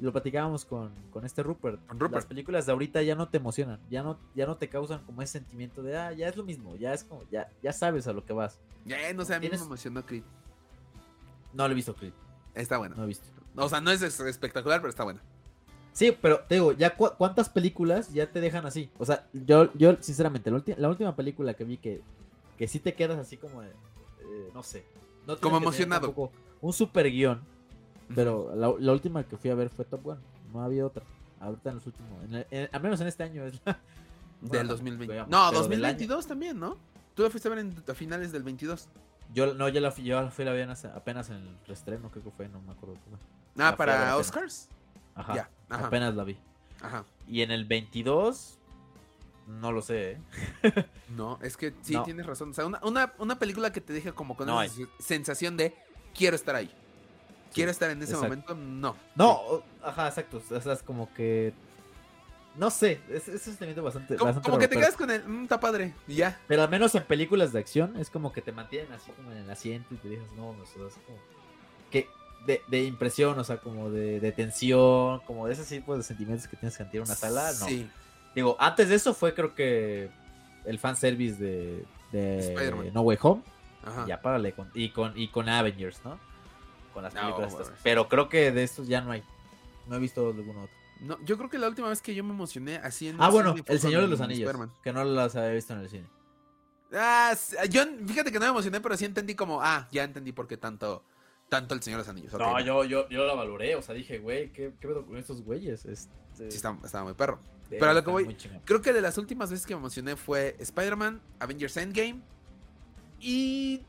B: lo platicábamos con, con este Rupert.
A: Con Rupert.
B: Las películas de ahorita ya no te emocionan. Ya no, ya no te causan como ese sentimiento de, ah, ya es lo mismo. Ya es como, ya, ya sabes a lo que vas.
A: Ya, no sé, a mí me emocionó Creed.
B: No lo he visto, Creed.
A: Está bueno.
B: No he visto.
A: O sea, no es es- espectacular, pero está bueno.
B: Sí, pero te digo, ya cu- cuántas películas ya te dejan así. O sea, yo, yo sinceramente, la, la última película que vi que, que sí te quedas así como de, eh, no sé. No
A: Como emocionado.
B: Un super guion. Pero la, la última que fui a ver fue Top Gun. No había otra. Ahorita en los últimos. en el- en- al menos en este año es la. <laughs>
A: Del
B: bueno,
A: 2020.
B: veamos,
A: No,
B: pero del año.
A: 2022 también, ¿no? Tú la fuiste a ver en, a finales del 22.
B: Yo, no, yo la, fui- yo la fui a ver apenas en el restreno, creo que fue, no me acuerdo. cómo fue.
A: Ah,
B: La
A: para. Oscars.
B: Ajá.
A: Ya, ajá.
B: Apenas la vi.
A: Ajá.
B: Y en el 22, no lo sé, ¿eh? <laughs>
A: No, es que sí,
B: No.
A: tienes razón. O sea, una, una, una película que te deja como con
E: No
A: esa
E: hay.
A: sensación de quiero estar ahí. Quiero estar en ese
B: exacto.
A: momento. No.
B: No, ajá, exacto. O sea, es como que. No sé, es, es un sentimiento bastante.
A: Como,
B: bastante
A: como que te quedas con el. "Mm, está padre. Y ya.
B: Pero al menos en películas de acción es como que te mantienen así como en el asiento y te dices, no, o sea, es como que de, de impresión, o sea, como de, de tensión, como de ese tipo de sentimientos que tienes que sentir en una sala, no.
A: Sí.
B: Digo, antes de eso fue creo que el fanservice de, de. No Way Home,
A: Ajá.
B: ya párale, con, y, con, y con Avengers, ¿no? Con las
A: No,
B: películas estas. Pero creo que de estos ya no hay. No he visto alguno otro.
A: No, yo creo que la última vez que yo me emocioné así en
B: Ah,
A: el
B: bueno, El Señor de los Anillos, que no las había visto en el cine.
A: Ah, yo fíjate que no me emocioné, pero sí entendí como, ah, ya entendí por qué tanto, tanto el Señor de los Anillos.
B: No, yo, yo, yo la valoré, o sea, dije, güey, ¿qué, qué pedo con estos güeyes? Este,
A: Sí, estaba, estaba muy perro. pero a lo que voy-. Creo que de las últimas veces que me emocioné fue Spider-Man, Avengers Endgame y.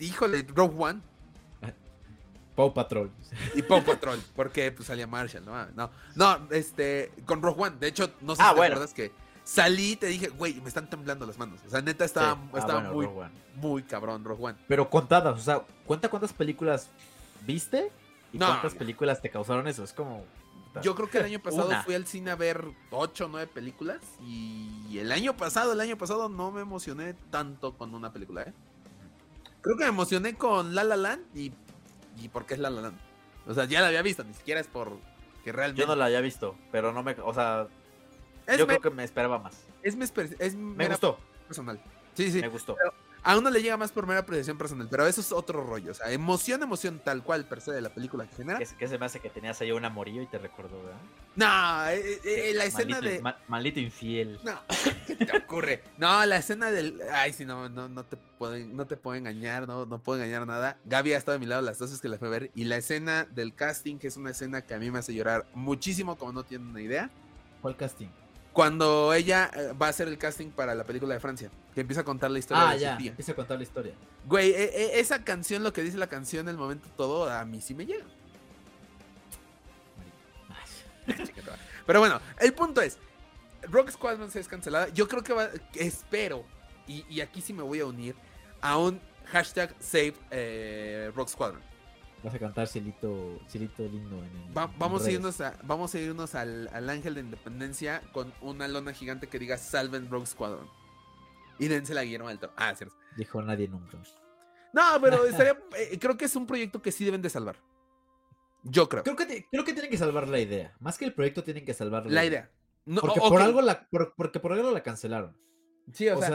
A: Híjole, Rogue One
B: Paw Patrol.
A: y Paw Patrol, porque pues salía Marshall, ¿no? No, no, este, con Rogue One. De hecho, no sé
E: Ah,
A: si te
E: bueno.
A: acuerdas que salí y te dije, güey, me están temblando las manos. O sea, neta estaba,
B: Sí. Ah,
A: estaba
B: bueno,
A: muy,
B: Rogue One.
A: muy cabrón Rogue One.
B: Pero contadas, o sea, cuenta cuántas películas viste y
A: No,
B: cuántas
A: ya.
B: películas te causaron eso. Es como.
A: Yo creo que el año pasado
B: Una.
A: fui al cine a ver 8 o 9 películas y el año pasado, el año pasado no me emocioné tanto con una película, ¿eh? Creo que me emocioné con La La Land y, y porque es La La Land. O sea, ya la había visto, ni siquiera es por que realmente...
B: Yo no la había visto, pero no me. O sea,
A: es,
B: yo
A: me-
B: creo que me esperaba más.
A: es, mi esper- es
B: Me gustó,
A: personal. Sí, sí.
B: me gustó.
A: A uno le llega más por mera apreciación personal, pero eso es otro rollo. O sea, emoción, emoción tal cual per se de la película que genera.
B: ¿Qué, se me hace que tenías ahí un amorillo y te recordó, ¿verdad?
A: No, eh, eh, la escena de...
B: ma- maldito infiel.
A: No, <laughs> ¿qué te ocurre? No, la escena del. Ay, sí, no, no, no te pueden, no te puedo engañar, no, no puedo engañar nada. Gaby ha estado a mi lado las dos veces que la fue a ver. Y la escena del casting, que es una escena que a mí me hace llorar muchísimo, como no tienen una idea.
F: ¿Cuál casting?
A: Cuando ella eh, va a hacer el casting para la película de Francia, que empieza a contar la historia
F: Ah,
A: de
F: ya.
A: su tía.
F: Empieza a contar la historia.
A: Güey, eh, eh, esa canción, lo que dice la canción, el momento todo, a mí sí me llega. Pero bueno, el punto es, Rock Squadron se es cancelada. Yo creo que va, espero, y, y aquí sí me voy a unir, a un hashtag save eh, Rock Squadron.
F: Vas a cantar Cielito, Cielito lindo en el.
A: Va-
F: en
A: vamos, a irnos a, vamos a irnos al, al Ángel de Independencia con una lona gigante que diga Salven Rock Squadron. Y dense la Guillermo Toro. Ah, cierto.
F: Dijo nadie nunca.
A: No, pero estaría, <laughs> eh, creo que es un proyecto que sí deben de salvar. Yo creo.
F: Creo que, creo que tienen que salvar la idea. Más que el proyecto, tienen que salvar
A: La idea. No,
F: Porque, por algo la, por- porque por algo la cancelaron.
A: Sí, o,
F: O
A: sea,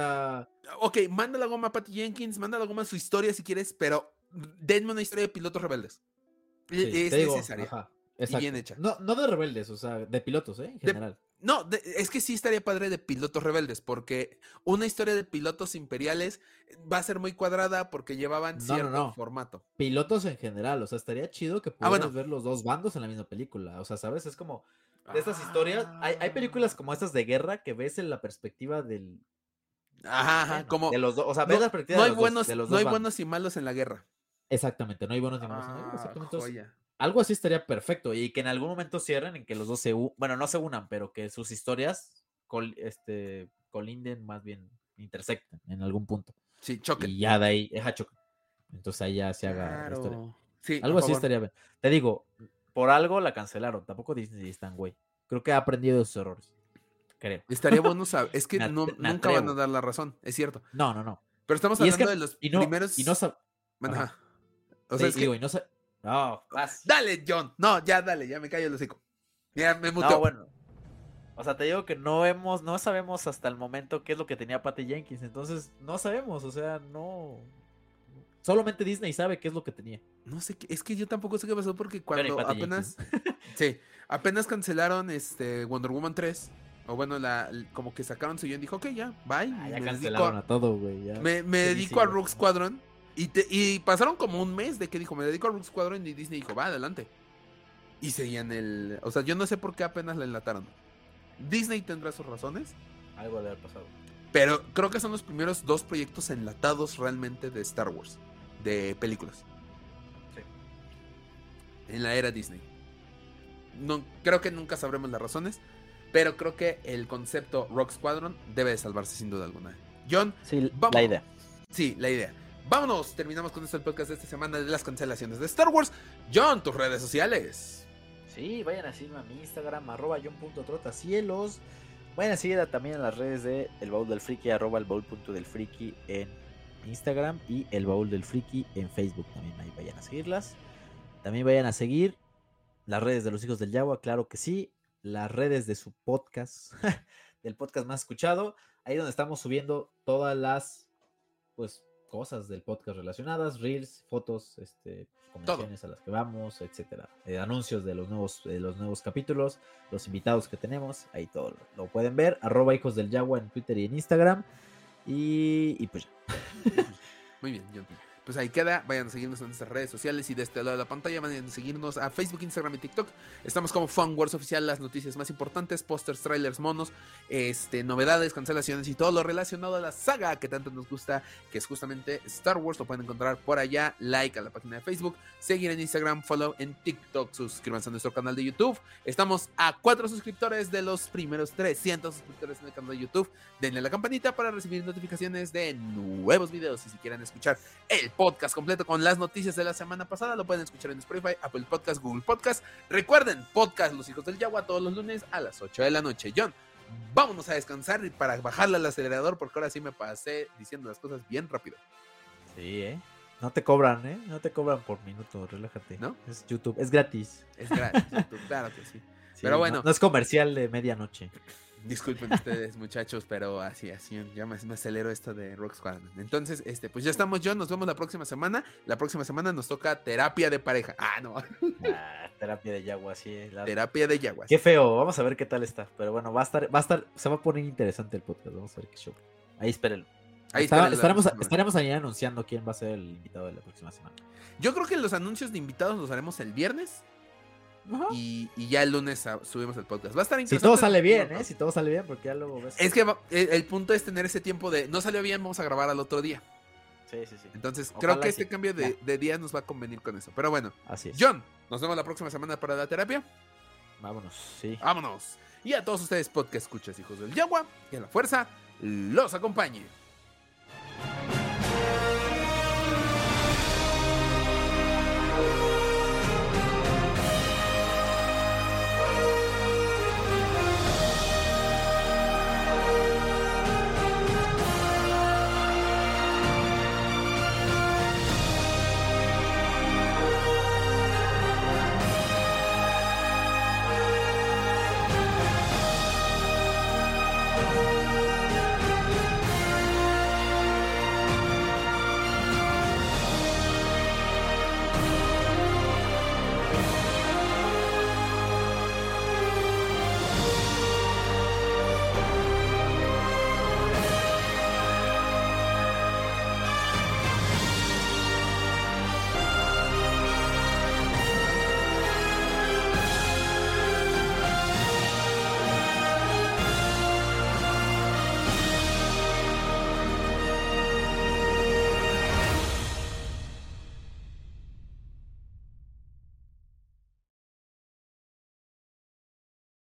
F: sea,
A: ok, manda la goma a Patty Jenkins, manda la goma a su historia si quieres, pero denme una historia de pilotos rebeldes. E-
F: sí,
A: es
F: digo,
A: necesaria.
F: ajá,
A: y bien hecha.
F: No, no de rebeldes, o sea, de pilotos, ¿eh? En
A: De-
F: general.
A: No, de- es que sí estaría padre de pilotos rebeldes, porque una historia de pilotos imperiales va a ser muy cuadrada porque llevaban
F: No,
A: cierto
F: no.
A: formato.
F: Pilotos en general, o sea, estaría chido que
A: Ah,
F: pudieras
A: bueno.
F: ver los dos bandos en la misma película. O sea, ¿sabes? Es como de estas historias. Hay, hay películas como estas de guerra que ves en la perspectiva del.
A: Ajá, ajá,
F: bueno,
A: como
F: de los dos. O sea, ves
A: no,
F: la perspectiva
A: no
F: de
A: hay
F: dos-
A: buenos,
F: de los
A: no
F: dos
A: hay buenos y malos en la guerra.
F: Exactamente, no hay buenos ni malos
A: Ah,
F: exactamente. Entonces,
A: joya.
F: algo así estaría perfecto. Y que en algún momento cierren, en que los dos se bueno, no se unan, pero que sus historias col- este, colinden, más bien intersecten en algún punto.
A: Sí, choque.
F: Y ya de ahí, ajá, chocan. Entonces ahí ya se haga la historia.
A: Sí,
F: Algo
A: a
F: así
A: favor.
F: estaría bien. Te digo, por algo la cancelaron. Tampoco Disney es tan güey. Creo que ha aprendido de sus errores. Creo.
A: Estaría bueno saber. Es que <laughs> no, nunca van a dar la razón, es cierto.
F: No, no, no.
A: Pero estamos
F: es
A: hablando
F: que-
A: de los
F: Y no,
A: primeros.
F: y no Ajá.
A: ajá. O sea,
F: sí,
A: es que-
F: digo, y no sa- No, vas.
A: Dale, John. No, ya dale, ya me callo el hocico. Ya me muteo.
B: No, bueno. O sea, te digo que no hemos, no sabemos hasta el momento qué es lo que tenía Patty Jenkins. Entonces,
F: No sabemos, o sea, no. Solamente Disney sabe qué es lo que tenía.
A: No sé es que yo tampoco sé qué pasó porque cuando apenas. <laughs> sí, apenas cancelaron este Wonder Woman 3. O bueno, la, como que sacaron su guion y dijo, ok, ya, bye.
F: Ah, ya
A: me dedico
F: cancelaron
A: a,
F: a todo, güey. ya.
A: me, me dedico a. Rook Squadron. Y, te- y pasaron como un mes de que dijo, me dedico a Rook Squadron. Y Disney dijo, va, adelante. Y seguían el. O sea, yo no sé por qué apenas la enlataron. Disney tendrá sus razones.
B: algo debe haber pasado.
A: Pero creo que son los primeros dos proyectos enlatados realmente de Star Wars, de películas. En la era Disney. No, creo que nunca sabremos las razones, pero creo que el concepto Rock Squadron debe de salvarse sin duda alguna. John,
B: Sí,
A: Vamos.
B: la idea.
A: sí, la idea. Vámonos, terminamos con esto el podcast de esta semana de las cancelaciones de Star Wars. John, tus redes sociales.
B: Sí, vayan a seguirme a mi Instagram, arroba john.trotacielos. Vayan a seguir a- también en las redes de El Baúl del Friki, arroba el baúl punto del friki en Instagram y El Baúl del Friki en Facebook. También ahí vayan a seguirlas. También vayan a seguir las redes de los hijos del Yagua, claro que sí. Las redes de su podcast, <laughs> del podcast más escuchado. Ahí donde estamos subiendo todas las pues cosas del podcast relacionadas, reels, fotos, este, convenciones a las que vamos, etcétera. Eh, anuncios de los nuevos, de los nuevos capítulos, los invitados que tenemos, ahí todo lo, lo pueden ver. Arroba hijos del Yagua en Twitter y en Instagram. Y, y pues ya. <laughs>
A: Muy bien, John. Pues ahí queda, vayan a seguirnos en nuestras redes sociales y de este lado de la pantalla vayan a seguirnos a Facebook, Instagram y TikTok. Estamos como Fun Wars Oficial, las noticias más importantes, pósters, trailers, monos, este, novedades, cancelaciones y todo lo relacionado a la saga que tanto nos gusta, que es justamente Star Wars. Lo pueden encontrar por allá, like a la página de Facebook, seguir en Instagram, follow en TikTok, suscríbanse a nuestro canal de YouTube. Estamos a cuatro suscriptores de los primeros 300 suscriptores en el canal de YouTube. Denle la campanita para recibir notificaciones de nuevos videos y si quieren escuchar el podcast completo con las noticias de la semana pasada. Lo pueden escuchar en Spotify, Apple Podcast, Google Podcast. Recuerden, podcast Los Hijos del Yagua todos los lunes a las 8 de la noche. John, vámonos a descansar y para bajarle al acelerador porque ahora sí me pasé diciendo las cosas bien rápido.
B: Sí, ¿eh? No te cobran, ¿eh? No te cobran por minuto, relájate.
A: ¿No?
B: Es YouTube, es gratis.
A: Es gratis, YouTube, claro que sí. <laughs>
B: Sí,
A: Pero
B: no-
A: bueno.
B: No, es comercial de medianoche.
A: Disculpen ustedes, muchachos, pero así, así, ya me, me acelero esto de Rock Squadron. Entonces, este, pues ya estamos, John, nos vemos la próxima semana. La próxima semana nos toca terapia de pareja. Ah, no,
B: Ah, terapia de Yagua, sí. eh, la-
A: terapia de yaguas.
B: Qué feo, vamos a ver qué tal está. Pero bueno, va a estar, va a estar, se va a poner interesante el podcast. Vamos a ver qué show. Ahí espérenlo.
A: Ahí
B: Está- estaremos, estaremos ahí anunciando quién va a ser el invitado de la próxima semana.
A: Yo creo que los anuncios de invitados los haremos el viernes y, y ya el lunes subimos el podcast. Va a estar
B: Si
A: interesante.
B: todo sale bien,
A: ¿no?
B: ¿eh? Si todo sale bien, porque ya luego ves.
A: Es que va- el, el punto es tener ese tiempo de no salió bien, vamos a grabar al otro día.
B: Sí, sí, sí.
A: Entonces,
B: Ojalá
A: creo que este cambio de, de día nos va a convenir con eso. Pero bueno,
B: Así es.
A: John, nos vemos la próxima semana para la terapia.
B: Vámonos, sí.
A: Vámonos. Y a todos ustedes, podcast escuchas, hijos del Yagua, que la fuerza los acompañe.